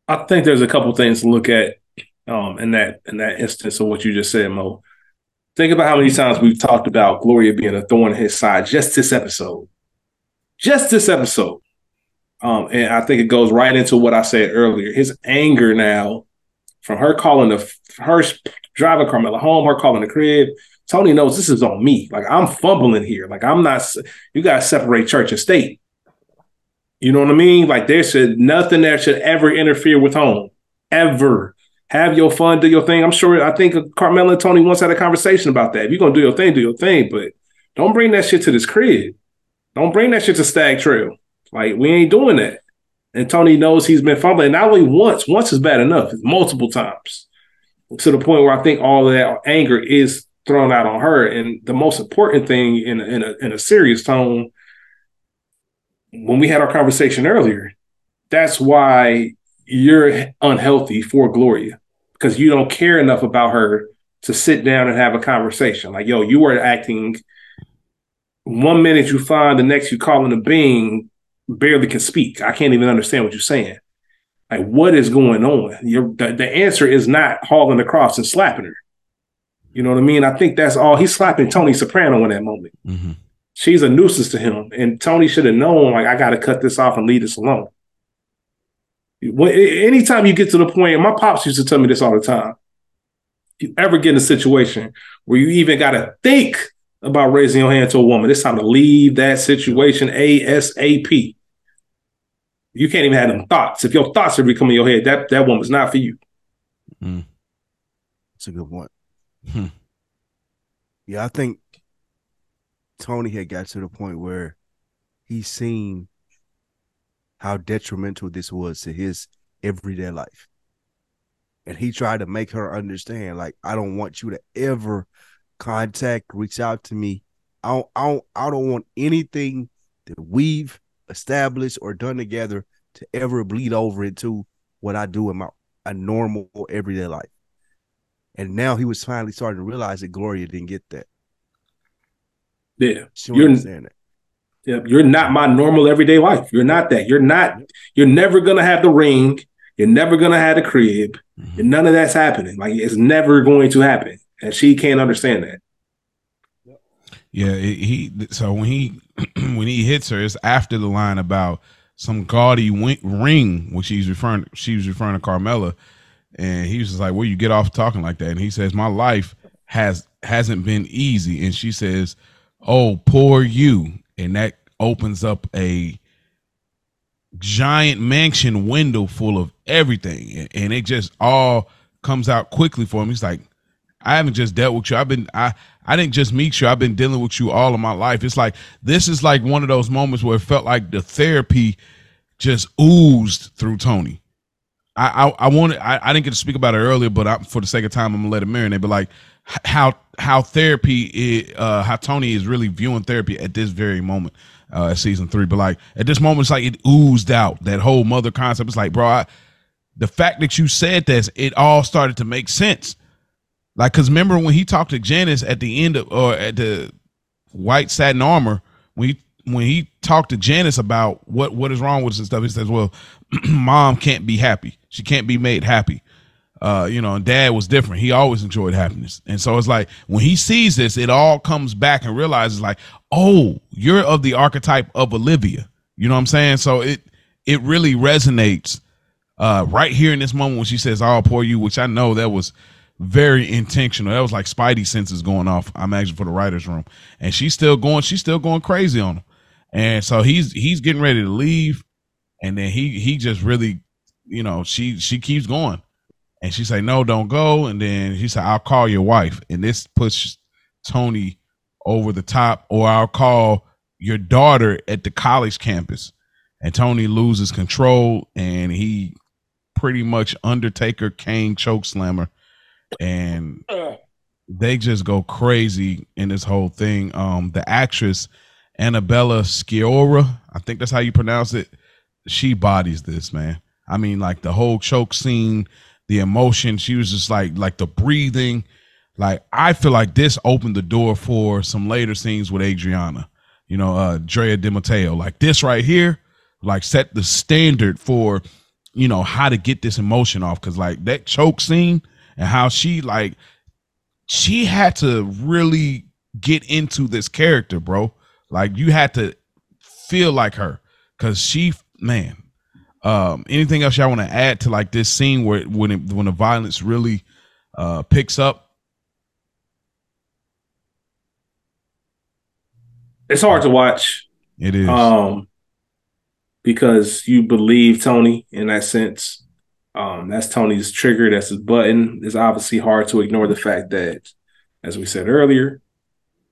I think there's a couple things to look at um, in that in that instance of what you just said, Mo. Think about how many times we've talked about Gloria being a thorn in his side just this episode. Just this episode. Um, and I think it goes right into what I said earlier. His anger now from her calling the her driving Carmela home, her calling the crib. Tony knows this is on me. Like I'm fumbling here. Like I'm not. You got to separate church and state. You know what I mean? Like there should nothing that should ever interfere with home, ever have your fun, do your thing. I'm sure I think Carmela and Tony once had a conversation about that. If you're gonna do your thing, do your thing, but don't bring that shit to this crib. Don't bring that shit to Stag Trail. Like we ain't doing that. And Tony knows he's been fumbling not only once, once is bad enough, multiple times. To the point where I think all of that anger is thrown out on her. And the most important thing in in a, in a serious tone, when we had our conversation earlier, that's why you're unhealthy for Gloria because you don't care enough about her to sit down and have a conversation. Like, yo, you are acting one minute you find the next you calling a Bing barely can speak. I can't even understand what you're saying. Like, what is going on? You're, the, the answer is not hauling across and slapping her. You know what I mean? I think that's all. He's slapping Tony Soprano in that moment. Mm-hmm. She's a nuisance to him. And Tony should have known, like, I got to cut this off and leave this alone anytime you get to the point, my pops used to tell me this all the time. If you ever get in a situation where you even got to think about raising your hand to a woman. It's time to leave that situation ASAP. You can't even have them thoughts. If your thoughts are becoming your head, that, that woman's not for you. That's a good point. Hmm. Yeah, I think Tony had got to the point where he's seen how detrimental this was to his everyday life. And he tried to make her understand, like, I don't want you to ever contact, reach out to me. I don't, I don't, I don't want anything that we've established or done together to ever bleed over into what I do in my a normal everyday life. And now he was finally starting to realize that Gloria didn't get that. Yeah. She You're- understand that. Yeah, you're not my normal everyday life. You're not that. You're not. You're never gonna have the ring. You're never gonna have the crib. Mhm. None of that's happening. Like it's never going to happen, and she can't understand that. Yeah, it, he. So when he when he hits her, it's after the line about some gaudy ring, which he's referring. She was referring to Carmela, and he was just like, "Where you get off talking like that?" And he says, "My life has hasn't been easy," and she says, "Oh, poor you," and that opens up a giant mansion window full of everything, and, it just all comes out quickly for him. He's like, I haven't just dealt with you. I've been I I didn't just meet you. I've been dealing with you all of my life. It's like this is like one of those moments where it felt like the therapy just oozed through Tony. I I, I wanted I, I didn't get to speak about it earlier, but I, for the sake of time, I'm gonna let it marinate. But like how how therapy is, uh how Tony is really viewing therapy at this very moment, uh season three. But like at this moment, it's like it oozed out that whole mother concept. It's like, bro, I, the fact that you said this, it all started to make sense. Like, cause remember when he talked to Janice at the end of or at the white satin armor, when he when he talked to Janice about what what is wrong with us and stuff, he says, Well, mom can't be happy. She can't be made happy. Uh, you know, and dad was different. He always enjoyed happiness. And so it's like when he sees this, it all comes back and realizes like, oh, you're of the archetype of Olivia. You know what I'm saying? So it it really resonates uh right here in this moment when she says, Oh, poor you, which I know that was very intentional. That was like Spidey senses going off, I'm imagine, for the writer's room. And she's still going, she's still going crazy on him. And so he's he's getting ready to leave. And then he he just really, you know, she she keeps going. And she say, No, don't go. And then he said, I'll call your wife. And this puts Tony over the top, or I'll call your daughter at the college campus. And Tony loses control and he pretty much Undertaker Kane choke slammer and they just go crazy in this whole thing. Um, the actress Annabella Sciorra, I think that's how you pronounce it. She bodies this man. I mean, like the whole choke scene, the emotion. She was just like, like the breathing. Like I feel like this opened the door for some later scenes with Adriana. You know, uh, Drea de Matteo. Like this right here, like set the standard for, you know, how to get this emotion off. Cause like that choke scene and how she like she had to really get into this character, bro. Like you had to feel like her because she, man. Um, anything else y'all want to add to like this scene where when it, when the violence really uh picks up? It's hard to watch. It is. um, because you believe Tony in that sense. Um, that's Tony's trigger. That's his button. It's obviously hard to ignore the fact that, as we said earlier,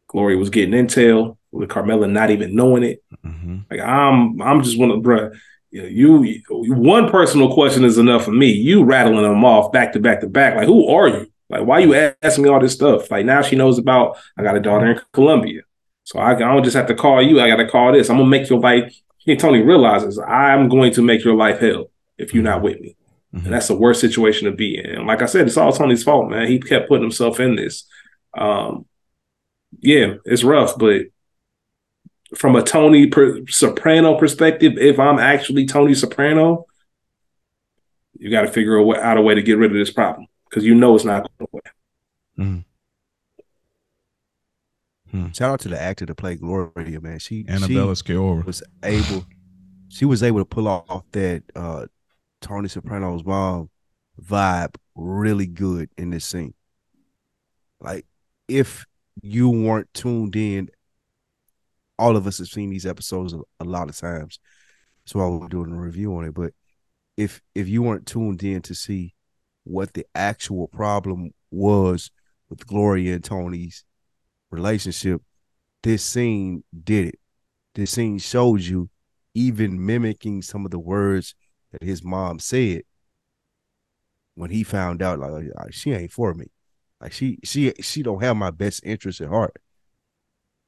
Gloria was getting intel with Carmela not even knowing it. Mhm. Like I'm, I'm just one of the bruh. You, you, one personal question is enough for me. You rattling them off back to back to back. Like, who are you? Like, why you asking me all this stuff? Like now she knows about. I got a daughter in Columbia, so I, I don't just have to call you. I got to call this. I'm gonna make your life. And Tony realizes I'm going to make your life hell if you're not with me. Mhm. And that's the worst situation to be in. And like I said, it's all Tony's fault, man. He kept putting himself in this. Um, yeah, it's rough, but from a Tony per, Soprano perspective, if I'm actually Tony Soprano, you got to figure a way, out a way to get rid of this problem because you know it's not going away. Shout out to the actor to play Gloria, man. She Annabella she Sciorra. was able, she was able to pull off that uh Tony Soprano's mom vibe really good in this scene. Like if you weren't tuned in, all of us have seen these episodes a, a lot of times. That's why we're doing a review on it. But if if you weren't tuned in to see what the actual problem was with Gloria and Tony's relationship, this scene did it. This scene showed you even mimicking some of the words that his mom said when he found out like she ain't for me. Like she she she don't have my best interest at heart.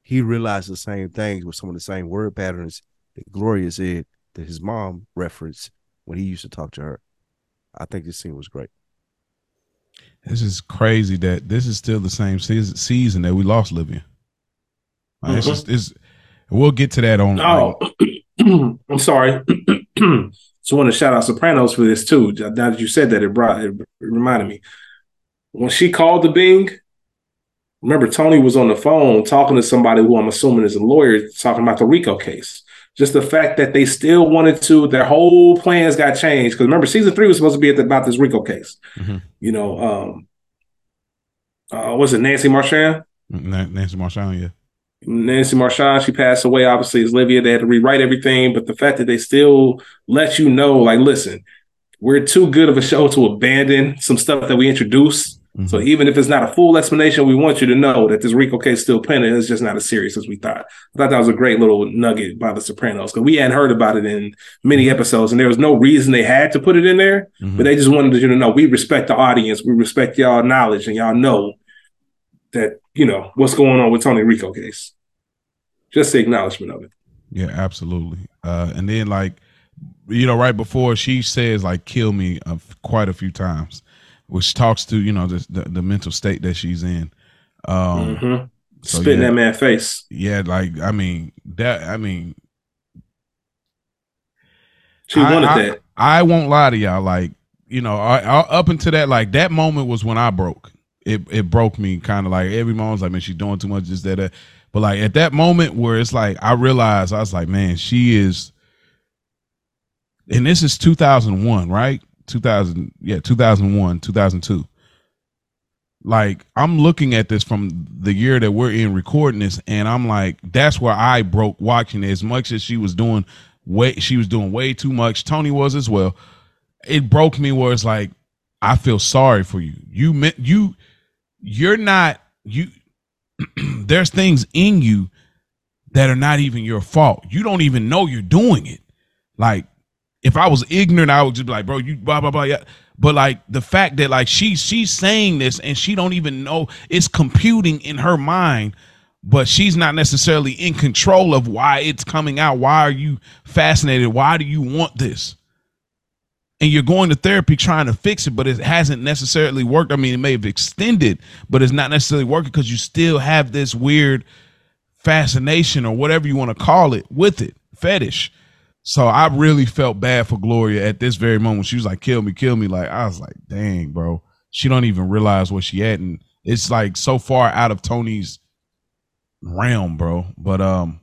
He realized the same things with some of the same word patterns that Gloria said that his mom referenced when he used to talk to her. I think this scene was great. This is crazy that this is still the same season, season that we lost Livia. Like, mm-hmm. It's it's we'll get to that on. Oh, I'm sorry. Just want to shout out Sopranos for this too. Now that you said that, it brought it reminded me when she called the Bing. Remember, Tony was on the phone talking to somebody who I'm assuming is a lawyer, talking about the RICO case. Just the fact that they still wanted to, their whole plans got changed. Because remember, season three was supposed to be about this RICO case. Mm-hmm. You know, um, uh, was it Nancy Marchand? Nancy Marchand, yeah. Nancy Marchand, she passed away. Obviously, it's Livia. They had to rewrite everything, but the fact that they still let you know, like, listen, we're too good of a show to abandon some stuff that we introduced. Mm-hmm. So even if it's not a full explanation, we want you to know that this RICO case still pending. It's just not as serious as we thought. I thought that was a great little nugget by The Sopranos because we hadn't heard about it in many mm-hmm. episodes, and there was no reason they had to put it in there. Mm-hmm. But they just wanted you to know we respect the audience, we respect y'all knowledge, and y'all know that you know what's going on with Tony RICO case. Just the acknowledgement of it. Yeah, absolutely. Uh, and then like you know, right before she says like "kill me" uh, quite a few times, which talks to you know the the, the mental state that she's in. Um, mm-hmm. so, Spitting yeah, that man face. Yeah, like I mean that. I mean, she wanted I, that. I, I won't lie to y'all. Like you know, I, up until that, like that moment was when I broke it it broke me kind of like every moment like, man, she's doing too much, just that. But like at that moment where it's like I realized I was like, man, she is and this is 2001, right? 2000, yeah, 2001, 2002. Like I'm looking at this from the year that we're in recording this, and I'm like, that's where I broke watching it. As much as she was doing way, she was doing way too much. Tony was as well. It broke me where it's like, I feel sorry for you. You meant you you're not you there's things in you that are not even your fault. You don't even know you're doing it. Like if I was ignorant, I would just be like, bro, you blah blah blah. Yeah. But like the fact that like she she's saying this and she don't even know it's computing in her mind, but she's not necessarily in control of why it's coming out. Why are you fascinated? Why do you want this? and you're going to therapy trying to fix it, but it hasn't necessarily worked. I mean, it may have extended, but it's not necessarily working because you still have this weird fascination or whatever you want to call it with it, fetish. So I really felt bad for Gloria at this very moment. She was like, "Kill me, kill me!" Like I was like, "Dang, bro." She don't even realize what she had, and it's like so far out of Tony's realm, bro. But um,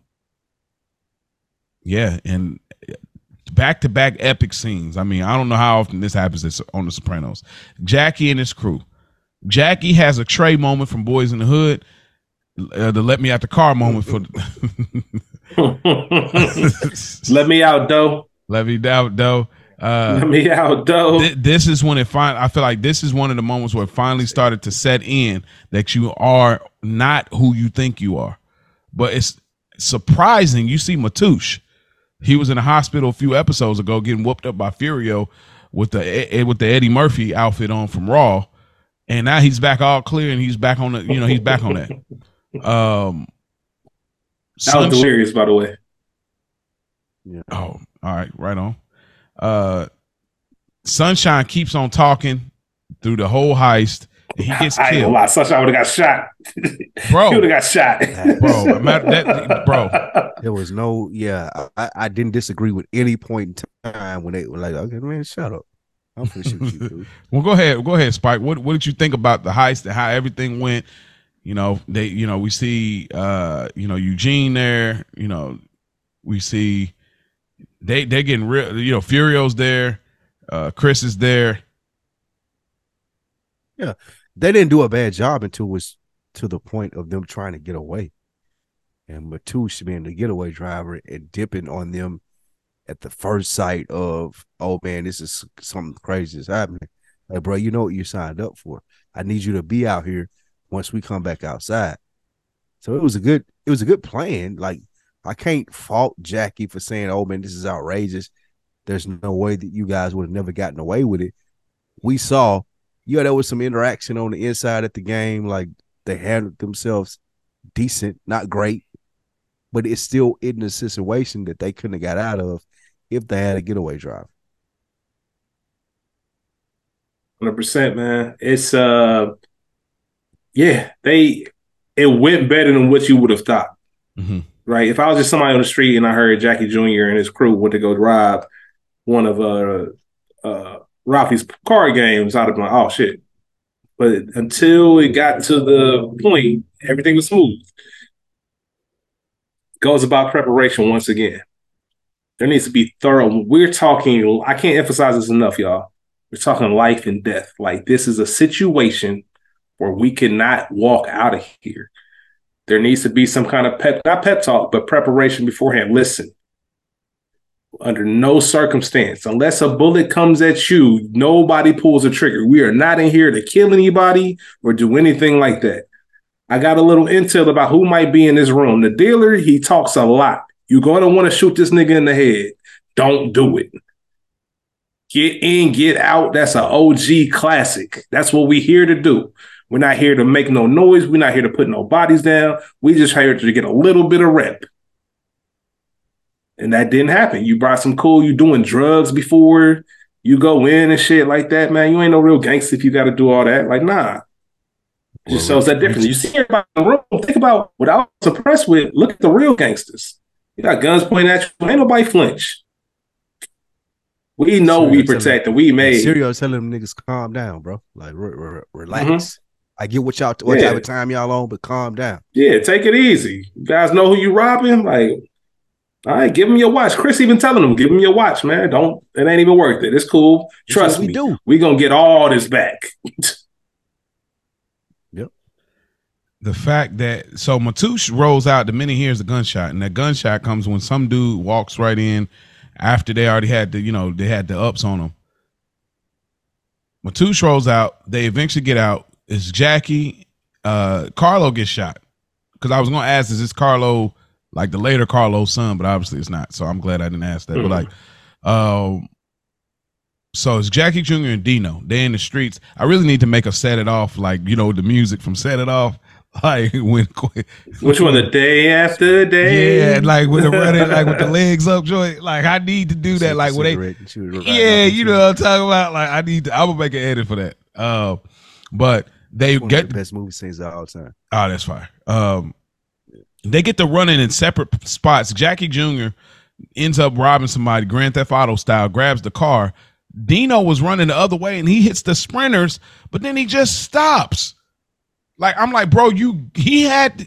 yeah, and back to back epic scenes. I mean, I don't know how often this happens on The Sopranos. Jackie and his crew. Jackie has a Tre moment from Boyz n the Hood. Uh, the let me out the car moment for let me out though. Let me out though. Uh, let me out though. Th- this is when it finally. I feel like this is one of the moments where it finally started to set in that you are not who you think you are. But it's surprising. You see Matush he was in the hospital a few episodes ago getting whooped up by Furio with the with the Eddie Murphy outfit on from Raw, and now he's back all clear and he's back on the you know he's back on that. Um, that was delirious, by the way. Yeah. Oh, all right, right on. Uh, Sunshine keeps on talking through the whole heist. He gets I killed. Ain't Sunshine would have got shot. Bro, he would have got shot. bro, that, bro. There was no, yeah. I, I didn't disagree with any point in time when they were like, okay, man, shut up. I'm gonna shoot you, dude. well, go ahead, go ahead, Spike. What what did you think about the heist and how everything went? You know, they, you know, we see, uh, you know, Eugene there. You know, we see they they're getting real. You know, Furio's there. Uh, Chris is there. Yeah, they didn't do a bad job until it was to the point of them trying to get away. And Matush being the getaway driver and dipping on them at the first sight of, oh man, this is something crazy is happening. Like, bro, you know what you signed up for. I need you to be out here once we come back outside. So it was a good, it was a good plan. Like, I can't fault Jackie for saying, oh man, this is outrageous. There's no way that you guys would have never gotten away with it. We saw, yeah, there was some interaction on the inside at the game. Like they handled themselves decent, not great, but it's still in a situation that they couldn't have got out of if they had a getaway drive. Hundred percent, man. It's uh, yeah, they it went better than what you would have thought. Mm-hmm. Right? If I was just somebody on the street and I heard Jackie Jr. and his crew went to go drive one of uh uh Ralphie's card games, I'd have been like, oh shit. But until it got to the point, everything was smooth. Goes about preparation once again. There needs to be thorough. We're talking, I can't emphasize this enough, y'all. We're talking life and death. Like this is a situation where we cannot walk out of here. There needs to be some kind of pep, not pep talk, but preparation beforehand. Listen, under no circumstance, unless a bullet comes at you, nobody pulls a trigger. We are not in here to kill anybody or do anything like that. I got a little intel about who might be in this room. The dealer, he talks a lot. You're going to want to shoot this nigga in the head. Don't do it. Get in, get out. That's an OG classic. That's what we here to do. We're not here to make no noise. We're not here to put no bodies down. We just here to get a little bit of rep. And that didn't happen. You brought some cool, you doing drugs before you go in and shit like that, man. You ain't no real gangster if you got to do all that. Like, nah. It just shows that difference. You see everybody in the room. Think about what I was impressed with. Look at the real gangsters. You got guns pointing at you. Ain't nobody flinch. We know we protect and we made. Serial telling them niggas calm down, bro. Like re- re- relax. Mm-hmm. I get what y'all what Yeah. type of time y'all on, but calm down. Yeah, take it easy. You guys know who you robbing? Like, all right, give him your watch. Chris even telling him, give him your watch, man. Don't it ain't even worth it. It's cool. Trust what we me. do. We gonna get all this back. Yep. The fact that so Matush rolls out the minute he hears the gunshot, and that gunshot comes when some dude walks right in after they already had the you know they had the ups on them. Matush rolls out. They eventually get out. It's Jackie. Uh, Carlo gets shot because I was gonna ask, is this Carlo like the later Carlo's son? But obviously it's not. So I'm glad I didn't ask that. But like, um, so it's Jackie Jr. and Dino. They in the streets. I really need to make a set it off like you know the music from Set It Off. Like when Which one? The day after day. yeah, like with the running, like with the legs up, joint. Like I need to do that. Like when they, Cigarette and she was riding yeah, you know what I'm talking about. Like I need to. I'm gonna make an edit for that. Uh, but they One get the best movie scenes of all time. Oh, that's fire. Um, they get to running in separate spots. Jackie Jr. ends up robbing somebody, Grand Theft Auto style, grabs the car. Dino was running the other way and he hits the sprinters, but then he just stops. Like I'm like, bro, you he had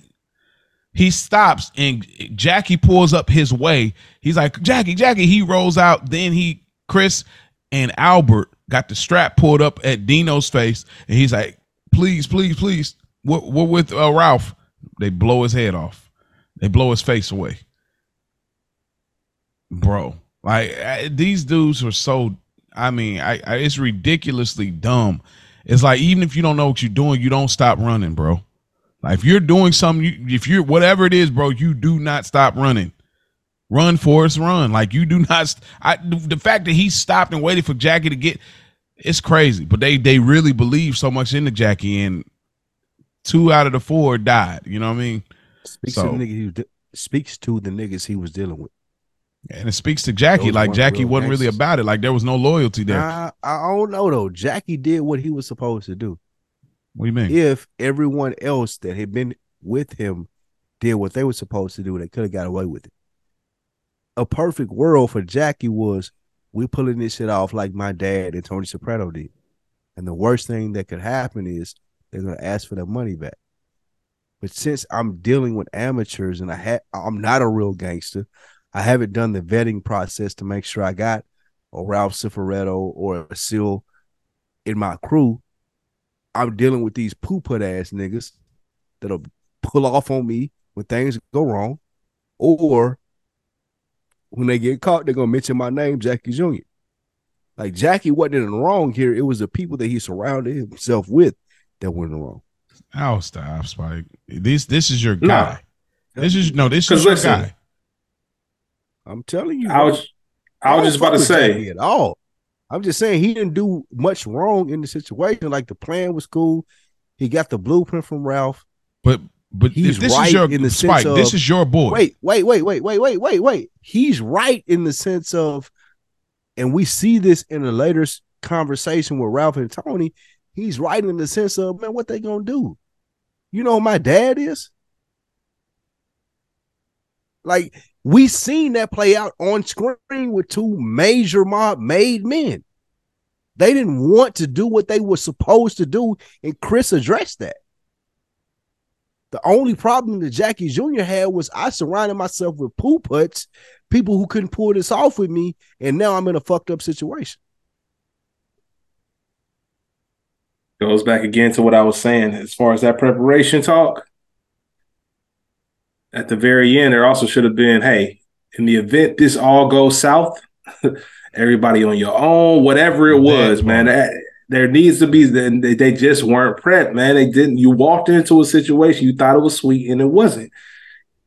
he stops and Jackie pulls up his way. He's like, Jackie, Jackie. He rolls out. Then he, Chris and Albert got the strap pulled up at Dino's face, and he's like, please, please, please. We're with uh, Ralph. They blow his head off. They blow his face away. Bro, like I, these dudes are so. I mean, I, I it's ridiculously dumb. It's like even if you don't know what you're doing, you don't stop running, bro. Like if you're doing something, you, if you're whatever it is, bro, you do not stop running. Run, Forrest, run. Like you do not. I the fact that he stopped and waited for Jackie to get, it's crazy. But they they really believe so much in the Jackie, and two out of the four died. You know what I mean? Speaks So- to the nigga he was de- speaks to the niggas he was dealing with. And it speaks to Jackie. Those Like Jackie wasn't really about it. Like there was no loyalty there. I, I don't know though. Jackie did what he was supposed to do. what do you mean? If everyone else that had been with him did what they were supposed to do, they could have got away with it. A perfect world for Jackie was we pulling this shit off like my dad and Tony Soprano did. And the worst thing that could happen is they're gonna ask for their money back. But since I'm dealing with amateurs and I ha- I'm not a real gangster, I haven't done the vetting process to make sure I got a Ralph Cifaretto or a Sil in my crew. I'm dealing with these poo put ass niggas that'll pull off on me when things go wrong, or when they get caught, they're gonna mention my name, Jackie Jr. Like Jackie wasn't in the wrong here. It was the people that he surrounded himself with that were in the wrong. Oh, stop, Spike. This this is your No. guy. This is no, this is your listen, guy. I'm telling you, I bro. was I was just about to fuck Jackie say, at all. I'm just saying he didn't do much wrong in the situation. Like the plan was cool. He got the blueprint from Ralph. But but He's this right is your in the Spike, sense this is your boy. Wait, wait, wait, wait, wait, wait, wait, wait. He's right in the sense of, and we see this in a later conversation with Ralph and Tony. He's right in the sense of, man, what they gonna do? You know, who my dad is. Like we seen that play out on screen with two major mob made men. They didn't want to do what they were supposed to do, and Chris addressed that. The only problem that Jackie Jr. had was I surrounded myself with poo putts, people who couldn't pull this off with me, and now I'm in a fucked up situation. goes back again to what I was saying as far as that preparation talk. At the very end, there also should have been, hey, in the event this all goes south, everybody on your own, whatever it was, man. part. That, there needs to be. They, they just weren't prepped, man. They didn't. You walked into a situation, you thought it was sweet, and it wasn't.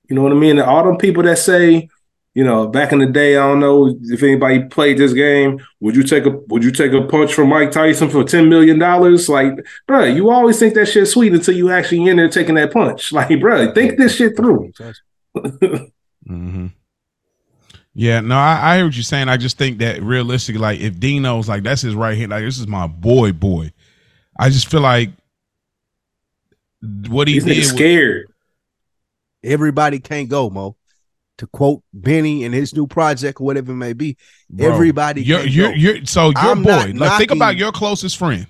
You know what I mean? All them people that say, you know, back in the day, I don't know if anybody played this game. Would you take a Would you take a punch from Mike Tyson for ten million dollars? Like, bro, you always think that shit's sweet until you actually in there taking that punch. Like, bro, think this shit through. hmm Yeah, no, I, I hear what you're saying. I just think that realistically, like if Dino's like that's his right hand, like this is my boy, boy. I just feel like what he These did. niggas was- scared. Everybody can't go, Mo. To quote Benny and his new project or whatever it may be, Bro, everybody You're, can't you're, go. you're, so your I'm boy. Like, think about your closest friend.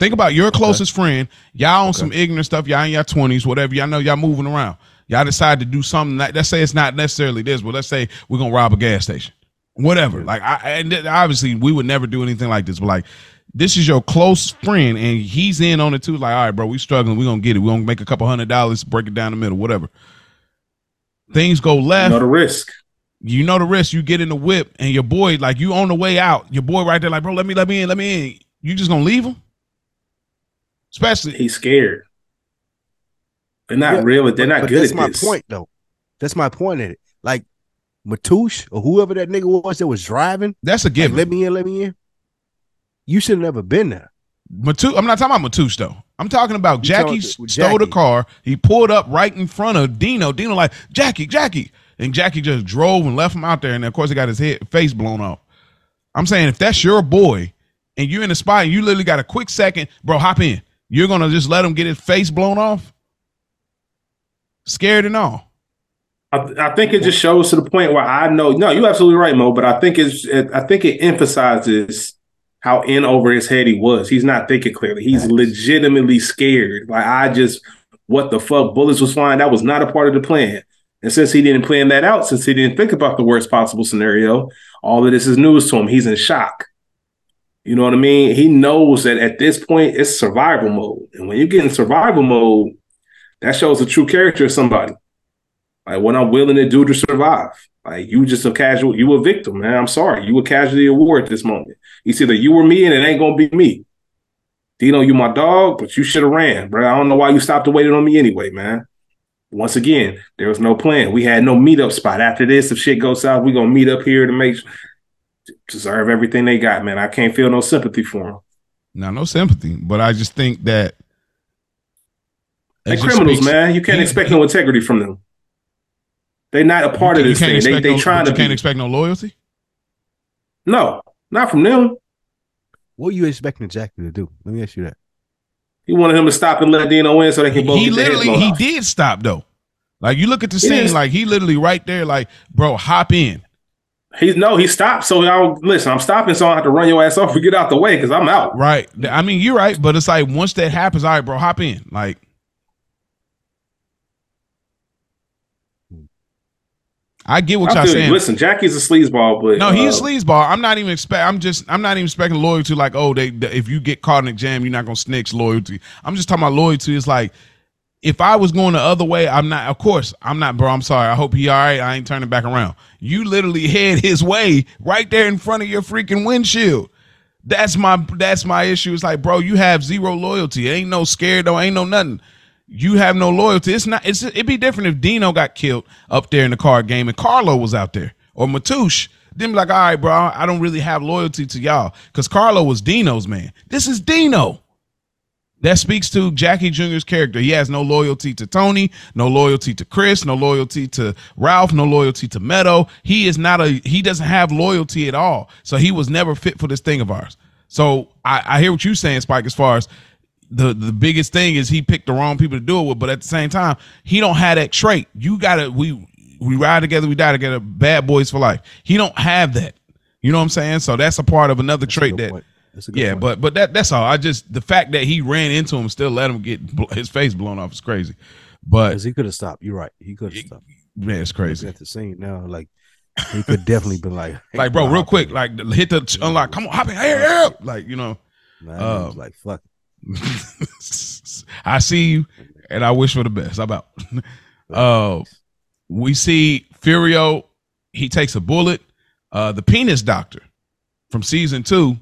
Think about your closest friend. Y'all on Okay. some ignorant stuff. Y'all in your twenties, whatever. Y'all know y'all moving around. Y'all decide to do something. Like, let's say it's not necessarily this, but let's say we're gonna rob a gas station, whatever. Like, I and obviously we would never do anything like this. But like, this is your close friend, and he's in on it too. Like, all right, bro, we struggling. We're gonna get it. We're gonna make a couple hundred dollars, break it down the middle, whatever. Things go left. You know the risk. you know the risk. You get in the whip, and your boy, like you on the way out, your boy right there, like, bro, let me, let me in, let me in. You just gonna leave him? Especially, He's scared. They're not Yeah, real. They're not but good that's my this. point, though. That's my point in it. Like Matush or whoever that nigga was that was driving, that's a like, let me in, let me in. You should have never been there. Matu- I'm not talking about Matush though. I'm talking about Jackie talking- stole with the car. He pulled up right in front of Dino. Dino like Jackie, Jackie, and Jackie just drove and left him out there. And of course, he got his head face blown off. I'm saying if that's your boy and you're in the spot and you literally got a quick second, bro, hop in. You're gonna just let him get his face blown off, scared and all. I, I think it just shows to the point where I know. No, you're absolutely right, Mo. But I think it's. It, I think it emphasizes how in over his head he was. He's not thinking clearly. He's legitimately scared. Like I just, what the fuck? Bullets was flying. That was not a part of the plan. And since he didn't plan that out, since he didn't think about the worst possible scenario, all of this is news to him. He's in shock. You know what I mean? He knows that at this point it's survival mode, and when you get in survival mode, that shows the true character of somebody. Like what I'm willing to do to survive. Like you just a casual, you a victim, man. I'm sorry. You a casualty of war at this moment. It's either you or me, and it ain't gonna be me. Dino, you my dog, but you should have ran, bro. I don't know why you stopped waited on me anyway, man. Once again, there was no plan. We had no meetup spot. After this, if shit goes south, we gonna meet up here to make deserve everything they got, man. I can't feel no sympathy for them. Now, no sympathy, but I just think that They're it criminals, speaks- man. You can't he- expect no integrity from them. They're not a part you of this can't thing. They they no- trying to You can't be. expect no loyalty. No, not from them. What are you expecting Jackie to do? Let me ask you that. He wanted him to stop and let Dino win so they can both He get their heads literally he off. did stop though. Like you look at the scene, didn't- like he literally right there, like bro, hop in. He no, he stopped. So I'll listen. I'm stopping, so I don't have to run your ass off and get out the way because I'm out. Right. I mean, you're right, but it's like once that happens, all right, bro, hop in. Like I get what I y'all you. saying. Listen, Jackie's a sleazeball, but No, he's uh, a sleazeball. I'm not even expect. I'm just. I'm not even expecting loyalty. Like, oh, they, they- if you get caught in a jam, you're not gonna snitch loyalty. I'm just talking about loyalty. It's like if I was going the other way, I'm not. Of course, I'm not, bro. I'm sorry. I hope he all right. I ain't turning back around. You literally head his way right there in front of your freaking windshield. That's my that's my issue. It's like, bro, you have zero loyalty. Ain't no scared though. Ain't no nothing. You have no loyalty. It's not. It's it'd be different if Dino got killed up there in the card game and Carlo was out there or Matush. Then be like, all right, bro, I don't really have loyalty to y'all because Carlo was Dino's man. This is Dino. That speaks to Jackie Jr.'s character. He has no loyalty to Tony, no loyalty to Chris, no loyalty to Ralph, no loyalty to Meadow. He is not a he doesn't have loyalty at all. So he was never fit for this thing of ours. So I, I hear what you're saying, Spike, as far as the the biggest thing is he picked the wrong people to do it with, but at the same time, he don't have that trait. You gotta we we ride together, we die together, bad boys for life. He don't have that. You know what I'm saying? So that's a part of another That's trait that point. That's a good yeah, point. but but that that's all. I just the fact that he ran into him, still let him get his face blown off is crazy. But he could have stopped. You're right. He could have stopped. man, it's crazy. At the scene now, like he could definitely been like, hey, Like, bro, real quick, like hit the unlock. Come on, hop in, like you know. Nah, uh, like fuck. I see you, and I wish for the best. I'm out. Uh, we see Furio. He takes a bullet. Uh, the penis doctor from season two,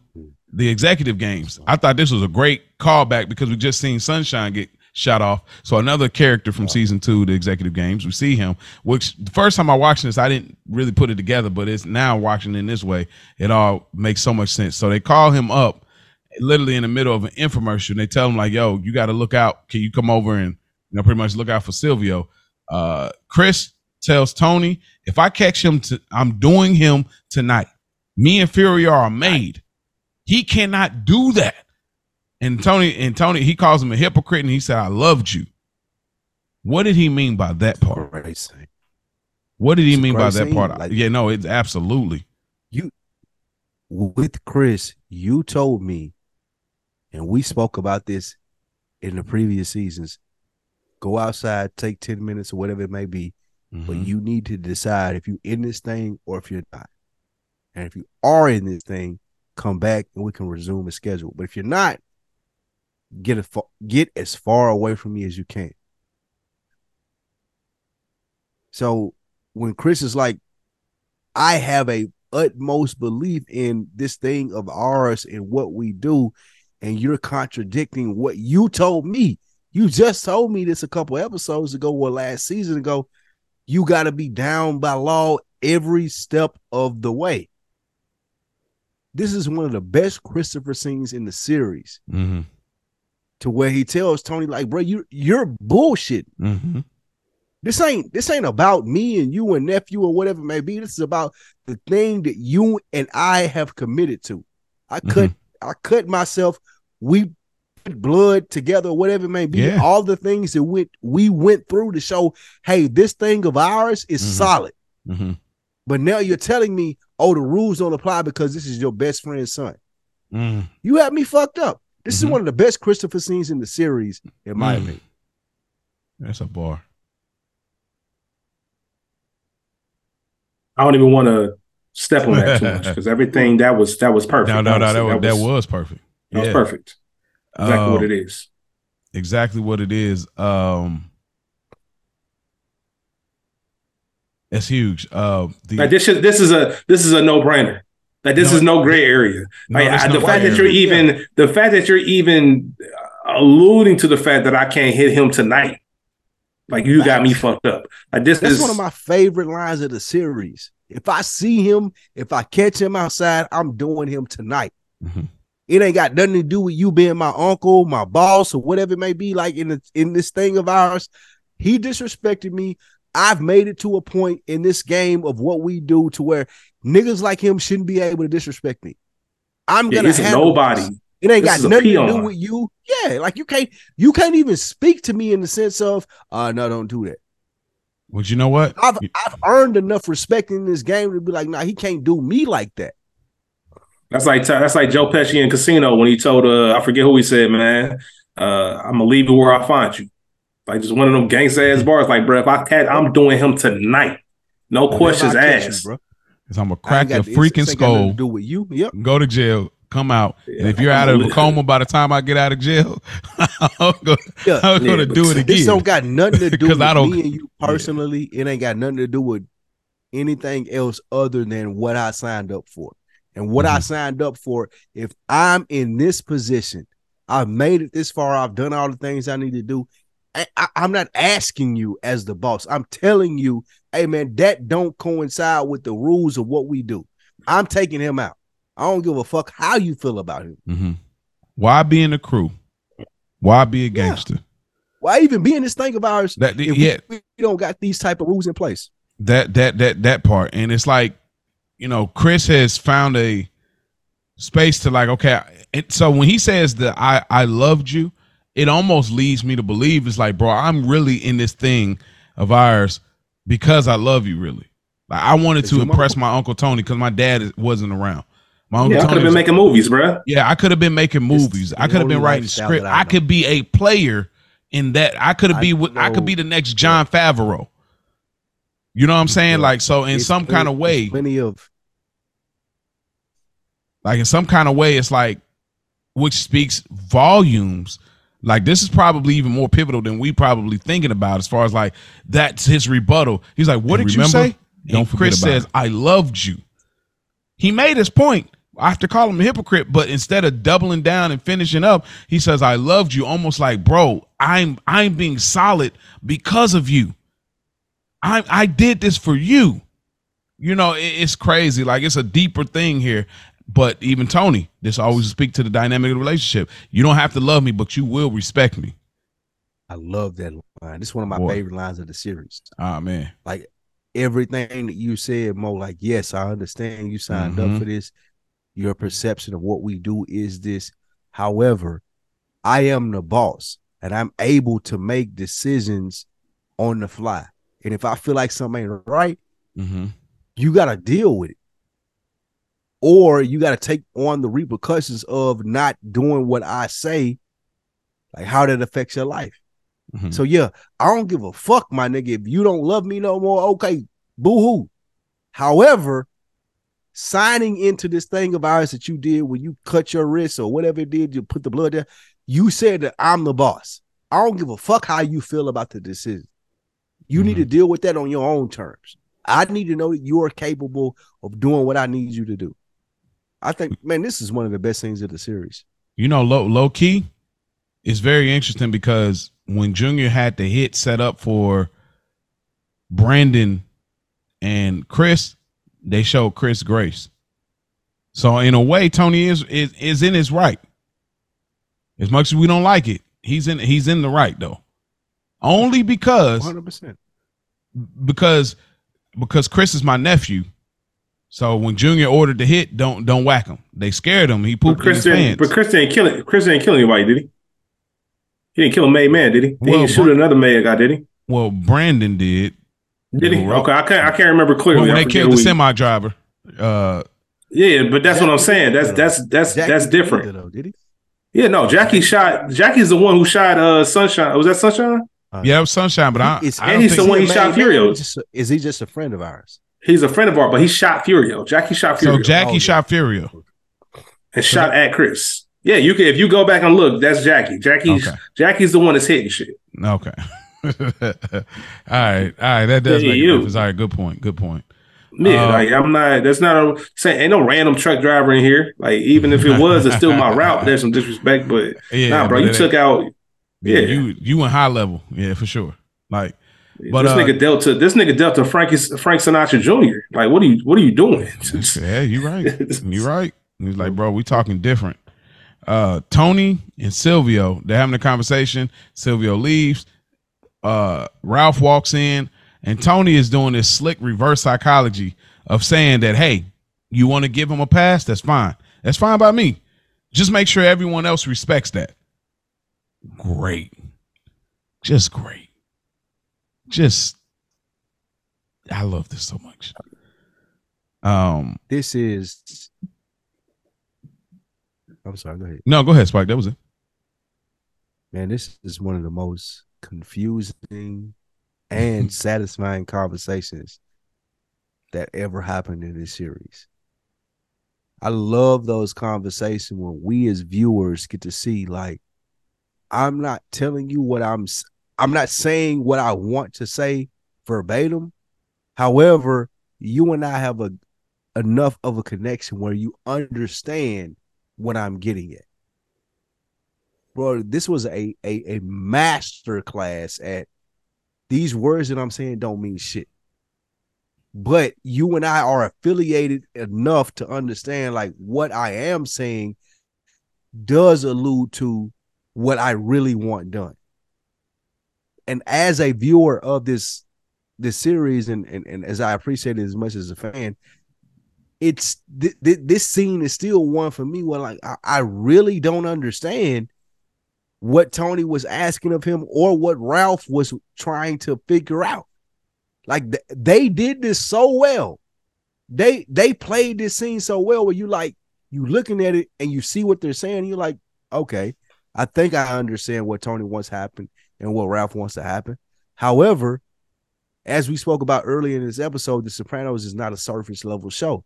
the executive games. I thought this was a great callback because we just seen Sunshine get shot off. So another character from season two, the executive games. We see him. Which the first time I watched this, I didn't really put it together, but it's now watching it in this way, it all makes so much sense. So they call him up literally in the middle of an infomercial and they tell him like yo you got to look out. Can you come over and you know pretty much look out for silvio? Uh chris tells tony if i catch him to i'm doing him tonight. Me and fury are made. He cannot do that. And tony and tony he calls him a hypocrite and he said i loved you. What did he mean by that part? what did he It's mean by that part? Like- yeah no it's absolutely. You with Chris, you told me, and we spoke about this in the previous seasons. Go outside, take 10 minutes or whatever it may be, but Mhm. you need to decide if you're in this thing or if you're not. And if you are in this thing, come back and we can resume the schedule. But if you're not, get a get as far away from me as you can. So when Chris is like, I have a utmost belief in this thing of ours and what we do, and you're contradicting what you told me. You just told me this a couple episodes ago or last season ago. You got to be down by law every step of the way. This is one of the best Christopher scenes in the series, Mhm. to where he tells Tony, like, bro, you you're bullshit. Mhm. This ain't this ain't about me and you and nephew or whatever it may be. This is about the thing that you and I have committed to. I cut I cut myself. We put blood together, whatever it may be. Yeah. All the things that we we went through to show, hey, this thing of ours is Mhm. solid. Mhm. But now you're telling me, oh, the rules don't apply because this is your best friend's son. Mhm. You have me fucked up. This Mhm. is one of the best Christopher scenes in the series, in my Mm. opinion. that's a bar I don't even want to step on that too much because everything that was that was perfect. no no no honestly. that, was, that was perfect that was perfect. Exactly Um, what it is. exactly what it is. Um, it's huge. Uh, the, Like this is this is a this is a no brainer. Like this No, is no gray area. no, Like there's I- no the fact way. that you're even the fact that you're even alluding to the fact that I can't hit him tonight. Like you got me fucked up. Like this That's is one of my favorite lines of the series. If I see him, if I catch him outside, I'm doing him tonight. Mhm. It ain't got nothing to do with you being my uncle, my boss, or whatever it may be. Like in the, in this thing of ours, he disrespected me. I've made it to a point in this game of what we do to where niggas like him shouldn't be able to disrespect me. I'm yeah, gonna nobody. this. It ain't This got nothing to do with you. Yeah, like you can't you can't even speak to me in the sense of uh no, don't do that. But you know what? I've I've earned enough respect in this game to be like, nah, he can't do me like that. That's like that's like Joe Pesci in Casino when he told uh I forget who he said, man. Uh, I'm gonna leave you where I find you. Like just one of them gangsta ass bars. Like, bro, if I catch, I'm doing him tonight. No questions Whenever you, asked. bro. Cause I'm gonna crack ain't your freaking it's ain't got nothing skull, do with you. Yep. go to jail, come out. and if you're out of a coma by the time I get out of jail, I'm gonna, Yeah, I'm yeah, gonna but do it again. This don't got nothing to do with I don't- me and you personally. It ain't got nothing to do with anything else other than what I signed up for. And what I Mhm. signed up for, if I'm in this position, I've made it this far, I've done all the things I need to do. I, I, I'm not asking you as the boss. I'm telling you, hey man, that don't coincide with the rules of what we do. I'm taking him out. I don't give a fuck how you feel about him. Mhm. Why be in the crew? Why be a gangster? Why even be in this thing of ours That if yeah, we, we don't got these type of rules in place? that that that that part and it's like you know chris has found a space to like okay it, so when he says that i i loved you it almost leads me to believe it's like bro i'm really in this thing of ours because i love you really like i wanted to impress my uncle tony because my dad wasn't around my uncle Yeah, I could have been making movies, bro. yeah, I could have been making movies. I could have been writing script. I I could be a player in that. I could have be with. I could be the next Jon Favreau. You know what I'm saying? Yeah. Like so, in It's some plenty- kind of way, plenty of like in some kind of way, it's like which speaks volumes. Like this is probably even more pivotal than we probably thinking about as far as like that's his rebuttal. He's like, "What And did remember, you say?" don't and forget Chris says, it. "I loved you." He made his point. I have to call him a hypocrite, but instead of doubling down and finishing up, he says, "I loved you." Almost like, bro, I'm I'm being solid because of you. I I did this for you. You know, it- it's crazy. Like it's a deeper thing here. But even Tony, this always speak to the dynamic of the relationship. You don't have to love me, but you will respect me. I love that line. This is one of my Boy. favorite lines of the series. Ah man. Like everything that you said, Mo, like, yes, I understand you signed Mhm. up for this. Your perception of what we do is this. However, I am the boss and I'm able to make decisions on the fly. And if I feel like something ain't right, Mm-hmm. you got to deal with it. Or you got to take on the repercussions of not doing what I say, like how that affects your life. Mhm. So yeah, I don't give a fuck, my nigga. If you don't love me no more, okay, boo hoo. However, signing into this thing of ours that you did when you cut your wrist or whatever it did, you put the blood there. You said that I'm the boss. I don't give a fuck how you feel about the decision. You need to mm-hmm. deal with that on your own terms. I need to know that you are capable of doing what I need you to do. I think, man, this is one of the best things of the series. You know, low low key, it's very interesting because when Junior had the hit set up for Brendan and Chris, they showed Chris Grace. So in a way, Tony is is is in his right. As much as we don't like it, he's in he's in the right though. Only because 100%. because because Chris is my nephew. So when Junior ordered the hit, don't don't whack him. They scared him. He But pooped in his pants. But Chris didn't kill it. Chris didn't kill anybody, did he? He didn't kill a made man, did he? He Well, didn't shoot Br- another made guy, did he? Well, Brendan did. Did he? Okay, I can't. I can't remember clearly. when I they killed the semi driver. Uh, Yeah, but that's what I'm saying. That's that's that's Jackie that's different. either, though, did he? Yeah, no, Jackie shot. Jackie's the one who shot uh Sunshine. Was that Sunshine? yeah, it was Sunshine, but I, Is- I and he's think the one he Man, shot man, Furio. just Is he just a friend of ours? He's a friend of ours, but he shot Furio. Jackie shot so. Furio Jackie Oh, shot Furio. and shot at Chris. Yeah, you can if you go back and look, that's Jackie. Jackie's Okay. Jackie's the one that's hitting shit. Okay. all right, all right. That does Yeah, make you. a difference. All right, good point. Good point. Yeah, Uh, like I'm not. That's not a saying. Ain't no random truck driver in here. Like even if it was, it's still my route. There's some disrespect, but Yeah, nah, bro, but you took out. Yeah, Yeah. you you went high level. Yeah, for sure. Like, But, this uh, nigga dealt to this nigga dealt to Frankie Frank Sinatra Jr. Like, what are you what are you doing? yeah, you right. You right. He's like, bro, we talking different. Uh, Tony and Silvio, they're having a conversation. Silvio leaves. Uh, Ralph walks in, and Tony is doing this slick reverse psychology of saying that, hey, you want to give him a pass? That's fine. That's fine by me. Just make sure everyone else respects that. Great. Just great. Just I love this so much. Um, This is. I'm sorry. Go ahead, no, go ahead, Spike. That was it. man. This is one of the most confusing and satisfying conversations that ever happened in this series. I love those conversations when we as viewers get to see like I'm not telling you what I'm I'm not saying what I want to say verbatim. However, you and I have a enough of a connection where you understand what I'm getting at. Bro, this was a a, a master class at these words that I'm saying don't mean shit. But you and I are affiliated enough to understand like what I am saying does allude to what I really want done. And as a viewer of this this series, and and, and as I appreciate it as much as a fan, it's th- th- this scene is still one for me where like I, I really don't understand what Tony was asking of him or what Ralph was trying to figure out. Like th- they did this so well. They they played this scene so well where you like you looking at it and you see what they're saying. you're like, okay, I think I understand what Tony wants happen and what Ralph wants to happen. However, as we spoke about earlier in this episode, The Sopranos is not a surface level show.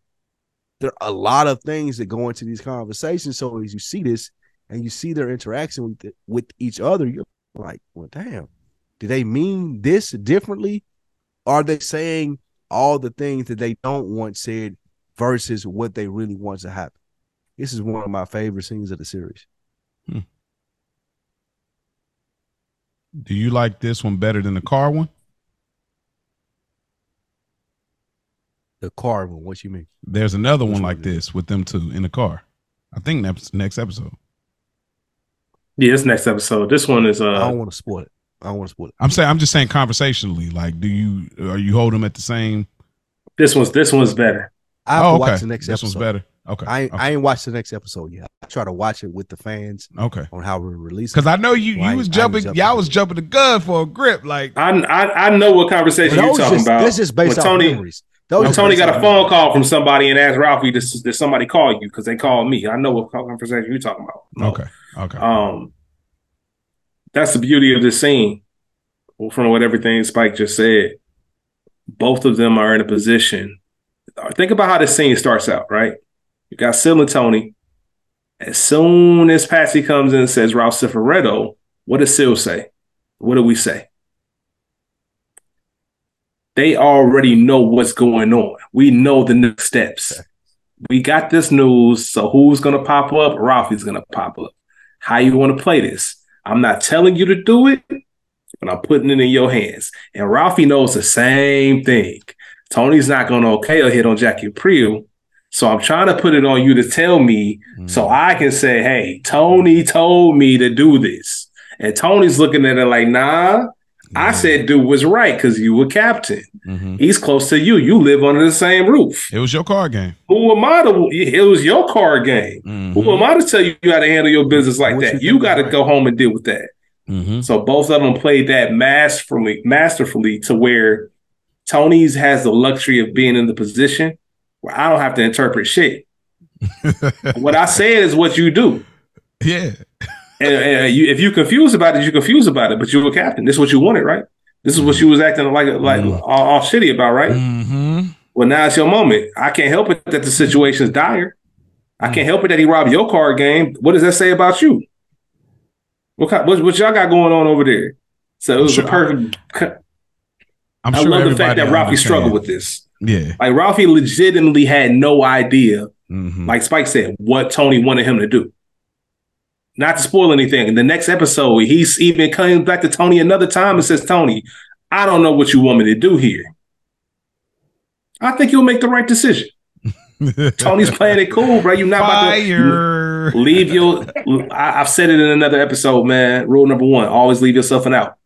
There are a lot of things that go into these conversations. So as you see this and you see their interaction with with each other, you're like, well, damn, do they mean this differently? Are they saying all the things that they don't want said versus what they really want to happen? This is one of my favorite scenes of the series. Hmm. Do you like this one better than the car one? The car one, what you mean? There's another Which one one like it? this with them two in the car. I think that's next episode. Yeah, this next episode. This one is Uh, I uh don't want to spoil it. I don't want to spoil it. I'm saying I'm just saying conversationally. Like, do you are you hold them at the same? this one's this one's better. I have oh, to okay. watch the next episode. this episode. one's better. Okay. I ain't, okay. I ain't watched the next episode yet. I try to watch it with the fans okay. on how we release it. Because I know you Well, you was ain't- I ain't jumping, jumping y'all was jumping the gun for a grip. Like, I I, I know what conversation you're talking just, about. This is based on Tony memories. Those Tony got a phone call from somebody and asked Ralphie, "Did, did somebody call you?" Because they called me. I know what conversation you're talking about. No. okay, okay. Um, that's the beauty of this scene. From what everything Spike just said, both of them are in a position. Think about how this scene starts out, right? You got Sil and Tony. As soon as Patsy comes in and says Ralph Cifaretto, what does Sil say? What do we say? They already know what's going on. We know the next steps. We got this news. So who's gonna pop up? Ralphie's gonna pop up. How you want to play this? I'm not telling you to do it, but I'm putting it in your hands. And Ralphie knows the same thing. Tony's not going to okay a hit on Jackie Aprile. So I'm trying to put it on you to tell me mm. so I can say, hey, Tony told me to do this. And Tony's looking at it like, nah, I said dude was right because you were captain. Mhm. He's close to you. You live under the same roof. It was your card game. Who am I to? It was your card game. Mhm. Who am I to tell you how to handle your business like What that? You, think got to is go home and deal with that. Mhm. So both of them played that masterfully, masterfully to where Tony's has the luxury of being in the position where I don't have to interpret shit. what I said is what you do. yeah. And, and you, if you're confused about it, you're confused about it. But you're a captain. This is what you wanted, right? This is what you was acting like, like Mhm. all, all shitty about, right? hmm Well, now it's your moment. I can't help it that the situation is dire. I can't help it that he robbed your card game. What does that say about you? What kind, what, what y'all got going on over there? So it was Sure. a perfect. I'm I sure love the fact that Ralphie struggled with this. Yeah. Like Ralphie legitimately had no idea, Mhm. like Spike said, what Tony wanted him to do. Not to spoil anything. In the next episode, he's even coming back to Tony another time and says, Tony, I don't know what you want me to do here. I think you'll make the right decision. Tony's playing it cool, bro. You're not about to leave your. I, I've said it in another episode, man. Rule number one: always leave yourself an out.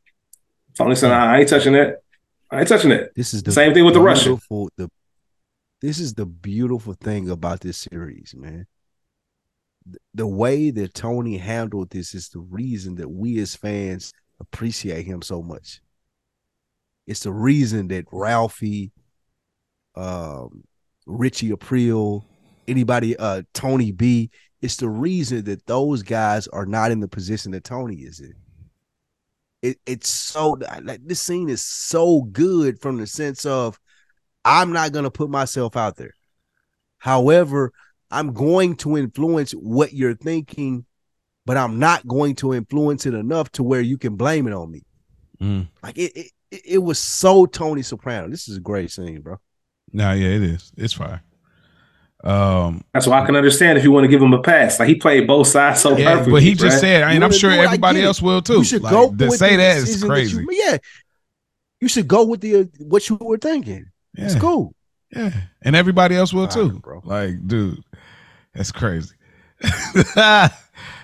Tony said, "I ain't touching that. I ain't touching that." This is the Same thing with the Russian. The, this is the beautiful thing about this series, man. The, way that Tony handled this is the reason that we as fans appreciate him so much. It's the reason that Ralphie, um, Richie Aprile, anybody, uh, Tony B, it's the reason that those guys are not in the position that Tony is in it, it's so like this scene is so good from the sense of I'm not gonna put myself out there. However, I'm going to influence what you're thinking, but I'm not going to influence it enough to where you can blame it on me. Mm. Like it, it, it- it was so Tony Soprano. This is a great scene, bro. Nah, yeah, it is. It's fire. Um, That's why I can understand if you want to give him a pass. Like he played both sides so yeah, perfectly. but he just bruh. said, I mean, I'm sure do it, I everybody else will too. You should Like, go to say the that is decision that crazy. you- yeah, you should go with the uh, what you were thinking. It's cool. Yeah, and everybody else will Fire, too, bro. Like, dude, that's crazy.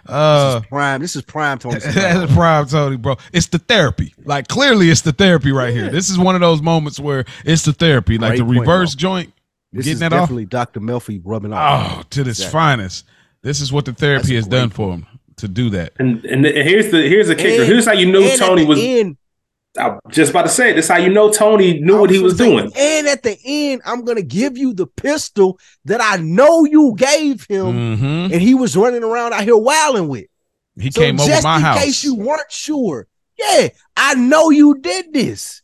This uh, is prime. This is prime Tony. that's Soprano. prime Tony, bro. It's the therapy. Like, clearly, it's the therapy right here. This is one of those moments where it's the therapy, like Great the reverse bro. joint, This getting is that off. definitely Dr. Melfi rubbing off. Oh, to this Exactly. finest. This is what the therapy That's has done great for him to do that. And, and and here's the here's the kicker. And- here's how you knew Tony was. end, I was just about to say it. This how you know Tony knew what he was gonna say, doing. And at the end, I'm gonna give you the pistol that I know you gave him, hmm and he was running around out here wilding with. He So came over just my in house. case you weren't sure, yeah, I know you did this,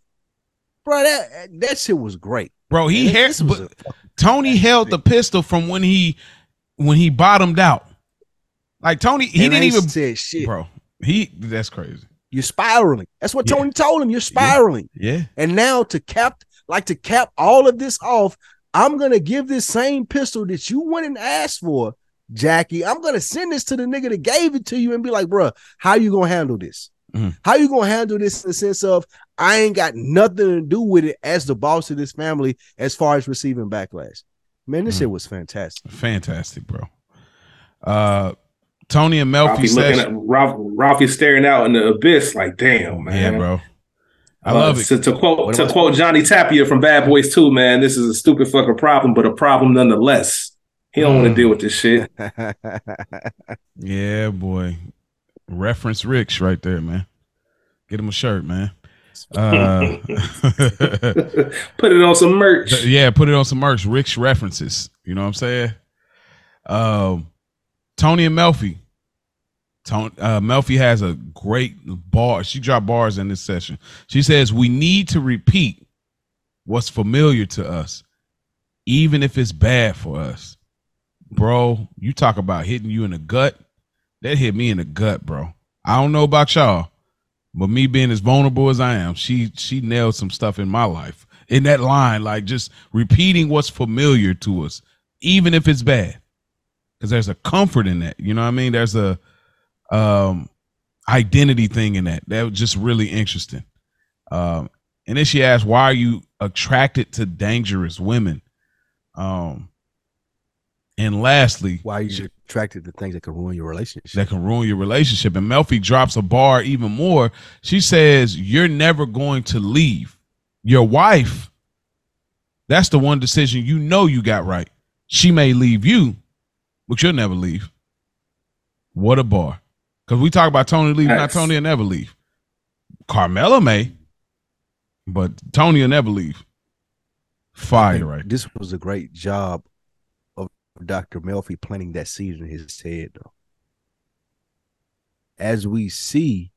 bro. That that shit was great. Bro, he And had this but Tony held the pistol from when he when he bottomed out. Like Tony, he and didn't even said shit. bro. He that's crazy. You're spiraling. That's what Yeah. Tony told him. You're spiraling. Yeah. And now to cap, like to cap all of this off, I'm gonna give this same pistol that you went and asked for, Jackie. I'm gonna send this to the nigga that gave it to you and be like, bruh, how you gonna handle this? Mhm. How you gonna handle this in the sense of I ain't got nothing to do with it as the boss of this family as far as receiving backlash. Man, this Mhm. shit was fantastic. Fantastic, bro. Uh Tony and Melfi Ralphie looking at session. Ralph, Ralphie staring out in the abyss like, damn, man. Yeah, bro. I Uh, love it. To, to quote What to am I quote Johnny Tapia from Bad Boys 2, man, this is a stupid fucking problem, but a problem nonetheless. He don't want Mm. to deal with this shit. Yeah, boy. Reference Rich right there, man. Get him a shirt, man. Uh Put it on some merch. yeah, put it on some merch. Rich references. You know what I'm saying? Um, Tony and Melfi. Tony, uh, Melfi has a great bar. She dropped bars in this session. She says we need to repeat what's familiar to us, even if it's bad for us. Bro, you talk about hitting you in the gut. That hit me in the gut, bro. I don't know about y'all, but me being as vulnerable as I am, she she nailed some stuff in my life. In that line, like just repeating what's familiar to us, even if it's bad. Because there's a comfort in that. You know what I mean? There's a um identity thing in that. That was just really interesting. Um, and then she asked, why are you attracted to dangerous women? Um and lastly, Why are you attracted to things that can ruin your relationship? that can ruin your relationship. And Melfi drops a bar even more. She says, You're never going to leave. Your wife, that's the one decision you know you got right. She may leave you, but you'll never leave. What a bar. Because we talk about Tony leaving, not Tony will never leave. Carmela may, but Tony will never leave. Fire, right? This was a great job of Dr. Melfi planting that seed in his head, though. As we see,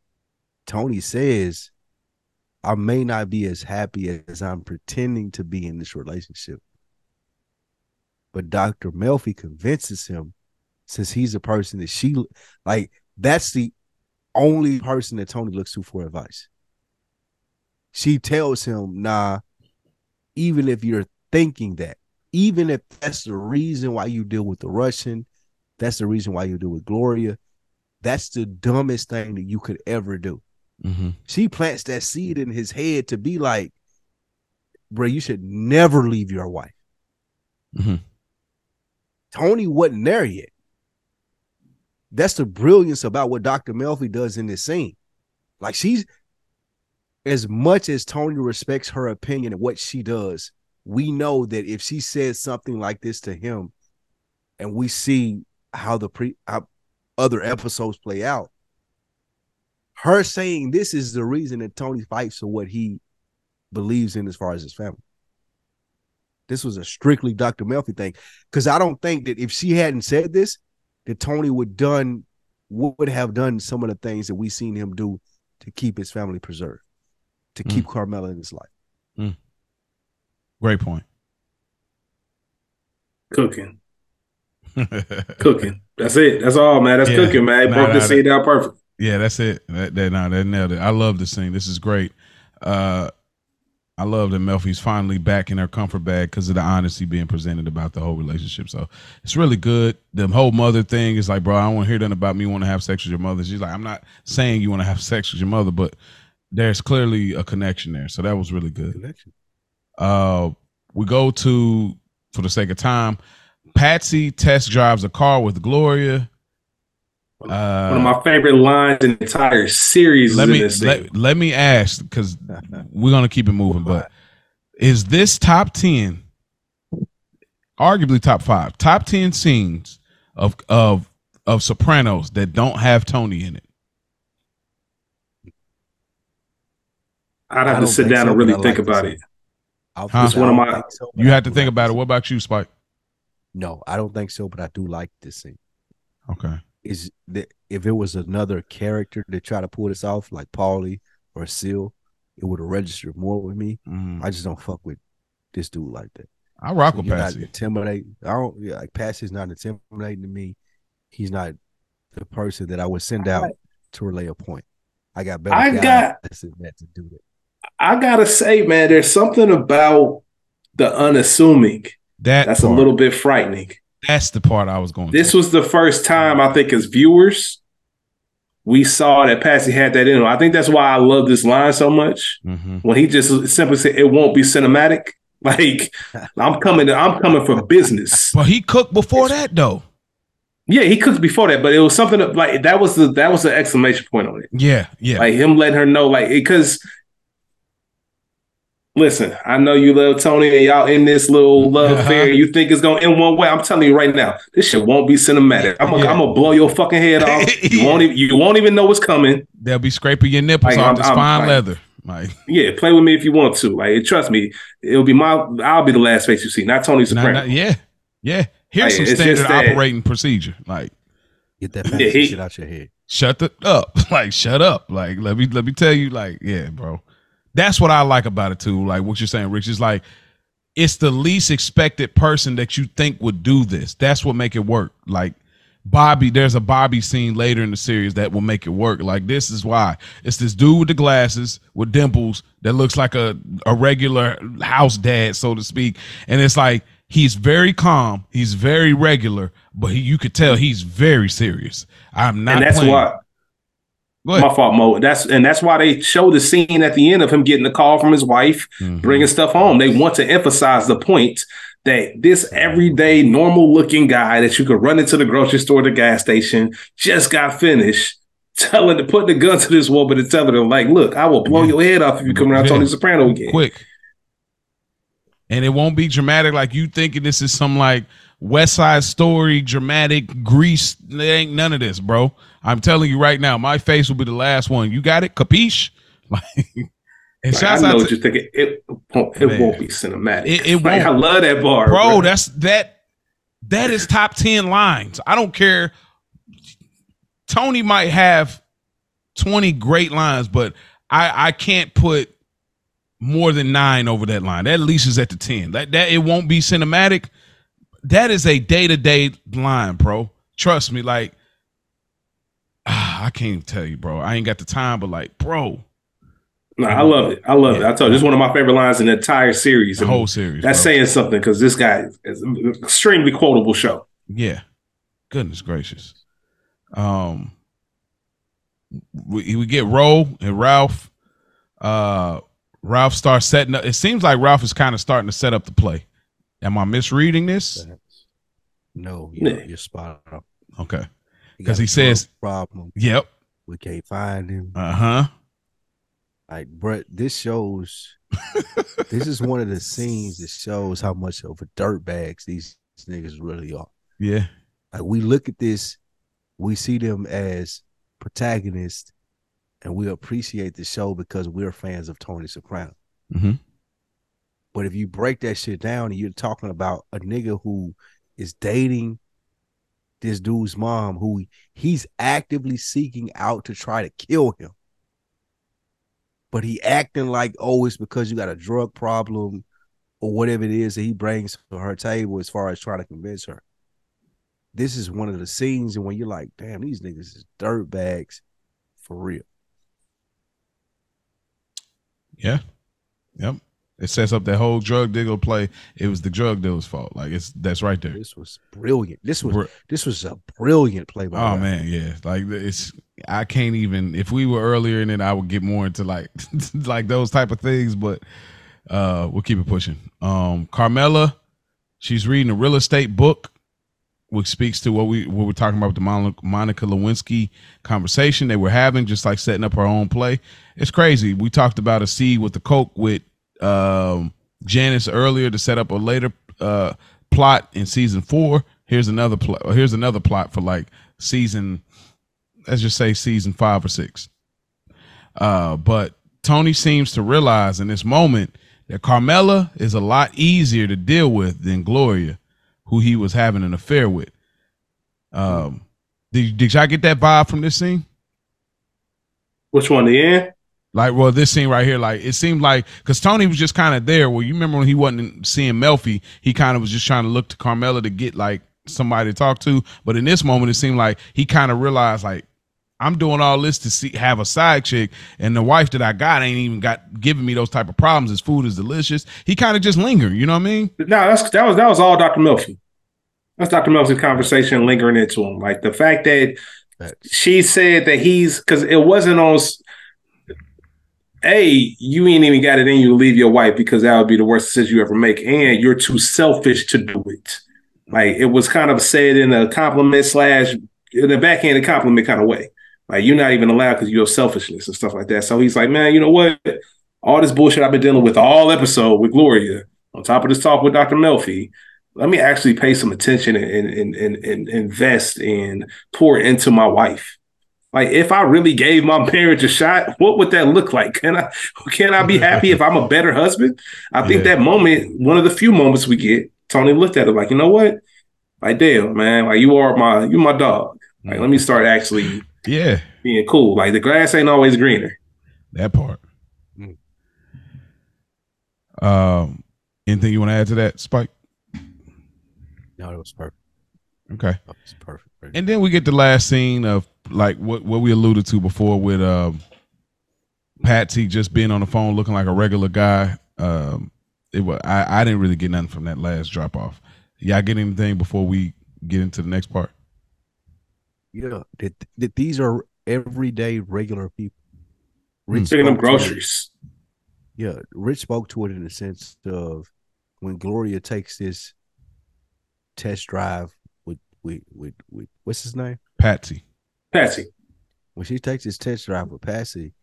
Tony says, I may not be as happy as I'm pretending to be in this relationship. But Dr. Melfi convinces him, since he's a person that she like, that's the only person that Tony looks to for advice. She tells him, nah, even if you're thinking that, even if that's the reason why you deal with the Russian, that's the reason why you deal with Gloria, that's the dumbest thing that you could ever do. Mm-hmm. She plants that seed in his head to be like, bro, you should never leave your wife. Mhm. Tony wasn't there yet. That's the brilliance about what Dr. Melfi does in this scene. Like she's as much as Tony respects her opinion and what she does, we know that if she says something like this to him, and we see how the pre how other episodes play out, her saying this is the reason that Tony fights for what he believes in as far as his family. This was a strictly Dr. Melfi thing. Because I don't think that if she hadn't said this, that Tony would done would have done some of the things that we've seen him do to keep his family preserved, to keep Carmela in his life. Great point. Cooking. Cooking. That's it. That's all, man. That's Yeah. cooking, man. Nah, Broke nah, the scene down perfect. Yeah, that's it. That, that, nah, that nailed it. I love this scene. This is great. Uh, I love that Melfi's finally back in her comfort bag because of the honesty being presented about the whole relationship. So it's really good. The whole mother thing is like, bro, I don't want to hear nothing about me want to have sex with your mother. She's like, I'm not saying you want to have sex with your mother, but there's clearly a connection there. So that was really good. Connection. Uh, we go to, for the sake of time, Patsy test drives a car with Gloria. Uh, One of my favorite lines in the entire series let is me in this let, let me ask because we're gonna keep it moving. But is this top ten, arguably top five, top ten scenes of of of Sopranos that don't have Tony in it? I'd I have to sit down so, and really think like about it. I'll- Huh? It's one of my- so, You I had to think like about it. What about you, Spike? No, I don't think so, but I do like this scene. Okay. Is that if it was another character to try to pull this off, like Paulie or Sil, it would have registered more with me. Mm. I just don't fuck with this dude like that. I rock with You're not Patsy. intimidating. I don't yeah, like Patsy's not intimidating to me. He's not the person that I would send out to relay a point. I got better I guys got- than that to do that. I gotta say, man, there's something about the unassuming That that's part, a little bit frightening. That's the part I was going. This to. was the first time I think as viewers we saw that Patsy had that in him. I think that's why I love this line so much. hmm When he just simply said it won't be cinematic. Like I'm coming to, I'm coming for business. Well, he cooked before that though. Yeah, he cooked before that, but it was something that, like that was the that was the exclamation point on it. Yeah, yeah. Like him letting her know, like because listen, I know you love Tony and y'all in this little love Uh-huh. affair. You think it's gonna end one way. I'm telling you right now, this shit won't be cinematic. I'm gonna, Yeah. I'm gonna blow your fucking head off. You Yeah. won't even you won't even know what's coming. They'll be scraping your nipples Like, off I'm- the I'm- spine like- leather. Like Yeah, play with me if you want to. Like trust me, it'll be my I'll be the last face you see, not Tony nah, Soprano. nah, yeah, yeah. Here's Like, some standard that- operating procedure. Like Get that Yeah, he- shit out your head. shut the up. Like shut up. Like let me let me tell you. Like yeah, bro. That's what I like about it too. Like what you're saying, Rich. Is like it's the least expected person that you think would do this. That's what make it work. Like Bobby, there's a Bobby scene later in the series that will make it work. Like this is why it's this dude with the glasses with dimples that looks like a a regular house dad, so to speak. And it's like he's very calm, he's very regular, but he, you could tell he's very serious. I'm not. and that's playing. why. My fault, Mo. That's and that's why they show the scene at the end of him getting the call from his wife, Mhm. bringing stuff home. They want to emphasize the point that this everyday, normal looking guy that you could run into the grocery store, the gas station, just got finished telling to put the gun to this woman and telling her, like, look, I will blow Yeah. your head off if you come around Yeah. Tony Soprano again. quick. And it won't be dramatic like you thinking this is some like West Side Story, dramatic Grease. There ain't none of this, bro. I'm telling you right now, my face will be the last one. You got it, capiche? Like, and Like, I know out what to you're thinking. It won't, it Man. won't be cinematic. It- it Like. I love that bar, bro. That's that. That is top ten lines. I don't care. Tony might have twenty great lines, but I I can't put more than nine over that line. That at least is at the ten. That that it won't be cinematic. That is a day to day line, bro. Trust me. Like I can't tell you, bro. I ain't got the time, but like, bro, No, I love it. I love it. I told you, it's one of my favorite lines in the entire series. the And whole series. That's bro. saying something because this guy is an extremely quotable show. Yeah. Goodness gracious. Um we, we get Ro and Ralph. Uh Ralph starts setting up. It seems like Ralph is kind of starting to set up the play. Am I misreading this? No, you're, Yeah. you're spot on. Okay. He 'Cause got he says- problem. Yep. We can't find him. Uh-huh. Like, Brett, this shows. this is one of the scenes that shows how much of a dirtbags these niggas really are. Yeah. Like, we look at this, we see them as protagonists, and we appreciate the show because we're fans of Tony Soprano. Mhm. But if you break that shit down and you're talking about a nigga who is dating this dude's mom, who he's actively seeking out to try to kill him, but he acting like, oh, it's because you got a drug problem or whatever it is that he brings to her table as far as trying to convince her. this is one of the scenes and when you're like, damn, these niggas is dirt bags for real. Yeah. Yep. It sets up that whole drug dealer play. It was the drug dealer's fault. Like it's that's right there. This was brilliant. This was Br- this was a brilliant play by Oh man, yeah. Like it's I can't even if we were earlier in it, I would get more into like like those type of things, but uh we'll keep it pushing. Um Carmela, she's reading a real estate book, which speaks to what we what we're talking about with the Monica Lewinsky conversation they were having, just like setting up her own play. It's crazy. We talked about a seed with the Coke with um Janice earlier to set up a later uh plot in season four. Here's another plot. Here's another plot for like season. Let's just say season five or six. Uh, but Tony seems to realize in this moment that Carmela is a lot easier to deal with than Gloria, who he was having an affair with. Um, did did y'all get that vibe from this scene? Which one? The end? Like, well, this scene right here, like it seemed like because Tony was just kind of there. Well, you remember when he wasn't seeing Melfi, he kind of was just trying to look to Carmela to get like somebody to talk to. But in this moment, it seemed like he kind of realized like I'm doing all this to see have a side chick, and the wife that I got ain't even got giving me those type of problems. His food is delicious. He kind of just lingered. You know what I mean? No, that's that was that was all Dr. Melfi. That's Dr. Melfi's conversation lingering into him. Like the fact that Facts. she said that he's because it wasn't on. A, you ain't even got it in you to leave your wife because that would be the worst decision you ever make, and you're too selfish to do it. Like it was kind of said in a compliment slash in a backhanded compliment kind of way. Like you're not even allowed because of your selfishness and stuff like that. So he's like, man, you know what? All this bullshit I've been dealing with all episode with Gloria, on top of this talk with Dr. Melfi, let me actually pay some attention and, and, and, and invest and pour into my wife. Like if I really gave my marriage a shot, what would that look like? Can I can I be happy if I'm a better husband? I think Yeah. that moment, one of the few moments we get, Tony looked at it like, you know what? Like, damn, man, like you are my you my dog. Like, let me start actually Yeah, being cool. Like the grass ain't always greener. that part. Mm. Um, anything you want to add to that, Spike? No, it was perfect. Okay. That was perfect. perfect. And then we get the last scene of like what what we alluded to before with um Patsy just being on the phone looking like a regular guy. Um it was I, I didn't really get nothing from that last drop off. Y'all get anything before we get into the next part? yeah, that, that these are everyday regular people. Hmm. Rich Picking up spoke to it- groceries. yeah, Rich spoke to it in the sense of when Gloria takes this test drive with with with, with what's his name? Patsy. Patsy. When she takes this test drive with Patsy,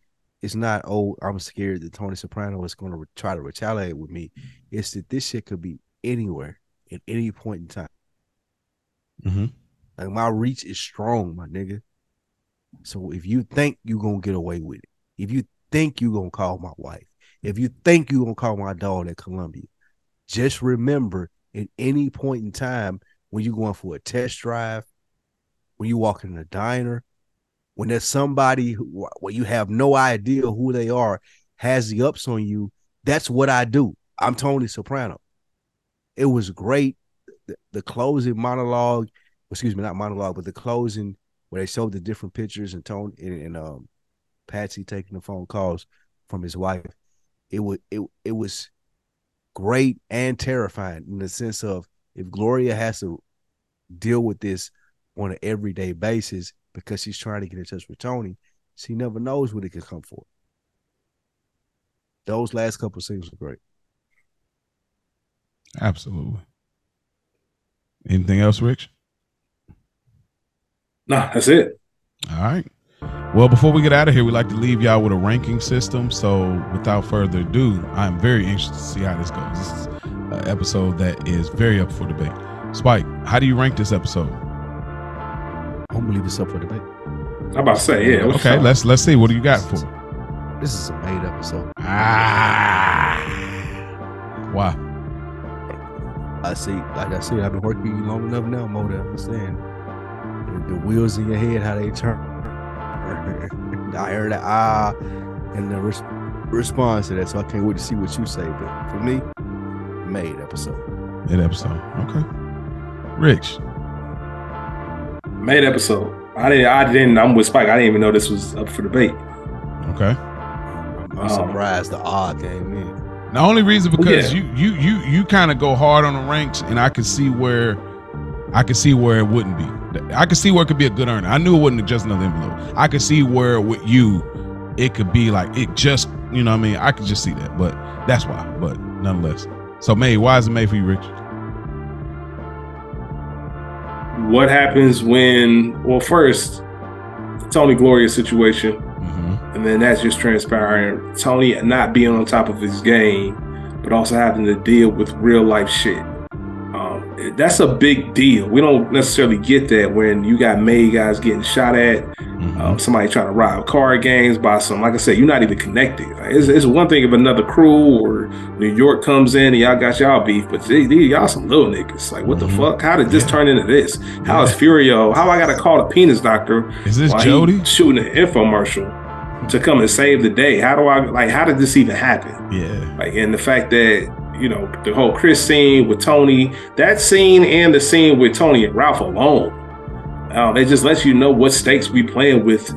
it's not oh I'm scared that Tony Soprano is going to re- try to retaliate with me. It's that this shit could be anywhere at any point in time. Mm-hmm. Like my reach is strong, my nigga. So if you think you're gonna get away with it, if you think you're gonna call my wife, if you think you're gonna call my dog at Columbia, just remember at any point in time when you're going for a test drive, when you walk in a diner, when there's somebody who where you have no idea who they are has the ups on you, that's what I do. I'm Tony Soprano. It was great. The, the closing monologue excuse me, not monologue, but the closing where they showed the different pictures and Tony and, and um Patsy taking the phone calls from his wife. It was it it was great and terrifying in the sense of if Gloria has to deal with this on an everyday basis because she's trying to get in touch with Tony, she never knows what it can come for. Those last couple scenes were great. Absolutely. Anything else, Rich? Nah, that's it. All right. Well, before we get out of here, we like to leave y'all with a ranking system. So, without further ado, I'm very anxious to see how this goes. This is an episode that is very up for debate. Spike, how do you rank this episode? I'm gonna leave this up for debate. I'm about to say, yeah. Okay, up? let's let's see. What do you got for? it? This is a made episode. Ah, wow. I see, like I said, I've been working with you long enough now, Mo, to understand the, the wheels in your head, how they turn. I heard the ah, and the res- response to that, so I can't wait to see what you say. But for me, made episode. Made episode. Okay. Rich, Made episode. I didn't. I didn't. I'm with Spike. I didn't even know this was up for debate. Okay. I'm Um, surprised the odd came in. The only reason because Yeah. you you you you kind of go hard on the ranks, and I could see where I could see where it wouldn't be. I could see where it could be a good earner. I knew it wasn't just another envelope. I could see where with you, it could be like it just you know what I mean. I could just see that, but that's why. But nonetheless, so May, why is it made for you, Rich? What happens when? Well, first, Tony Gloria situation, Mm-hmm. and then that's just transpiring. Tony not being on top of his game, but also having to deal with real life shit. That's a big deal. We don't necessarily get that when you got made guys getting shot at, Mm-hmm. um, somebody trying to rob card games by some. Like I said, you're not even connected. Like, it's, it's one thing if another crew or New York comes in and y'all got y'all beef, but they, they, y'all some little niggas. Like what the Mhm. fuck? How did this Yeah. turn into this? How is Yeah. Furio? How I got to call the penis doctor Is this Jody? shooting an infomercial to come and save the day? How do I like? How did this even happen? Yeah. Like, and the fact that you know the whole Chris scene with Tony, that scene and the scene with Tony and Ralph alone, um, it just lets you know what stakes we playing with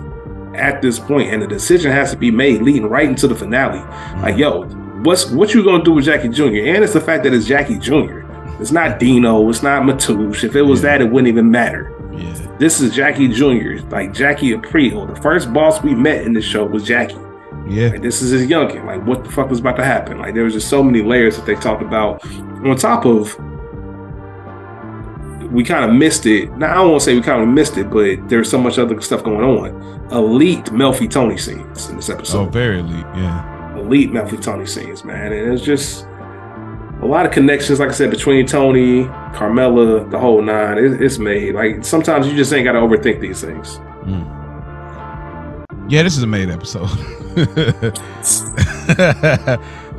at this point, and the decision has to be made leading right into the finale. Like, yo, what's what you gonna do with Jackie Jr. And it's the fact that it's Jackie Jr. It's not Dino. It's not Matush. If it was Yeah. that, it wouldn't even matter. Yeah. This is Jackie Jr. Like Jackie Aprile. The first boss we met in the show was Jackie. Yeah. Like this is his youngin. Like what the fuck was about to happen? Like there was just so many layers that they talked about. On top of, we kind of missed it. Now I don't want to say we kind of missed it, but there's so much other stuff going on. Elite Melfi Tony scenes in this episode. Oh, very elite. Yeah. Elite Melfi Tony scenes, man, and it's just a lot of connections. Like I said, between Tony, Carmela, the whole nine. It, it's made. Like sometimes you just ain't got to overthink these things. Yeah, this is a made episode.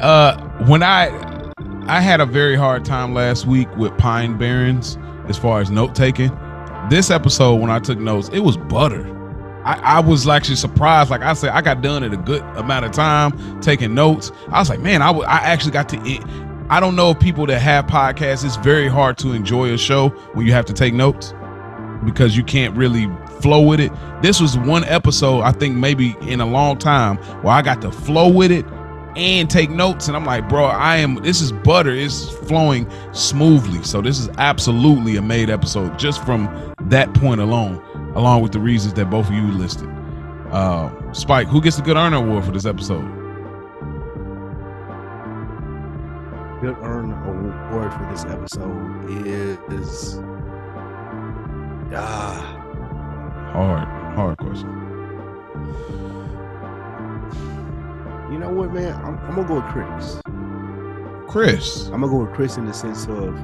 uh, when I I had a very hard time last week with Pine Barrens as far as note taking. This episode, when I took notes, it was butter. I, I was actually surprised. Like I said, I got done at a good amount of time taking notes. I was like, man, I w- I actually got to. I don't know if people that have podcasts, it's very hard to enjoy a show when you have to take notes because you can't really flow with it. This was one episode, I think maybe in a long time, where I got to flow with it and take notes. And I'm like, bro, I am this is butter. It's flowing smoothly. So this is absolutely a made episode just from that point alone, along with the reasons that both of you listed. Uh Spike, who gets the good earner award for this episode? Good earn award for this episode is ah Hard, hard question. you know what man I'm, I'm gonna go with Chris. Chris. I'm gonna go with Chris in the sense of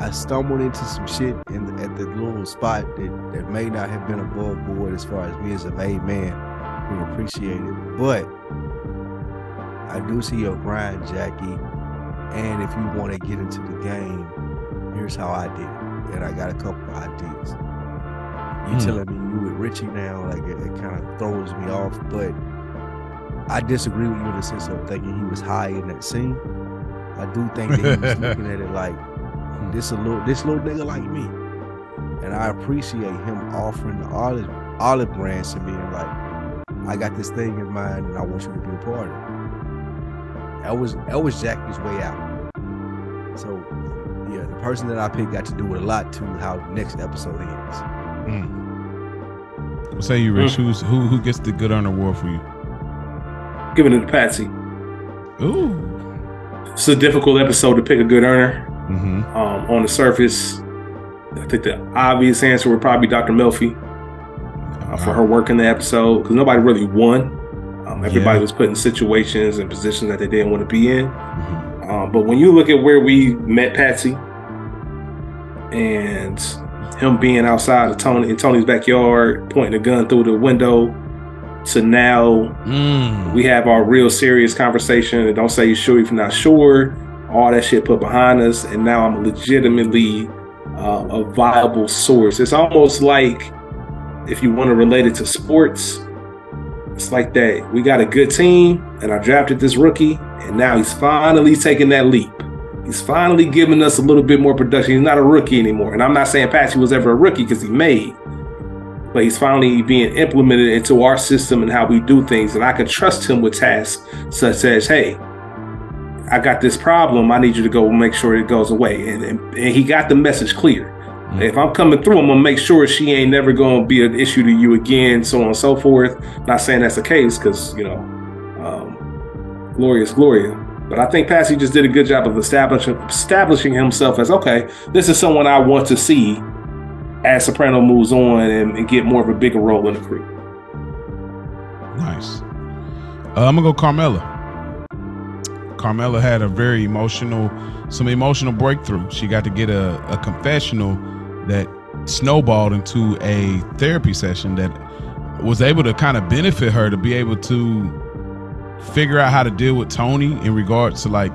I stumbled into some shit in the, at the little spot that, that may not have been above board as far as me as a made man would appreciate it. But I do see your grind, Jackie. And if you want to get into the game, here's how I did it. And I got a couple of ideas. You Hmm. telling me you with Richie now, like it, it kind of throws me off, but I disagree with you in the sense of thinking he was high in that scene. I do think that he was looking at it like this a little this little nigga like me. And I appreciate him offering the olive olive branch and being like, I got this thing in mind and I want you to be a part of it. That was that was Jackie's way out. So yeah, the person that I picked got to do with a lot to how the next episode ends. Mm. Say you, Rich? Who's who who gets the good earner award for you? Giving it to Patsy. Ooh. It's a difficult episode to pick a good earner. Mm-hmm. Um, on the surface, I think the obvious answer would probably be Dr. Melfi uh, for her work in the episode because nobody really won. Um, everybody Yeah. was put in situations and positions that they didn't want to be in. Mhm. Um, but when you look at where we met Patsy and him being outside of Tony in Tony's backyard, pointing a gun through the window, to now Mm. we have our real serious conversation and don't say you're sure if you're not sure. All that shit put behind us and now i'm legitimately uh, a viable source. It's almost like if you want to relate it to sports it's like that. We got a good team and i drafted this rookie and now he's finally taking that leap He's finally giving us a little bit more production. He's not a rookie anymore. And I'm not saying Patsy was ever a rookie because he made, but he's finally being implemented into our system and how we do things. And I can trust him with tasks such as, hey, I got this problem. I need you to go make sure it goes away. And, and, and he got the message clear. If I'm coming through, I'm gonna make sure she ain't never gonna be an issue to you again, so on and so forth. Not saying that's the case, because you know, um, Gloria's Gloria. But I think Patsy just did a good job of establishing establishing himself as okay. This is someone I want to see as Soprano moves on and, and get more of a bigger role in the crew. Nice. Uh, I'm gonna go Carmela. Carmela had a very emotional, some emotional breakthrough. She got to get a, a confessional that snowballed into a therapy session that was able to kind of benefit her to be able to figure out how to deal with Tony in regards to like,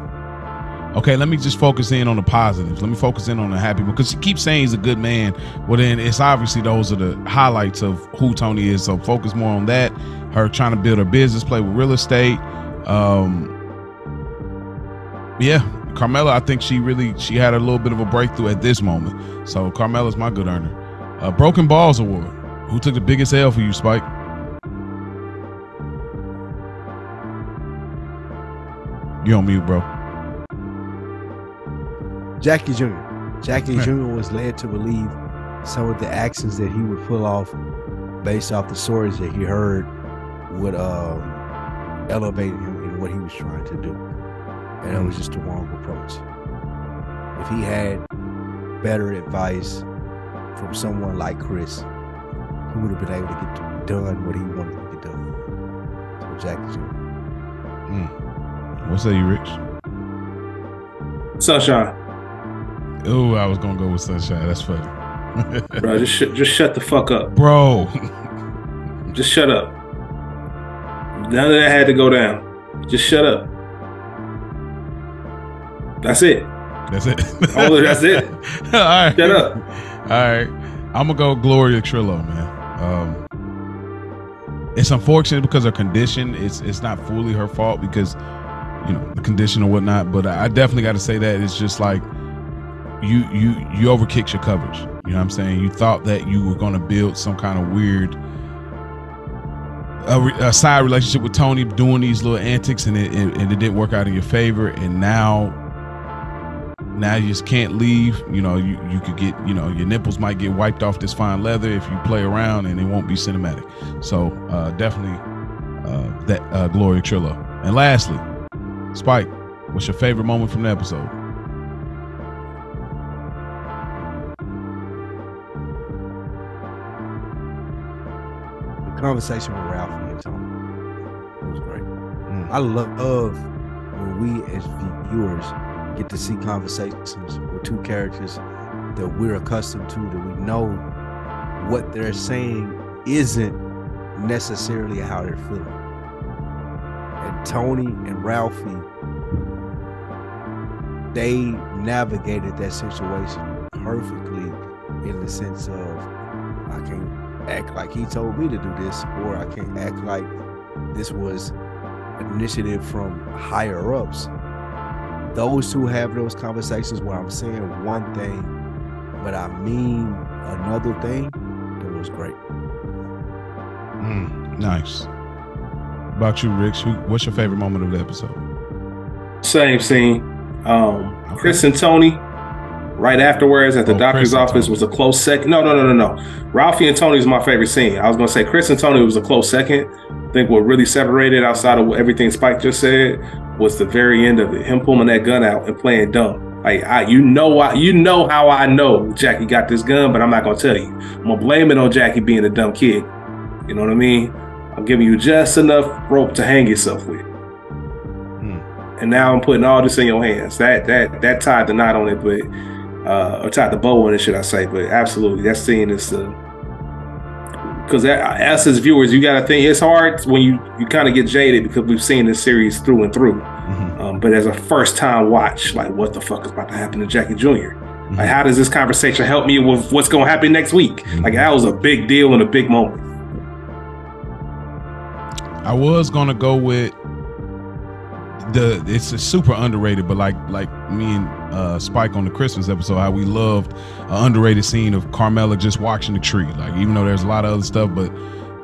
okay, let me just focus in on the positives. Let me focus in on the happy because she keeps saying he's a good man. Well, then it's obviously those are the highlights of who Tony is. So focus more on that. Her trying to build her business, play with real estate. Um, yeah, Carmela, I think she really she had a little bit of a breakthrough at this moment. So Carmela's my good earner. Uh, Broken Balls Award. Who took the biggest L for you, Spike? You on mute, bro. Jackie Jr. Jackie Jr. was led to believe some of the actions that he would pull off based off the stories that he heard would um, elevate him in what he was trying to do. And it was just the wrong approach. If he had better advice from someone like Chris, he would have been able to get done what he wanted to get done. So Jackie Jr. What say you, Rich? Sunshine, Oh, I was gonna go with Sunshine. That's funny, bro, just sh- just shut the fuck up. bro. Just shut up. None of that had to go down. Just shut up. That's it. That's it. Oh, that's it. All right. Shut up. All right. I'm gonna go Gloria Trillo, man. Um, it's unfortunate because her condition. It's it's not fully her fault because you know the condition or whatnot. But I definitely got to say that it's just like you you you overkicked your coverage. You know what I'm saying? You thought that you were gonna build some kind of weird. A, a side relationship with Tony doing these little antics and it, it it didn't work out in your favor and now now you just can't leave. You know, you, you could get, you know, your nipples might get wiped off this fine leather if you play around and it won't be cinematic. So uh, definitely uh, that uh, Gloria Trillo. And lastly, Spike, what's your favorite moment from the episode? The conversation with Ralphie and Tony. It was great. Mm. I love when we as viewers get to see conversations with two characters that we're accustomed to, that we know what they're saying isn't necessarily how they're feeling. Tony and Ralphie, they navigated that situation perfectly in the sense of I can't act like he told me to do this, or I can't act like this was an initiative from higher ups. Those who have those conversations where I'm saying one thing, but I mean another thing, that was great. Mm, nice. About you, Rich, what's your favorite moment of the episode? Same scene. Um, Chris and Tony, right afterwards at the Oh, doctor's Chris office, was a close second. No, no, no, no, no. Ralphie and Tony is my favorite scene. I was gonna say Chris and Tony was a close second. I think what really separated outside of everything Spike just said was the very end of it. Him pulling that gun out and playing dumb. Like I, you know, I, you know how I know Jackie got this gun, but I'm not gonna tell you. I'm gonna blame it on Jackie being a dumb kid. You know what I mean? I'm giving you just enough rope to hang yourself with and now I'm putting all this in your hands. That that that tied the knot on it, but uh, or tied the bow on it, should I say? But absolutely, that scene is the because us as viewers, you got to think it's hard when you you kind of get jaded because we've seen this series through and through. Mhm. Um, but as a first time watch, like what the fuck is about to happen to Jackie Jr. Like, how does this conversation help me with what's going to happen next week? Like, that was a big deal and a big moment. I was gonna go with the it's a super underrated, but like like me and uh, Spike on the Christmas episode how we loved an underrated scene of Carmela just watching the tree. Like even though there's a lot of other stuff, but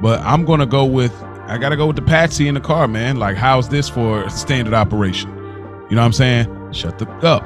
but I'm gonna go with I gotta go with the Patsy in the car, man. Like how's this for standard operation? You know what I'm saying? Shut the up.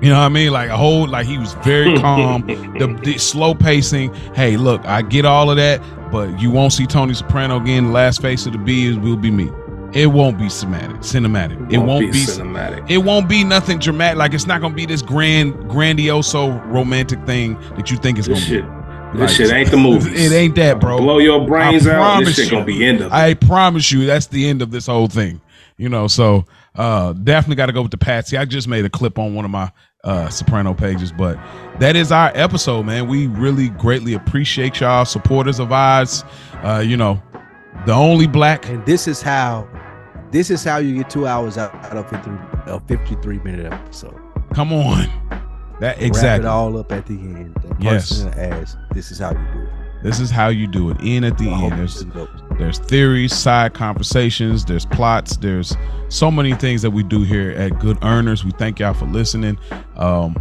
You know what I mean? Like a whole, like he was very calm. the, the slow pacing. Hey, look, I get all of that, but you won't see Tony Soprano again. The last face of the B is will be me. It won't be cinematic. Cinematic. It won't, be, cinematic. It won't be nothing dramatic. Like it's not gonna be this grand, grandioso, romantic thing that you think it's This gonna shit, be. this shit ain't the movie. It ain't that, bro. Blow your brains I out. This shit gonna be end of. it. I promise you, that's the end of this whole thing. You know, so uh definitely got to go with the Patsy. I just made a clip on one of my uh Soprano pages, but that is our episode, man. We really greatly appreciate y'all supporters of ours. Uh, you know, the only black. And this is how, this is how you get two hours out, out of 50, a 53 minute episode. Come on, that Wrap it exactly. all up at the end. The Yes. the ass. This is how you do it. This is how you do it. In at the I end. There's there's theories, side conversations, there's plots, there's so many things that we do here at Good Earners. We thank y'all for listening. Um,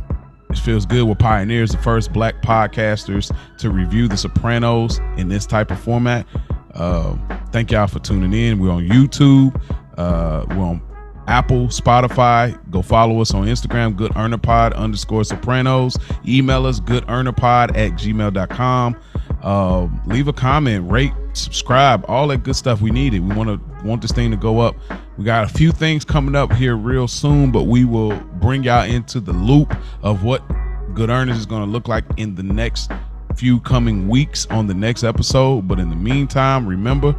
it feels good. We're pioneers, the first black podcasters to review The Sopranos in this type of format. Um, thank y'all for tuning in. We're on YouTube. Uh, we're on Apple, Spotify. Go follow us on Instagram, Good Earner Pod underscore Sopranos. Email us, good goodearnerpod at gmail.com. Um, leave a comment, rate, subscribe, all that good stuff. We need it. We want to want this thing to go up. We got a few things coming up here real soon, but we will bring y'all into the loop of what Good Earners is going to look like in the next few coming weeks on the next episode. But in the meantime, remember,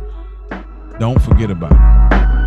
don't forget about it.